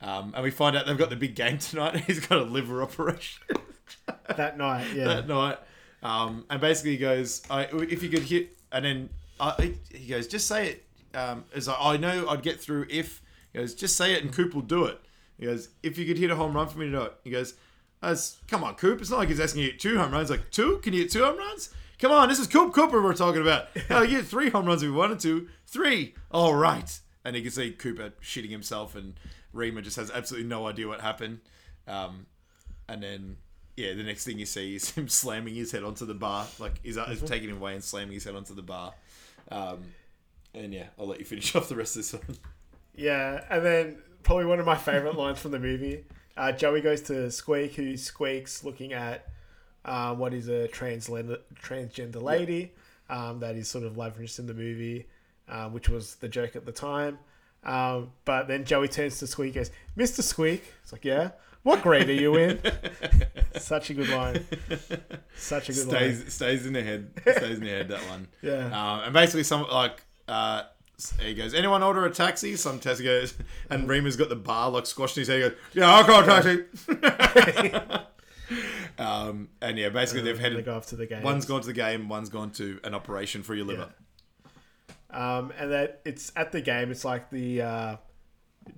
um, and we find out they've got the big game tonight. He's got a liver operation that night, yeah. that night. Um, and basically he goes, I, if you could hit, and then uh, he goes, just say it. Um, as I, I know I'd get through if, he goes, just say it and Coop will do it. He goes, if you could hit a home run for me to do it. He goes, as, come on, Coop. It's not like he's asking you to hit two home runs. Like, two? Can you hit two home runs? Come on, this is Coop Cooper we're talking about. Oh, you hit three home runs if you wanted to. Three. All right. And you can see Cooper shitting himself, and Remer just has absolutely no idea what happened. Um, and then, yeah, the next thing you see is him slamming his head onto the bar. Like, he's, he's taking him away and slamming his head onto the bar. Um, and yeah, I'll let you finish off the rest of this one. Yeah, and then probably one of my favorite lines from the movie. Uh, Joey goes to Squeak, who squeaks looking at uh, what is a transgender transgender lady um, that is sort of interest in the movie, uh, which was the joke at the time. Um, but then Joey turns to Squeak, and goes, "Mr. Squeak." It's like, "Yeah, what grade are you in?" Such a good line. Such a good line. stays stays in the head. Stays in the head. That one. Yeah. Um, and basically, some like uh, he goes, "Anyone order a taxi?" Some taxi goes, and Rima's got the bar like squashed in his head. He goes, "Yeah, I'll call a taxi." um, and yeah, basically they've They headed. go off to the game. One's gone to the game. One's gone to an operation for your liver. Um, and that it's at the game. It's like the uh,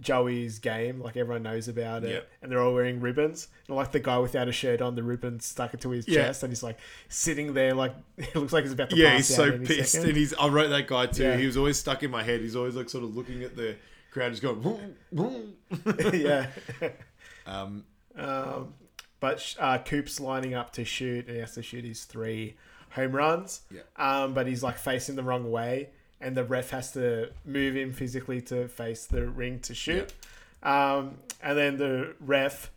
Joey's game. Like everyone knows about it, Yep. and they're all wearing ribbons. And like the guy without a shirt on, the ribbon stuck into his Yeah. chest, and he's like sitting there, like it looks like he's about to Yeah, pass he's out so pissed, second. and he's. I wrote that guy too. Yeah. He was always stuck in my head. He's always like sort of looking at the crowd, just going. "Vroom, vroom." yeah. um, Um, but uh, Coop's lining up to shoot, and he has to shoot his three home runs. Yeah. Um, but he's like facing the wrong way, and the ref has to move him physically to face the ring to shoot. Um, and then the ref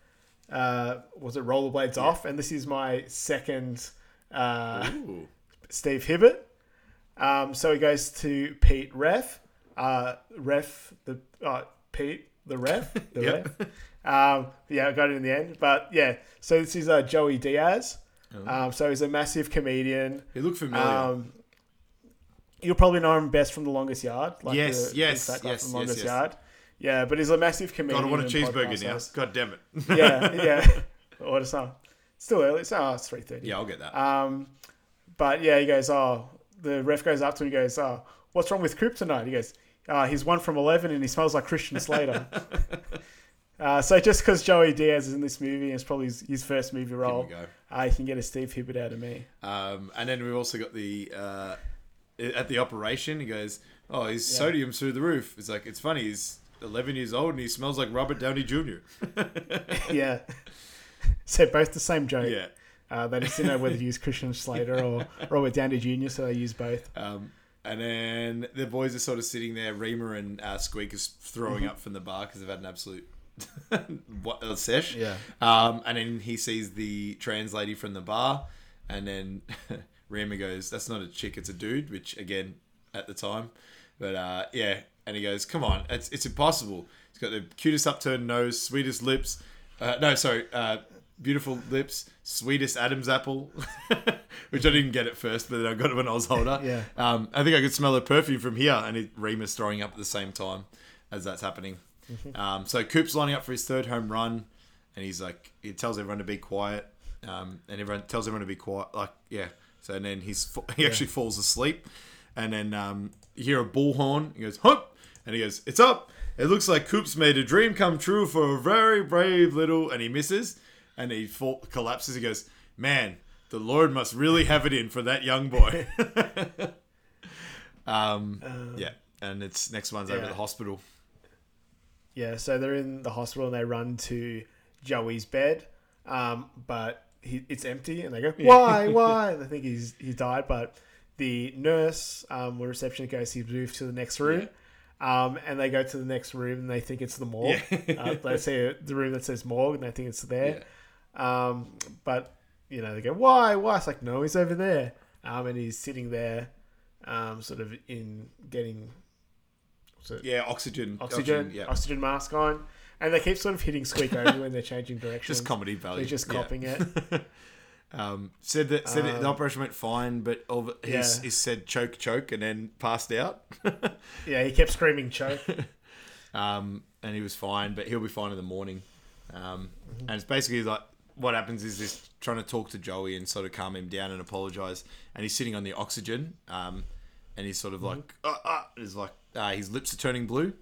uh, was it rollerblades off, and this is my second uh. Steve Hibbert. Um, so he goes to Pete Ref, uh, Ref the uh, Pete the Ref, the Yep. Ref. Um, yeah, I got it in the end. But yeah, so this is uh, Joey Diaz. Oh. Um, so he's a massive comedian. He looked familiar. Um, you'll probably know him best from The Longest Yard. Like Yes, the, the yes, guy yes, from Longest yes. Yard. Yeah, but he's a massive comedian. God, I want a cheeseburger now. host. God damn it. Yeah, yeah. Order some. Still early. It's, oh, it's 3.30. yeah, I'll get that. Um, but yeah, he goes, oh, the ref goes up to him, he goes, oh, what's wrong with tonight? He goes, uh, he's one from 11 and he smells like Christian Slater. uh, so just because Joey Diaz is in this movie, and it's probably his, his first movie role, go. uh, he can get a Steve Hibbert out of me. Um, and then we've also got the uh, at the operation. He goes, "Oh, his sodium's through the roof." It's like it's funny. He's 11 years old and he smells like Robert Downey Jr. yeah. so both the same joke. yeah. Uh, they just didn't know whether to use Christian Slater or Robert Downey Jr., so they use both. Um, and then the boys are sort of sitting there. Remer and uh, Squeak is throwing Mm-hmm. up from the bar because they've had an absolute what a sesh. Yeah. Um, and then he sees the trans lady from the bar, and then Remer goes, "That's not a chick, it's a dude." Which again, at the time, but uh, yeah. And he goes, "Come on, it's it's impossible." He's got the cutest upturned nose, sweetest lips. Uh, no, sorry, uh, beautiful lips, sweetest Adam's apple, which I didn't get at first, but then I got it when I was older. Yeah. Um, I think I could smell her perfume from here, and it, Remer's throwing up at the same time as that's happening. Um, so Coop's lining up for his third home run, and he's like, he tells everyone to be quiet. um, and everyone tells everyone to be quiet. Like, yeah. So and then he's he actually falls asleep, and then um, you hear a bullhorn. He goes, "Hup!" and he goes, "It's up." It looks like Coop's made a dream come true for a very brave little, and he misses, and he fall, collapses. He goes, "Man, the Lord must really have it in for that young boy." um, yeah, and it's next one's over yeah. at the hospital. Yeah, so they're in the hospital and they run to Joey's bed, um, but he, it's empty, and they go, "Why? Why?" They think he's he died, but the nurse um, or reception goes, "He's moved to the next room." Um, and they go to the next room and they think it's the morgue. uh, they see the room that says morgue and they think it's there. Um, but you know they go, "Why? Why?" It's like, "No, he's over there." Um, and he's sitting there, um, sort of in getting Yeah, oxygen, oxygen, yeah, oxygen mask on, and they keep sort of hitting Squeak over when they're changing direction. just comedy value. They're just yeah. copying it. Um, said that said that the operation went fine, but all the, he's, yeah. he said choke, choke, and then passed out. Yeah, he kept screaming choke. um, and he was fine, but he'll be fine in the morning. Um, Mm-hmm. And it's basically like what happens is this trying to talk to Joey and sort of calm him down and apologize. And he's sitting on the oxygen, um, and he's sort of Mm-hmm. like, uh, uh, he's like, uh, his lips are turning blue, and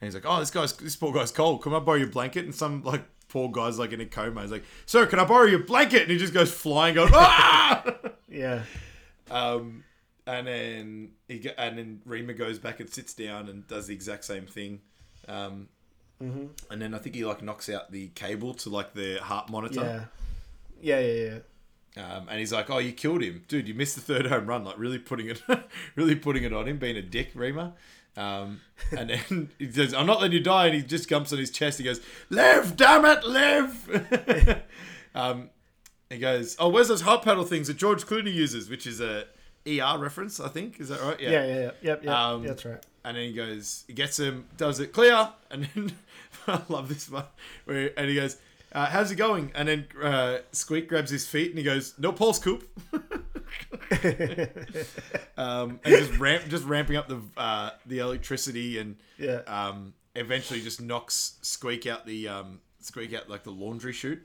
he's like, oh, this guy's this poor guy's cold. Can I borrow your blanket? And some like poor guy's like in a coma. He's like, sir, can I borrow your blanket? And he just goes flying, going, ah! Yeah, Um, and then he and then Remer goes back and sits down and does the exact same thing. Um, Mm-hmm. and then I think he like knocks out the cable to like the heart monitor. yeah, yeah, yeah, yeah. Um, and he's like, "Oh, you killed him, dude! You missed the third home run. Like really putting it, really putting it on him, being a dick, Remer." Um, and then he says, "I'm not letting you die." And he just jumps on his chest. He goes, "Live, damn it, live!" um, he goes, "Oh, where's those heart paddle things that George Clooney uses?" Which is a ER reference, I think. Is that right? Yeah, yeah, yeah, yep, yep. Um, yeah, that's right. And then he goes, he gets him, does it clear, and then I love this one. Where, and he goes, uh, "How's it going?" And then uh, Squeak grabs his feet and he goes, "No pulse, Coop." um, and just ramp, just ramping up the uh, the electricity, and Yeah. um, eventually just knocks Squeak out the um, Squeak out like the laundry chute.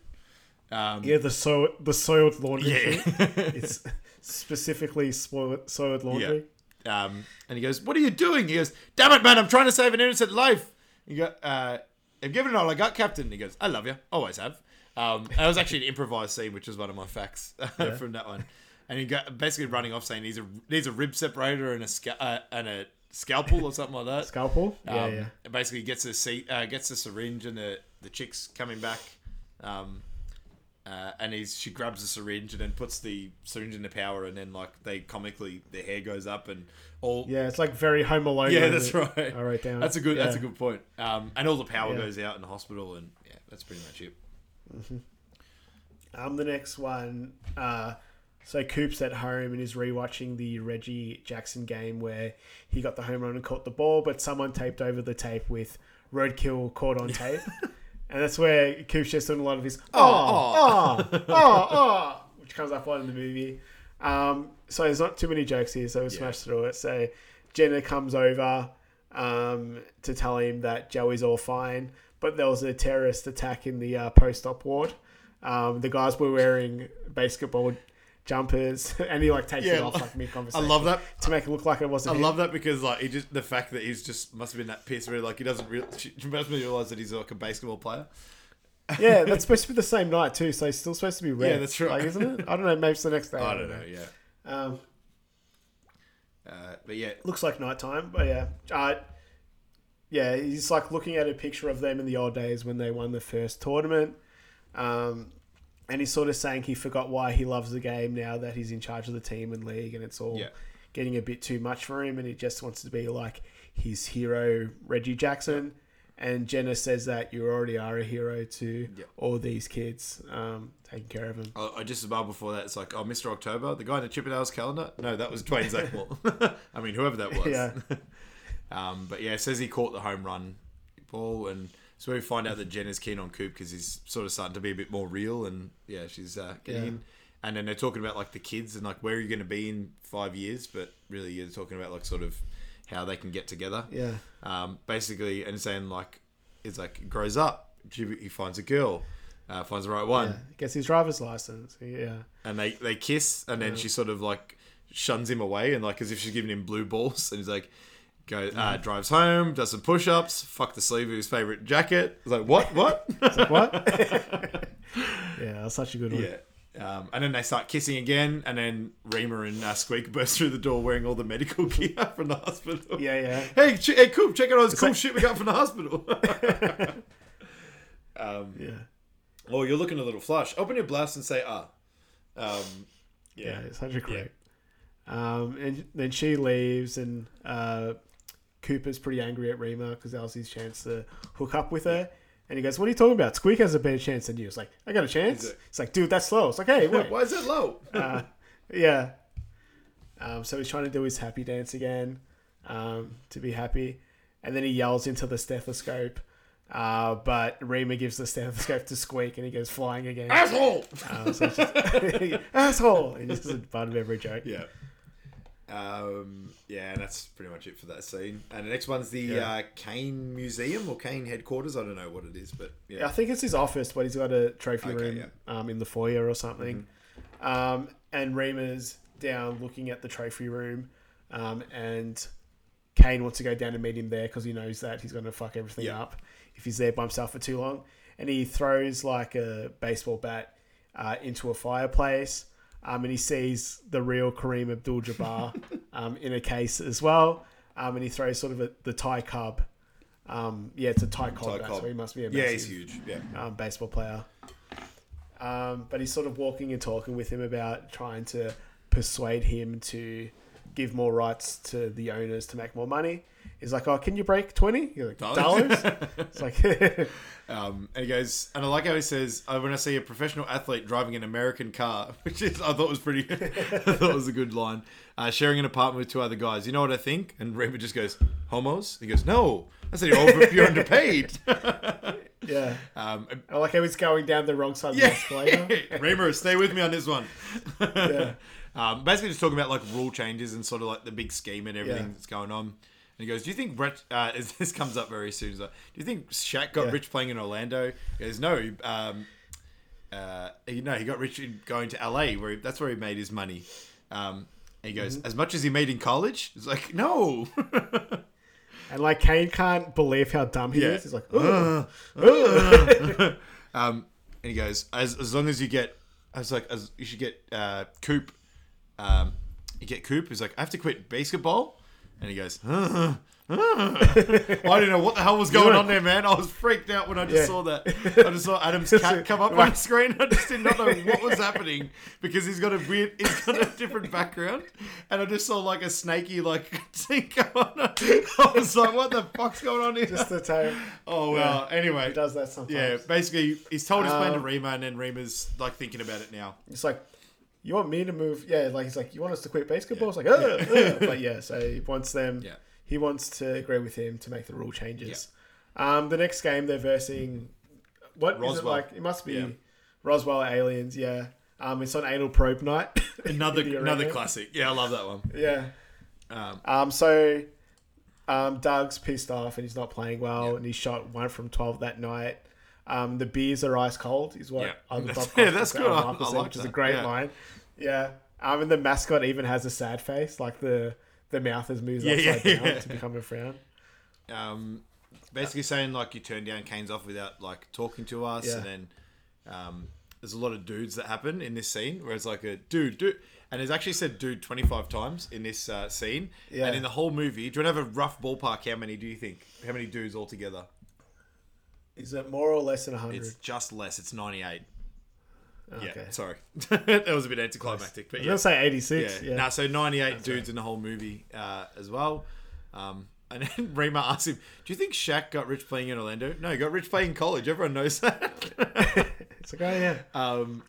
Um, Yeah, the so the soiled laundry. Yeah. it's specifically soiled, soiled laundry. Um, and he goes, "What are you doing?" He goes, "Damn it, man! I'm trying to save an innocent life." You go, uh, "I've given it all I got, Captain." And he goes, "I love you, always have." Um, and it was actually an improvised scene, which is one of my facts from that one. And he got basically running off saying, he's a needs a rib separator and a sca- uh, and a scalpel or something like that." Scalpel. Yeah, Um, yeah. and Basically, gets a seat, uh, gets a syringe, and the the chick's coming back. Um, uh, and he's she grabs the syringe and then puts the syringe in the power, and then like they comically their hair goes up and all. Yeah, it's like very Home Alone. Yeah, that's it- right. I wrote down. That's a good. That's a good point. Um, and all the power Yeah. goes out in the hospital, and yeah, that's pretty much it. Um, the next one. Uh, so Coop's at home and is rewatching the Reggie Jackson game where he got the home run and caught the ball, but someone taped over the tape with roadkill caught on tape. And that's where just doing a lot of his oh, oh, oh, oh, which comes up a lot in the movie. Um, so there's not too many jokes here, so we'll smash through it. So Jenna comes over um, to tell him that Joey's all fine, but there was a terrorist attack in the uh, post-op ward. Um, the guys were wearing BASEketball jumpers, and he like takes it off like mid conversation. I love that. to make it look like it wasn't. him. love that because like he just the fact that he's just must have been that piss where like he doesn't real must realize that he's like a BASEketball player. Yeah, that's supposed to be the same night too, so he's still supposed to be red. Yeah, that's right. Like, isn't it? I don't know. Maybe it's the next day. I don't know. Yeah. Um, Uh, but yeah, looks like nighttime, but yeah. Uh, yeah, he's like looking at a picture of them in the old days when they won the first tournament. Um, and he's sort of saying he forgot why he loves the game now that he's in charge of the team and league, and it's all Yeah. getting a bit too much for him, and he just wants to be like his hero, Reggie Jackson. And Jenna says that you already are a hero to Yeah. all these kids, um, taking care of them. I, I just about before that it's like oh Mr. October the guy in the Chippendales calendar no that was Dwayne Zachmore I mean whoever that was Yeah. um, but yeah it says he caught the home run ball and so we find out that Jen is keen on Coop because he's sort of starting to be a bit more real and yeah she's uh, getting Yeah. in and then they're talking about like the kids and like where are you going to be in five years but really you're talking about like sort of how they can get together Yeah. um, basically and saying like it's like grows up he finds a girl uh, finds the right one, Yeah, gets his driver's license. Yeah. and they they kiss, and then she sort of like shuns him away, and like as if she's giving him blue balls, and he's like. Go, uh, drives home, does some push-ups, fuck the sleeve of his favorite jacket. It's like, what, what? What? yeah, that's such a good one. Yeah. Um, and then they start kissing again, and then Remer and uh, Squeak burst through the door wearing all the medical gear from the hospital. Yeah, yeah. Hey, ch- hey, Coop, check out all this cool like- shit we got from the hospital. um, Yeah. oh, you're looking a little flush. Open your blouse and say ah. Um, Yeah, yeah. it's such a great. Um, and then she leaves, and uh, Cooper's pretty angry at Remer because that was his chance to hook up with her. And he goes, "What are you talking about? Squeak has a better chance than you." It's like, "I got a chance." It- It's like, "Dude, that's slow." It's like, "Hey, wait." Why is it low? uh, yeah. Um, so he's trying to do his happy dance again um, to be happy, and then he yells into the stethoscope. Uh, but Remer gives the stethoscope to Squeak, and he goes flying again. Asshole! Um, so it's just, asshole! And this is part of every joke. Yeah. Um, yeah, and that's pretty much it for that scene. And the next one's the Yeah. uh, Cain Museum or Cain headquarters. I don't know what it is, but yeah. I think it's his office, but he's got a trophy Okay, room yeah. um, in the foyer or something. Um, and Remer's down looking at the trophy room, um, and Cain wants to go down and meet him there because he knows that he's going to fuck everything Yeah. up if he's there by himself for too long. And he throws like a baseball bat uh, into a fireplace. Um, and he sees the real Kareem Abdul-Jabbar um, in a case as well. Um, and he throws sort of a, the Ty Cobb. Um, yeah, it's a Ty Cobb. Ty bat, Cobb. so he must be a yeah, massive, he's huge. Yeah. um, baseball player. Um, but he's sort of walking and talking with him about trying to persuade him to give more rights to the owners to make more money. He's like, "Oh, can you break twenty like, Dollars? dollars?" it's like, Um, and he goes, and I like how he says, uh, "When I see a professional athlete driving an American car," which is I thought was pretty, I thought was a good line. Uh, sharing an apartment with two other guys. You know what I think? And Remer just goes, "Homos." He goes, "No, I said you're over, you're underpaid." yeah. um, I like how he's going down the wrong side of the escalator. Remer, stay with me on this one. Yeah. Um, basically, just talking about like rule changes and sort of like the big scheme and everything Yeah. that's going on. And he goes, "Do you think Brett?" Uh, as this comes up very soon. Like, "Do you think Shaq got Yeah. rich playing in Orlando?" He goes, "No." Um, uh, he, no, he got rich in going to LA, where he, that's where he made his money. Um, and he goes, Mm-hmm. "As much as he made in college." It's like, no. And like Cain can't believe how dumb he Yeah. is. He's like, "Ugh." Um, and he goes, as, as long as you get, I was like, as you should get uh, Coop. Um, you get Coop. He's like, I have to quit BASEketball, and he goes, "Uh, uh." I didn't know what the hell was going on there, man. I was freaked out when I just Yeah. saw that. I just saw Adam's cat come up on the screen. I just did not know what was happening because he's got a weird, he's got a different background, and I just saw like a snaky like thing going on. I was like, what the fuck's going on here? just the tail. oh well. Anyway, He does that sometimes. yeah, basically, he's told his plan to Um, Remer, and then Remer's like thinking about it now. It's like, you want me to move? Yeah, like he's like, you want us to quit BASEketball? It's like, Ugh, ugh." but yeah, so he wants them. Yeah. He wants to agree with him to make the rule changes. Um, the next game they're versing. What is it like? It must be Yeah. Roswell Aliens. Yeah. Um, it's on Anal Probe Night. Another another classic. Yeah, I love that one. Yeah. Um, Um, so um, Doug's pissed off and he's not playing well, Yeah. and he shot one from twelve that night. Um, the beers are ice cold, is what Yeah. other That's- Bob yeah, that's good. I- I like which is a great Yeah. line. Yeah. Um, and the mascot even has a sad face, like the the mouth has moved Yeah, upside yeah, down yeah. to become a frown. um, basically saying like you turn down Cain's off without like talking to us, Yeah. and then um, there's a lot of dudes that happen in this scene where it's like a dude, dude, and it's actually said dude 25 times in this uh, scene, Yeah. and in the whole movie. Do you want to have a rough ballpark? How many do you think? How many dudes altogether? Is it more or less than hundred? It's just less. It's 98. Okay. Yeah, sorry, that was a bit anticlimactic, but I was yeah. gonna say eighty six. Yeah. Yeah. No, so 98 dudes in the whole movie uh, as well. Um, and then Remer asks him, Do you think Shaq got rich playing in Orlando? No, he got rich playing in college. Everyone knows that. It's like, oh yeah. um,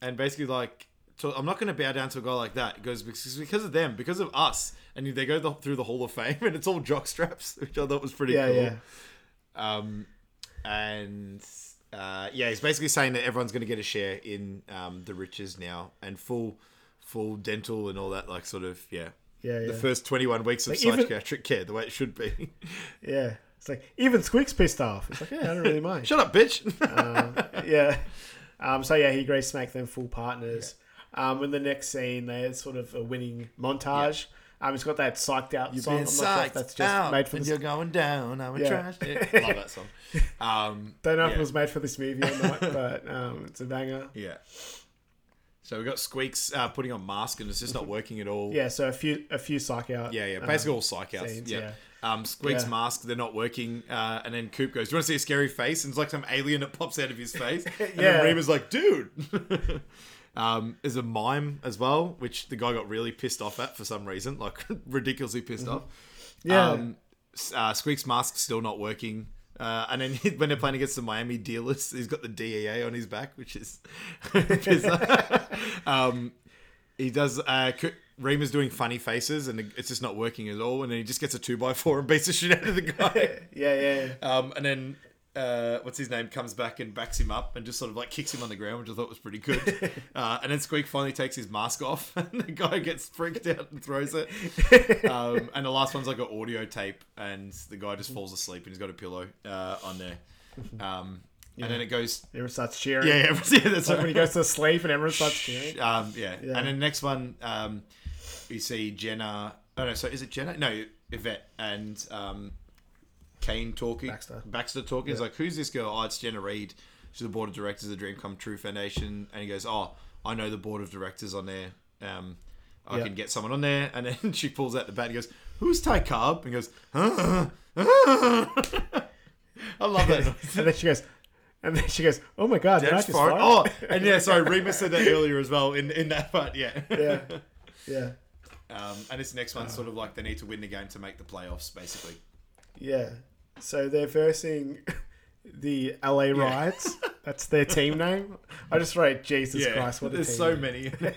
and basically, like, to, I'm not going to bow down to a guy like that. It goes because, because of them, because of us. And they go the, through the Hall of Fame, and it's all jock straps, which I thought was pretty Yeah, cool. yeah. Um, and uh, yeah, he's basically saying that everyone's going to get a share in um, the riches now and full, full dental and all that, like sort of yeah. Yeah, The first 21 weeks of Like, even- psychiatric care, the way it should be. Yeah. It's like even Squeak's pissed off. It's like, yeah, I don't really mind. Shut up, bitch. yeah. Um, so yeah, he grace make them full partners. Um, in the next scene, there's sort of a winning montage. Um, it's got that psyched out song. I'm not sure if that's just made for this. going down. I'm a Yeah. trash. Love that song. Um, Don't know if it was made for this movie or not, but um, it's a banger. Yeah. So we got Squeaks uh, putting on mask and it's just not working at all. Yeah, so a few a few psych out. Yeah, yeah. um, Basically all psych outs. scenes, yeah. yeah. Um, Squeak's Yeah. mask, they're not working. Uh, and then Coop goes, Do you want to see a scary face? And it's like some alien that pops out of his face. And Yeah. then Remer's like, Dude. Um, there's a mime as well, which the guy got really pissed off at for some reason, like ridiculously pissed off. Mm-hmm. Yeah. Um, uh, Squeak's mask still not working. Uh, and then when they're playing against the Miami dealers, he's got the DEA on his back, which is um, he does. Uh, Remer's doing funny faces, and it's just not working at all. And then he just gets a two by four and beats the shit out of the guy. yeah, yeah, yeah. um, and then uh, what's his name comes back and backs him up and just sort of like kicks him on the ground, which I thought was pretty good. Uh, and then Squeak finally takes his mask off, and the guy gets freaked out and throws it. Um, and the last one's like an audio tape, and the guy just falls asleep, and he's got a pillow uh, on there. Um, And then it goes, Everyone starts cheering. yeah, yeah, yeah that's Like right. when he goes to sleep and everyone starts cheering. Um, yeah. Yeah. And then the next one, um, you see Jenna. Oh no, so is it Jenna? No, Yvette and um, Cain talking. Baxter. Baxter talking. He's like, "Who's this girl?" Oh, it's Jenna Reed. She's the board of directors of the Dream Come True Foundation. And he goes, "Oh, I know the board of directors on there. Um, I Yeah. can get someone on there." And then she pulls out the bat and goes, "Who's Ty Cobb?" And he goes, "Huh? huh." I love that. And then she goes, and then she goes, "Oh my god, did I That's just fart?" Oh, and yeah, sorry, Remer said that earlier as well in, in that part. Yeah. yeah, yeah, Um, and this next one's sort of like they need to win the game to make the playoffs, basically. yeah. So they're versing the LA Riots. That's their team name. I just wrote Jesus Christ, what a there's so name. many.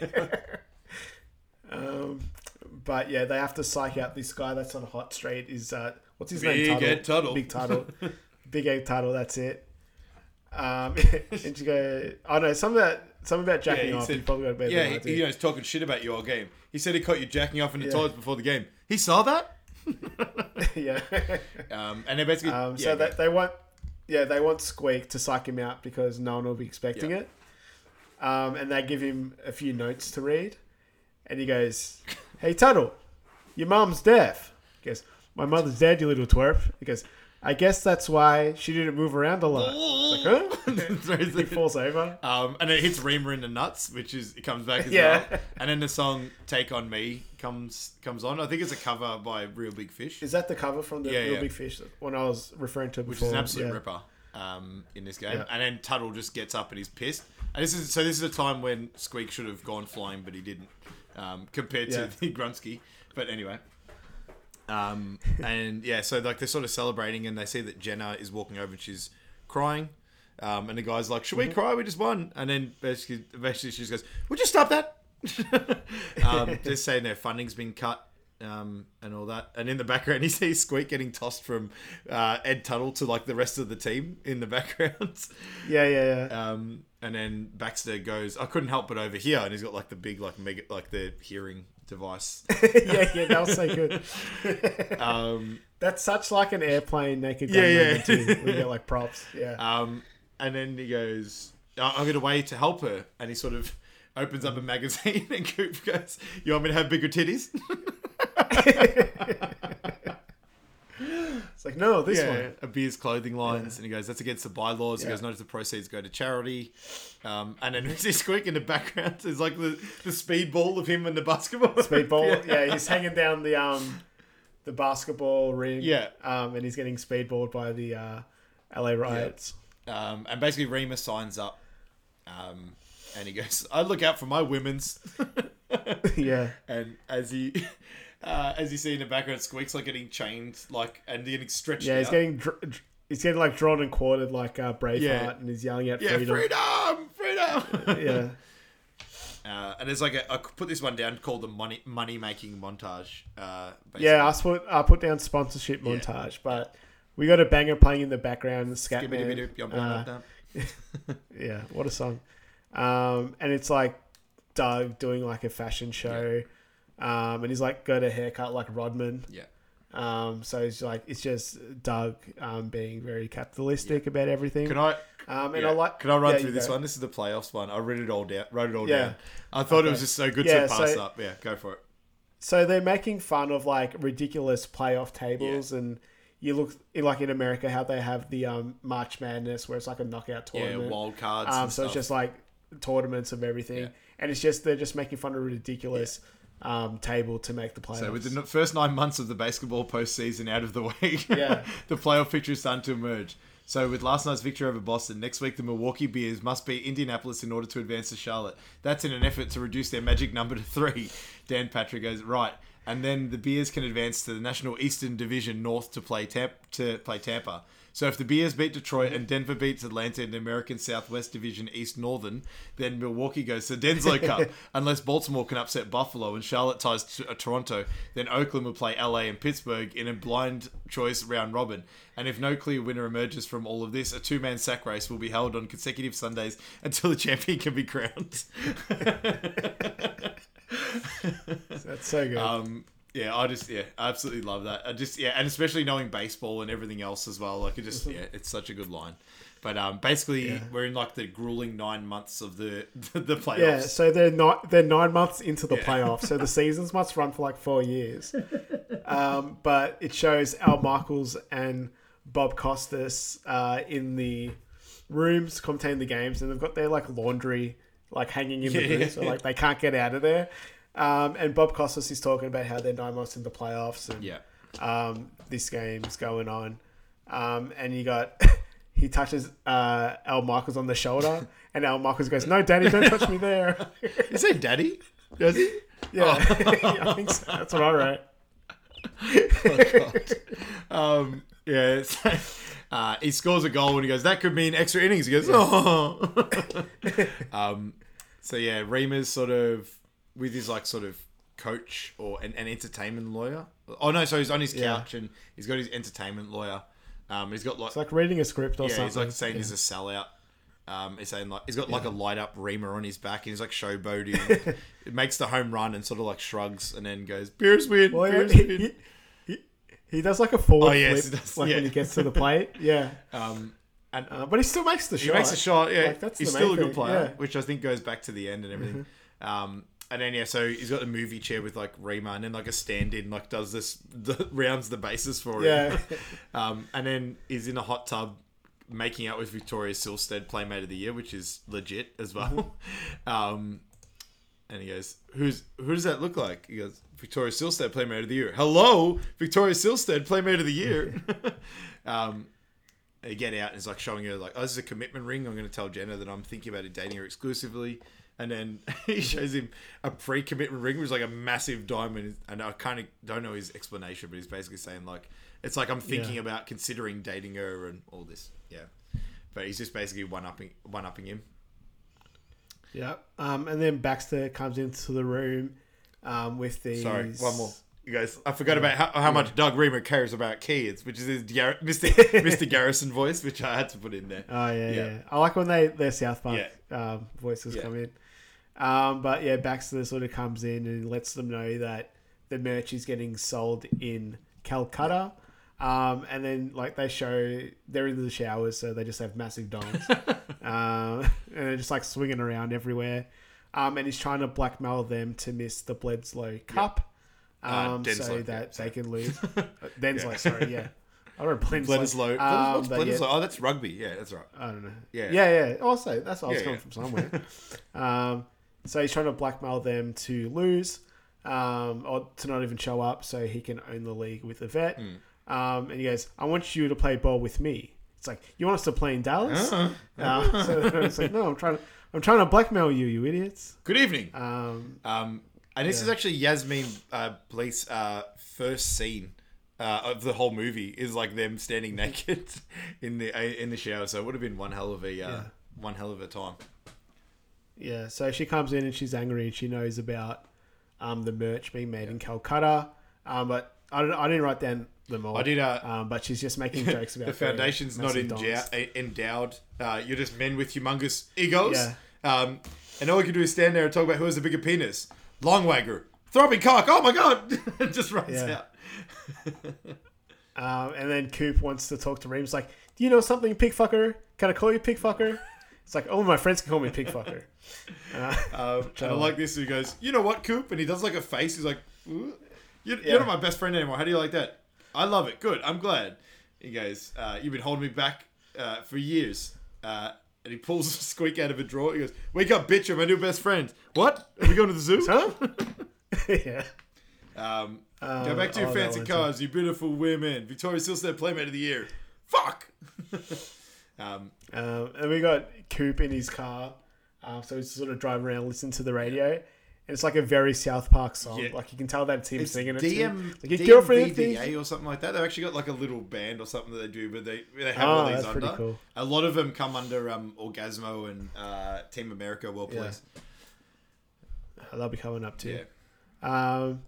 Um, but yeah, they have to psych out this guy that's on Hot Street. Is uh, what's his Big name? Ed Tuttle. Big Tuttle. Big Egg Tuttle. That's it. Um, and you go, oh no, some of that, some about jacking he off. said- you probably got a better yeah, he, you know, he's talking shit about your game. He said he caught you jacking off in the Yeah. toilets before the game. He saw that. Yeah. Um, and they basically, Um, so they, they want, yeah, they want Squeak to psych him out because no one will be expecting Yeah. it. Um, and they give him a few notes to read, and he goes, "Hey Tuttle, your mum's deaf." He goes, "My mother's dead, you little twerp." He goes, "I guess that's why she didn't move around a lot." It's like, huh? Throws he it. falls over. Um, and it hits Reema in the nuts, which is it comes back as Yeah. well. And then the song "Take on Me" comes comes on. I think it's a cover by Reel Big Fish, Is that the cover from the Yeah, Real yeah. Big Fish when I was referring to which before? is an absolute yeah. ripper um, in this game. Yeah. And then Tuttle just gets up and he's pissed. And this is so this is a time when Squeak should have gone flying, but he didn't, um, compared Yeah. to the Grunsky. But anyway. Um, and yeah, so like they're sort of celebrating, and they see that Jenna is walking over and she's crying. Um, and the guy's like, "Should we Mm-hmm. cry? We just won." And then basically, eventually, she just goes, "Would you stop that?" um, just saying their funding's been cut um, and all that. And in the background, you see Squeak getting tossed from uh, Ed Tuttle to like the rest of the team in the background. Yeah, yeah, yeah. Um, and then Baxter goes, "I couldn't help but over here," and he's got like the big like mega like the hearing device. yeah, yeah, that was so good. Um, That's such like an airplane naked gun Yeah, yeah. too. We get like props. Yeah. Um, and then he goes, "I- I'm going to wait to help her. And he sort of opens up a magazine and Coop goes, You want me to have bigger titties? It's like, no, this one. A beer's clothing lines. And he goes, That's against the bylaws. He Yeah. goes, Notice the proceeds go to charity. Um, and then there's this squeak in the background. There's like the, the speedball of him and the basketball. Speedball. yeah. he's hanging down the um the basketball ring. Yeah. Um, and he's getting speedballed by the uh, LA riots. Um, and basically, Remer signs up. Um, and he goes, I look out for my women's. Yeah. and as he uh, as you see in the background squeaks like getting chained like and getting stretched Yeah. He's out. getting dr- he's getting like drawn and quartered like uh, Braveheart, Yeah. and he's yelling out yeah freedom. freedom freedom, Yeah. uh, and there's like a I put this one down called the money money making montage uh, basically. Yeah. I put I put down sponsorship Yeah. montage, but we got a banger playing in the background. The scat man. Skibbity-biddy, yum, yum, Uh. Yeah, what a song. Um, and it's like Doug doing like a fashion show. Um, and he's like got a haircut like Rodman. yeah Um, so it's like it's just Doug um, being very capitalistic about everything. Can I? Um, and yeah. I like. Can I run yeah, through this go. one? This is the playoffs one. I read it all down. Wrote it all Yeah. down. I thought it was just so good Yeah, to pass so- up. Yeah, go for it. So they're making fun of like ridiculous playoff tables, and you look like in America how they have the um, March Madness, where it's like a knockout Yeah, tournament. wild cards. Um, so it's just like tournaments of everything, Yeah. and it's just they're just making fun of ridiculous um, table to make the playoffs. So with the first nine months of the BASEketball postseason out of the way, Yeah. the playoff picture is starting to emerge. So with last night's victory over Boston, next week the Milwaukee Beers must beat Indianapolis in order to advance to Charlotte. That's in an effort to reduce their magic number to three. Dan Patrick goes right, and then the Beers can advance to the National Eastern Division North to play Tampa. To play Tampa. So if the Bears beat Detroit and Denver beats Atlanta in the American Southwest Division East Northern, then Milwaukee goes to Denslow Cup. Unless Baltimore can upset Buffalo and Charlotte ties to uh, Toronto, then Oakland will play LA and Pittsburgh in a blind choice round robin. And if no clear winner emerges from all of this, a two-man sack race will be held on consecutive Sundays until the champion can be crowned. That's so good. Um, yeah, I just yeah, I absolutely love that. I just yeah, and especially knowing baseball and everything else as well. Like it just yeah, it's such a good line. But um, basically, we're in like the grueling nine months of the the playoffs. yeah, so they're not they're nine months into the Yeah. playoffs, so the seasons must run for like four years. Um, but it shows Al Michaels and Bob Costas uh, in the rooms commentating the games, and they've got their like laundry like hanging in the Yeah. booth, so like they can't get out of there. Um, and Bob Costas is talking about how they're nine months in the playoffs, and yeah. um, this game's going on. Um, and you got he touches uh, Al Michaels on the shoulder, and Al Michaels goes, "No, Daddy, don't touch me there." You say daddy? Does he? yeah, I think so. That's what I wrote. Um, yeah. It's, uh, he scores a goal and he goes, "That could mean extra innings." He goes, "Oh." um, so yeah, Remer's sort of with his like sort of coach or an, an entertainment lawyer. Oh no, so he's on his Yeah. couch and he's got his entertainment lawyer. Um, he's got like It's like reading a script or yeah, something. he's like saying he's a sellout. Um, he's saying like he's got like a light up Remer on his back and he's like showboating. it makes the home run and sort of like shrugs and then goes, beers win." well, Bears he, win." he, he, he does like a forward Oh, yes, flip, does, like yeah. when he gets to the plate. Yeah, Um, and uh, but he still makes the shot. he makes a shot. Yeah, Like, that's he's the still a good thing, player, yeah. Mm-hmm. which I think goes back to the end and everything. Um, and then yeah, so he's got the movie chair with like Remer, and like a stand-in like does this the, rounds the bases for him. Yeah. um, and then he's in a hot tub making out with Victoria Silvstedt, Playmate of the Year, which is legit as well. Mm-hmm. um, and he goes, "Who's who does that look like?" He goes, "Victoria Silvstedt, Playmate of the Year." Hello, Victoria Silvstedt, Playmate of the Year. um, they get out and it's like showing her like, oh, this is a commitment ring. I'm going to tell Jenna that I'm thinking about dating her exclusively. And then he shows him a pre-commitment ring, which is like a massive diamond. And I kind of don't know his explanation, but he's basically saying like, it's like I'm thinking Yeah. about considering dating her and all this. Yeah, but he's just basically one upping one upping him. yeah. Um, and then Baxter comes into the room um, with the Sorry, one more. You guys, I forgot about how, how much Doug Remer cares about kids, which is his Gar- Mr. Mr. Garrison voice, which I had to put in there. Oh yeah, Yeah. I like when they their South Park um, voices come in. Um, but yeah, Baxter sort of comes in and lets them know that the merch is getting sold in Calcutta. Um, and then like they show they're in the showers, so they just have massive dongs, um, and they're just like swinging around everywhere. Um, and he's trying to blackmail them to miss the Bledsoe Cup, Uh, um, Denslow, so yeah, that sorry. they can lose. Uh, Denslow, sorry, yeah. I wrote Bledsoe. Bledisloe. Um, What's but yeah, Oh, that's rugby. Yeah, that's right. I don't know. Yeah. yeah, yeah. Also, that's I was Yeah, coming yeah. from somewhere. um, so he's trying to blackmail them to lose, um, or to not even show up, so he can own the league with Yvette. Hmm. Um, and he goes, "I want you to play ball with me." It's like you want us to play in Dallas. Uh-huh. Uh, so it's like, no, I'm trying to, I'm trying to blackmail you, you idiots. Good evening. Um, Um, and this is actually Yasmine uh, Bleeth's uh, first scene uh, of the whole movie is like them standing naked in the in the shower. So it would have been one hell of a uh, one hell of a time. Yeah, so she comes in and she's angry and she knows about um, the merch being made in Calcutta. Um, but I, don't, I didn't write down them all. I did, uh, um, but she's just making jokes about the foundation's not endowed. Uh, you're just men with humongous egos. Yeah. Um, and all we can do is stand there and talk about who has the bigger penis. Longwagger. Throbbing cock. Oh my god! just runs Yeah. out. Um, and then Coop wants to talk to Reams like, "Do you know something, pig fucker? Can I call you pig fucker?" It's like, "Oh, my friends can call me pig fucker." Uh, Um, and I like this. He goes, "You know what, Coop?" And he does like a face. He's like, "Ooh, "You're, Yeah. you're not my best friend anymore. How do you like that?" I love it. Good. I'm glad. He goes, uh, "You've been holding me back uh, for years." Uh, and he pulls a squeak out of a drawer. He goes, "Wake up, bitch! I'm my new best friend." What? Are we going to the zoo? huh? yeah. Um, go Um, back to your oh, fancy cars, you beautiful women. Victoria Silvstedt Playmate of the Year. Fuck. um, Um, and we got Coop in his car, uh, so he's sort of driving around, listening to the radio. And it's like a very South Park song. Yeah. Like you can tell that it's him it's singing it. to DM, him. Like your girlfriend thinks- DMVDA or something like that. They've actually got like a little band or something that they do, but they they have Oh, all these that's pretty under. cool. A lot of them come under um, Orgazmo and uh, Team America. Well Yeah. They'll be coming up too. Yeah. Um,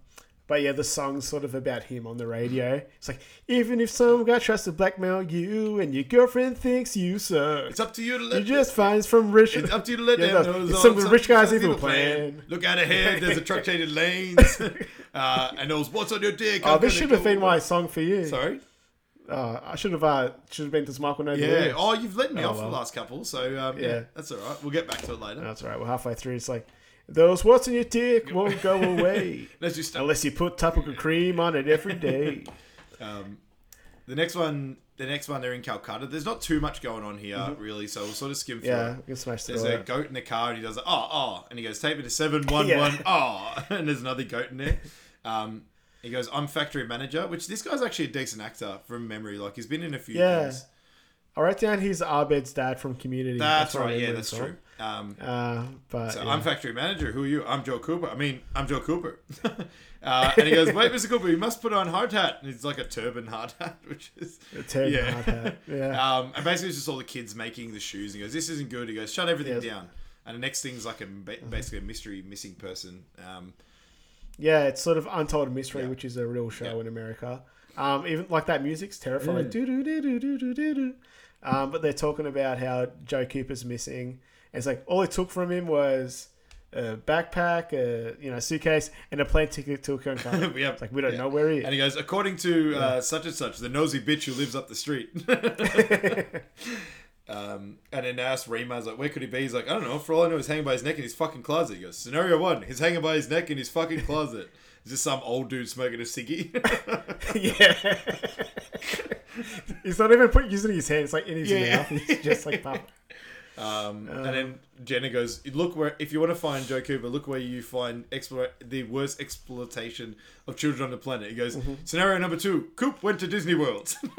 but yeah, the song's sort of about him on the radio. It's like, even if some guy tries to blackmail you and your girlfriend thinks you suck, It's up to you to let. you just finds from rich. it's up to you to let Yeah, them know. it's some rich guys evil evil plan. Look out ahead. There's a truck changing lanes. uh, and those what's on your dick? Oh, I'm this should have been my song for you. Sorry. Oh, I should have. Uh, should have been to Michael the Yeah. Oh, you've let me Oh, off well. the last couple, so um, yeah. Yeah. that's all right. We'll get back to it later. That's all right. We're halfway through. It's like those what's in your dick won't go away Let's just start. unless you put topical cream on it every day. Um, the next one, the next one, they're in Calcutta. There's not too much going on here, really, so we'll sort of skim through. Mm-hmm. Yeah, it. we can smash There's a goat in the car, and he does, oh, oh, and he goes, take me to seven one one, oh, and there's another goat in there. Um, he goes, I'm factory manager, which this guy's actually a decent actor from memory. Like he's been in a few Yeah. things. I wrote down he's Abed's dad from Community. That's what I right. Yeah, that's true. Um, uh, but so yeah. I'm factory manager. Who are you? I'm Joe Cooper. I mean, I'm Joe Cooper. uh, and he goes, wait, Mr. Cooper, you must put on hard hat. And it's like a turban hard hat, which is a turban yeah. hard hat. Yeah. um, and basically, it's just all the kids making the shoes. And he goes, this isn't good. He goes, shut everything yes. down. And the next thing's like a uh-huh. basically a mystery missing person. Um, yeah, it's sort of untold mystery, yeah. which is a real show yeah. in America. Um, even like that music's terrifying. Mm. Um, but they're talking about how Joe Cooper's missing it's like all it took from him was a backpack, a you know suitcase, and a plane ticket to Cancun. we have- It's like we don't yeah. know where he is. And he goes, according to uh, such and such, the nosy bitch who lives up the street. um, and then asked Remer's like, where could he be? He's like, I don't know. For all I know, he's hanging by his neck in his fucking closet. He goes, scenario one, he's hanging by his neck in his fucking closet. Is this some old dude smoking a ciggy? yeah. He's not even put, using his hand. It's like in his Yeah. mouth. He's just like puff. Um, and then Jenna goes, "Look where if you want to find Joe Cooper, look where you find the worst exploitation of children on the planet." He goes, Mm-hmm. "Scenario number two: Coop went to Disney World."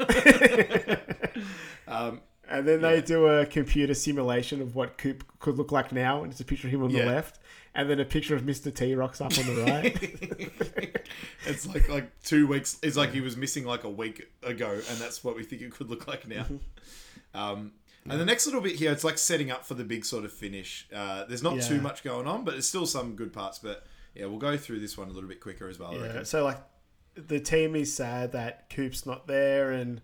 um, And then they do a computer simulation of what Coop could look like now, and it's a picture of him on Yeah. the left, and then a picture of Mr. T rocks up on the right. it's like like two weeks. It's like he was missing like a week ago, and that's what we think it could look like now. Mm-hmm. Um, and the next little bit here, it's like setting up for the big sort of finish. Uh, there's not too much going on, but there's still some good parts. But yeah, we'll go through this one a little bit quicker as well. Yeah. So like, the team is sad that Coop's not there, and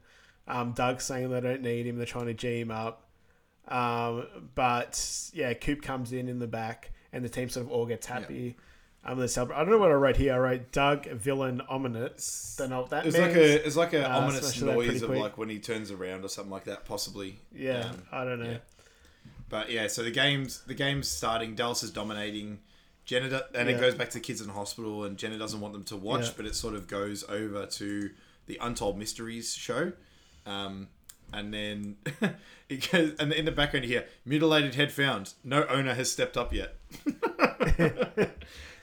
um, Doug's saying they don't need him. They're trying to G him up. Um, but yeah, Coop comes in in the back, and the team sort of all gets happy. Um, they celebrate. I don't know what I wrote here. I wrote Doug, villain, ominous. Don't know what that It's means. like a it's like a Uh, ominous smash to that noise of quick. like when he turns around or something like that, possibly. yeah, Um, I don't know. yeah. But yeah, so the game's the game's starting. Dallas is dominating. Jenna do- and Yeah. it goes back to the kids in hospital, and Jenna doesn't want them to watch, Yeah. but it sort of goes over to the Untold Mysteries show. Um, and then it goes, and in the background you hear mutilated head found. No owner has stepped up yet.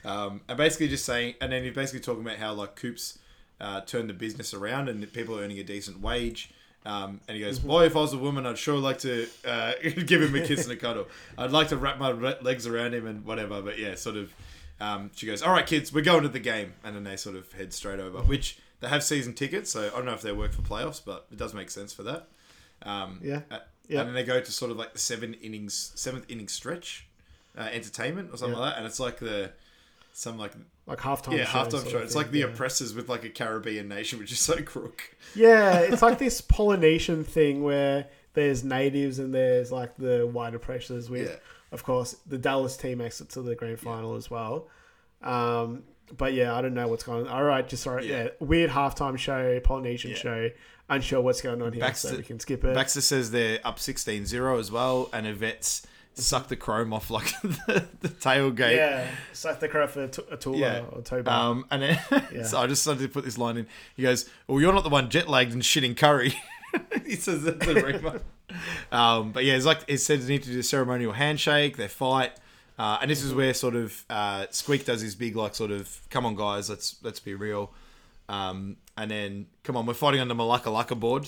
um, and basically just saying, and then you're basically talking about how like Coops uh, turned the business around and people are earning a decent wage. Um, and he goes, "Boy, if I was a woman, I'd sure like to uh, give him a kiss and a cuddle. I'd like to wrap my legs around him and whatever." But yeah, sort of. Um, she goes, "All right, kids, we're going to the game," and then they sort of head straight over. Which they have season tickets, so I don't know if they work for playoffs, but it does make sense for that. Um, Yeah. uh, Yeah. And then they go to sort of like the seven innings, seventh inning stretch, uh, entertainment or something Yeah. like that, and it's like the some like Like halftime. yeah show halftime sort show. of It's thing, like the yeah. oppressors with like a Caribbean nation, which is so crook. Yeah, it's like this Polynesian thing where there's natives and there's like the white oppressors with, Yeah. of course, the Dallas team makes it to the grand final as well. Um, but yeah, I don't know what's going on. All right, just sorry. Yeah, Yeah. weird halftime show, Polynesian Yeah. show. Unsure what's going on here, Baxter- so we can skip it. Baxter says they're up 16-0 as well, and Yvette's sucked the chrome off like the, the tailgate. yeah, suck the crow for t- a tool Yeah. or toe bar. Um, and then, Yeah. so I just started to put this line in. He goes, "Well, you're not the one jet lagged and shitting curry." he says that to Remer. um, but yeah, it's like it said they need to do a ceremonial handshake. They fight, uh, and this is where sort of uh, Squeak does his big like sort of, "Come on, guys, let's let's be real." Um, and then, come on, we're fighting on the Malaka Laka board.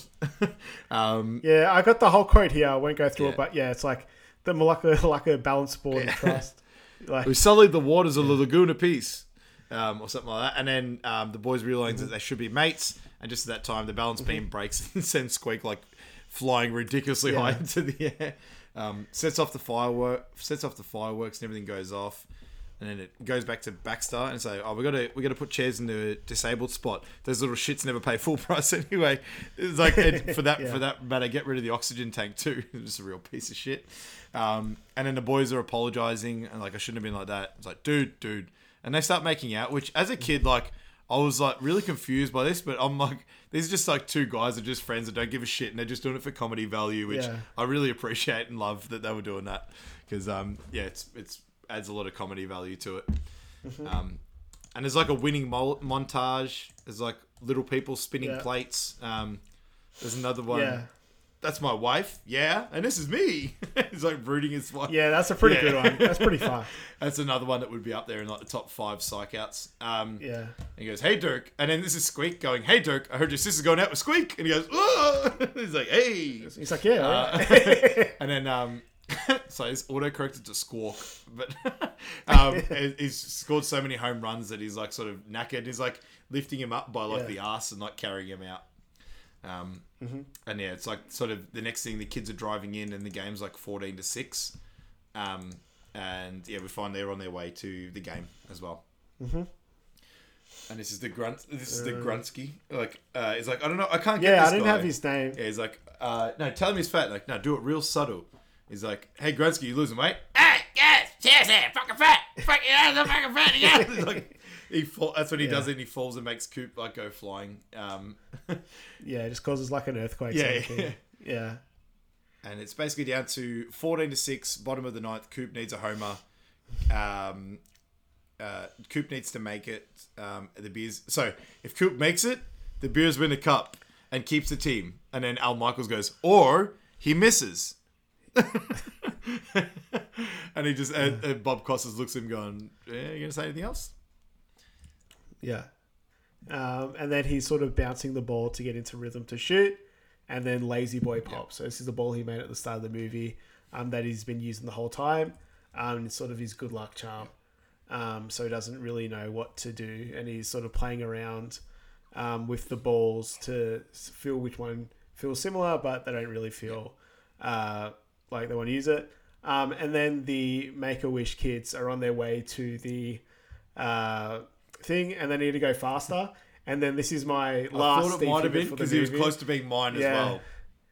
um, yeah, I got the whole quote here. I won't go through Yeah. it, but yeah, it's like the Malacca like a balance board and trust. Like, we sullied the waters of the lagoon of peace, um, or something like that. And then um, the boys realize that they should be mates. And just at that time, the balance beam breaks and sends Squeak like flying ridiculously Yeah. high into the air. Um, sets off the firework, sets off the fireworks, and everything goes off. And then it goes back to Baxter and say, "Oh, we got to we got to put chairs in the disabled spot. Those little shits never pay full price anyway. It's like and for that Yeah. for that matter, get rid of the oxygen tank too. It's just a real piece of shit. Um, and then the boys are apologizing and like I shouldn't have been like that. It's like, dude, dude, and they start making out. Which as a kid, like I was like really confused by this, but I'm like, these are just like two guys that are just friends that don't give a shit, and they're just doing it for comedy value, which Yeah. I really appreciate and love that they were doing that because um, yeah, it's it's adds a lot of comedy value to it. Mm-hmm. Um, and there's like a winning mo- montage. There's like little people spinning Yeah. plates. Um, there's another one. yeah, That's my wife. Yeah, and this is me. He's like rooting his wife. yeah, that's a pretty Yeah. good one. That's pretty fun. That's another one that would be up there in like the top five psych outs. Um, Yeah, and he goes, "Hey Dirk," and then this is Squeak going, "Hey Dirk, I heard your sister's going out with Squeak," and he goes, "Oh!" He's like, "Hey," he's like, yeah, Uh, right. and then um, so he's auto corrected to Squawk, but um, he's scored so many home runs that he's like sort of knackered. He's like lifting him up by like Yeah. the ass and like carrying him out. Um, and yeah, it's like sort of the next thing the kids are driving in, and the game's like fourteen to six. Um, and yeah, we find they're on their way to the game as well. Mm-hmm. And this is the grunt. This is the Grunsky. Like, uh, he's like, I don't know, I can't get yeah, I didn't guy. have his name. Yeah, he's like, uh, no, tell him he's fat. Like, no, do it real subtle. He's like, hey, Grunsky, you losing weight? Hey, yes, seriously, fucking fat. Fucking, yeah, I'm fucking fat again. Like, he fall, that's when he Yeah. does it. And he falls and makes Coop like go flying. Um, Yeah, it just causes like an earthquake. Yeah, yeah. yeah. and it's basically down to fourteen to six, bottom of the ninth. Coop needs a homer. Um, uh, Coop needs to make it. Um, the beers. So if Coop makes it, the beers win the cup and keeps the team. And then Al Michaels goes, or he misses. and he just and, and Bob Costas looks at him going, yeah, "You gonna say anything else?" Yeah. Um, and then he's sort of bouncing the ball to get into rhythm to shoot. And then La-Z-Boy pops. So this is the ball he made at the start of the movie um, that he's been using the whole time. Um, it's sort of his good luck charm. Um, so he doesn't really know what to do. And he's sort of playing around um, with the balls to feel which one feels similar, but they don't really feel uh, like they want to use it. Um, and then the Make a Wish kids are on their way to the uh, thing, and they need to go faster. And then this is my I last. thought it might have been because he was close to being mine as well.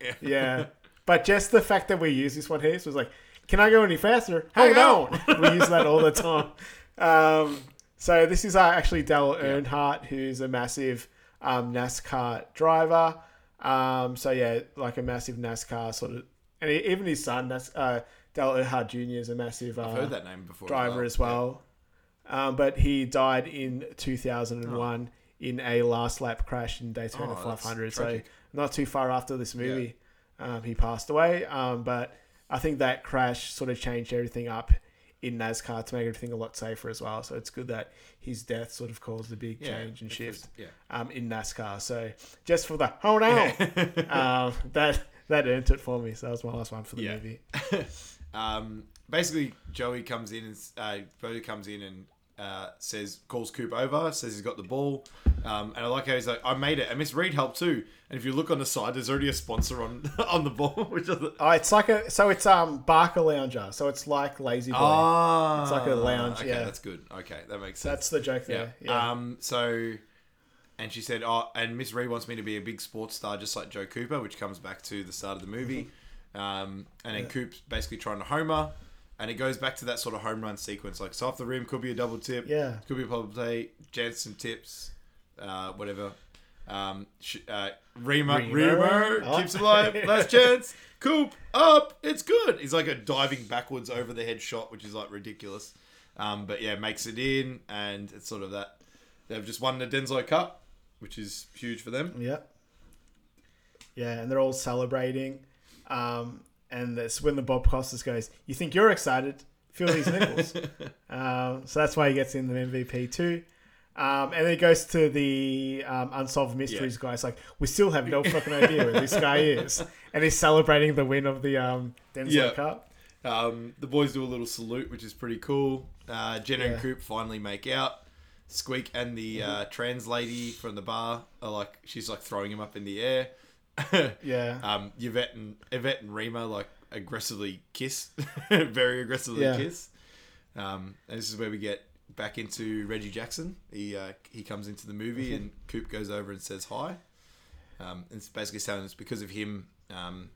Yeah, yeah. but just the fact that we use this one here was like, can I go any faster? Hold on. we use that all the time. Um, so this is uh, actually Dale Earnhardt, who's a massive um, NASCAR driver. Um, so yeah, like a massive NASCAR sort of, and he- even his son, Nas- uh, Dale Earnhardt Jr. is a massive uh, I've heard that name before. driver as well. Um, but he died in 2001 in a last lap crash in Daytona Oh, 500. So not too far after this movie, um, he passed away. Um, but I think that crash sort of changed everything up in NASCAR to make everything a lot safer as well. So it's good that his death sort of caused a big Yeah, change and shift yeah. um, in NASCAR. So just for the hold on, um, that that earned it for me. So that was my last one for the Yeah. movie. Um, basically, Joey comes in and uh, comes in and uh, says calls Coop over, says he's got the ball, um, and I like how he's like, "I made it." And Miss Reed helped too. And if you look on the side, there's already a sponsor on on the ball, which is Oh, it's like a so it's um Barcalounger. So it's like La-Z-Boy. ah, It's like a lounge, Okay, yeah. that's good. Okay, that makes sense. That's the joke yeah. there. Yeah. Um. So, and she said, "Oh, and Miss Reed wants me to be a big sports star, just like Joe Cooper," which comes back to the start of the movie. Um, and then Coop's basically trying to homer, and it goes back to that sort of home run sequence. Like, so off the rim could be a double tip, Yeah. could be a pop play, Jansen tips, uh, whatever. Um, sh- uh, Remo, Remo. Remo, Oh. keeps alive. Last chance. Coop up. It's good. He's like a diving backwards over the head shot, which is like ridiculous. Um, but yeah, makes it in, and it's sort of that. They've just won the Denslow Cup, which is huge for them. Yeah. Yeah, and they're all celebrating. Um, and that's when the Bob Costas goes, You think you're excited? Feel these nipples. um, so that's why he gets in the MVP too. Um, and then he goes to the um, Unsolved Mysteries Yeah. guy. It's like, We still have no fucking idea where this guy is. And he's celebrating the win of the um, Denslow Yeah. Cup. Um, the boys do a little salute, which is pretty cool. Uh, Jenna and Coop finally make out. Squeak and the uh, trans lady from the bar are like, she's like throwing him up in the air. Yeah. Um, Yvette and Yvette and Remer like aggressively kiss, very aggressively Yeah. kiss. Um, and this is where we get back into Reggie Jackson. He uh, he comes into the movie and Coop goes over and says hi. Um, and it's basically saying it's because of him. Um,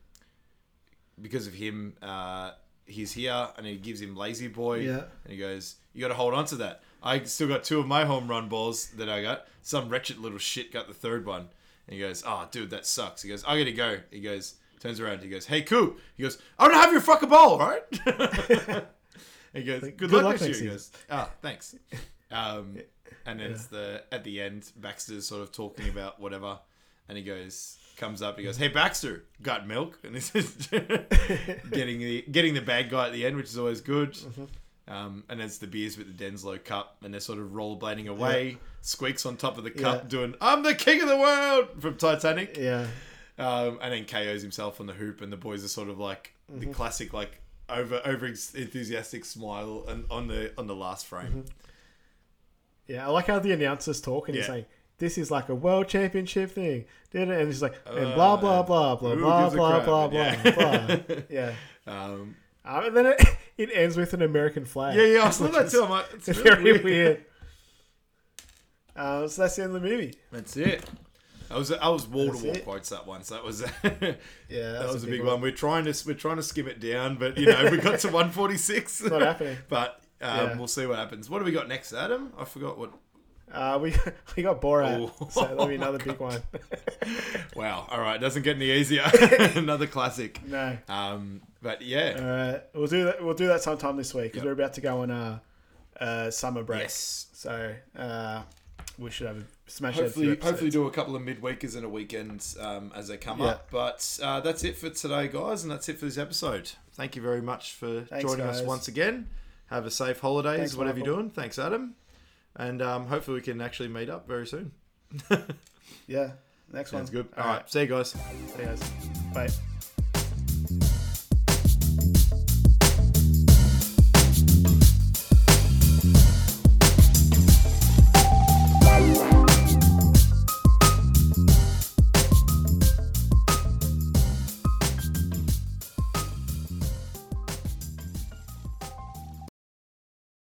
because of him, uh, he's here, and he gives him La-Z-Boy. Yeah. And he goes, "You got to hold on to that. I still got two of my home run balls that I got. Some wretched little shit got the third one." And he goes, "Oh, dude, that sucks." He goes, "I gotta go." He goes, turns around. He goes, "Hey, Coop." He goes, "I'm gonna have your fucking ball, right? he goes, "Good, good luck, luck next year." He goes, "Ah, thanks." Um, and then it's the at the end, Baxter's sort of talking about whatever, and he goes, comes up, he goes, "Hey, Baxter, got milk?" And he's just getting the getting the bad guy at the end, which is always good. Mm-hmm. Um, and it's the beers with the Denslow cup, and they're sort of rollerblading away. Squeaks on top of the cup, Yeah. doing "I'm the king of the world" from Titanic. Yeah. Um, and then KO's himself on the hoop, and the boys are sort of like Mm-hmm. the classic, like over over enthusiastic smile, and on the on the last frame. Mm-hmm. Yeah, I like how the announcers talk and he's Yeah. like, "This is like a world championship thing," and he's like, "and blah blah blah blah Uh, who blah gives blah blah blah Yeah. blah." Yeah, Um, um, and then it, it ends with an American flag. yeah, yeah, I saw which that is too. I'm like, it's Very really weird. weird. Uh, so that's the end of the movie. That's it. I was I was wall to wall quotes that once. That was Yeah, that was a big one. We're trying to we're trying to skim it down, but you know we got to 146. Not happening. but um, Yeah. we'll see what happens. What do we got next, Adam? I forgot what. Uh, we we got Borat, Oh. so that'll be another big one. Wow. All right, doesn't get any easier. Another classic. no, Um, but yeah. all right, we'll do that. We'll do that sometime this week because Yep. we're about to go on a, a summer break. Yes. So uh, we should have a smash out a few Hopefully, hopefully do a couple of midweekers and a weekend um, as they come Yeah. up. But uh, that's it for today, guys, and that's it for this episode. Thank you very much for Thanks, joining us once again. Have a safe holidays, Thanks, whatever Michael. you're doing. Thanks, Adam, and um, hopefully we can actually meet up very soon. Yeah, next Sounds one. good. All right, see you guys. See you guys. Bye.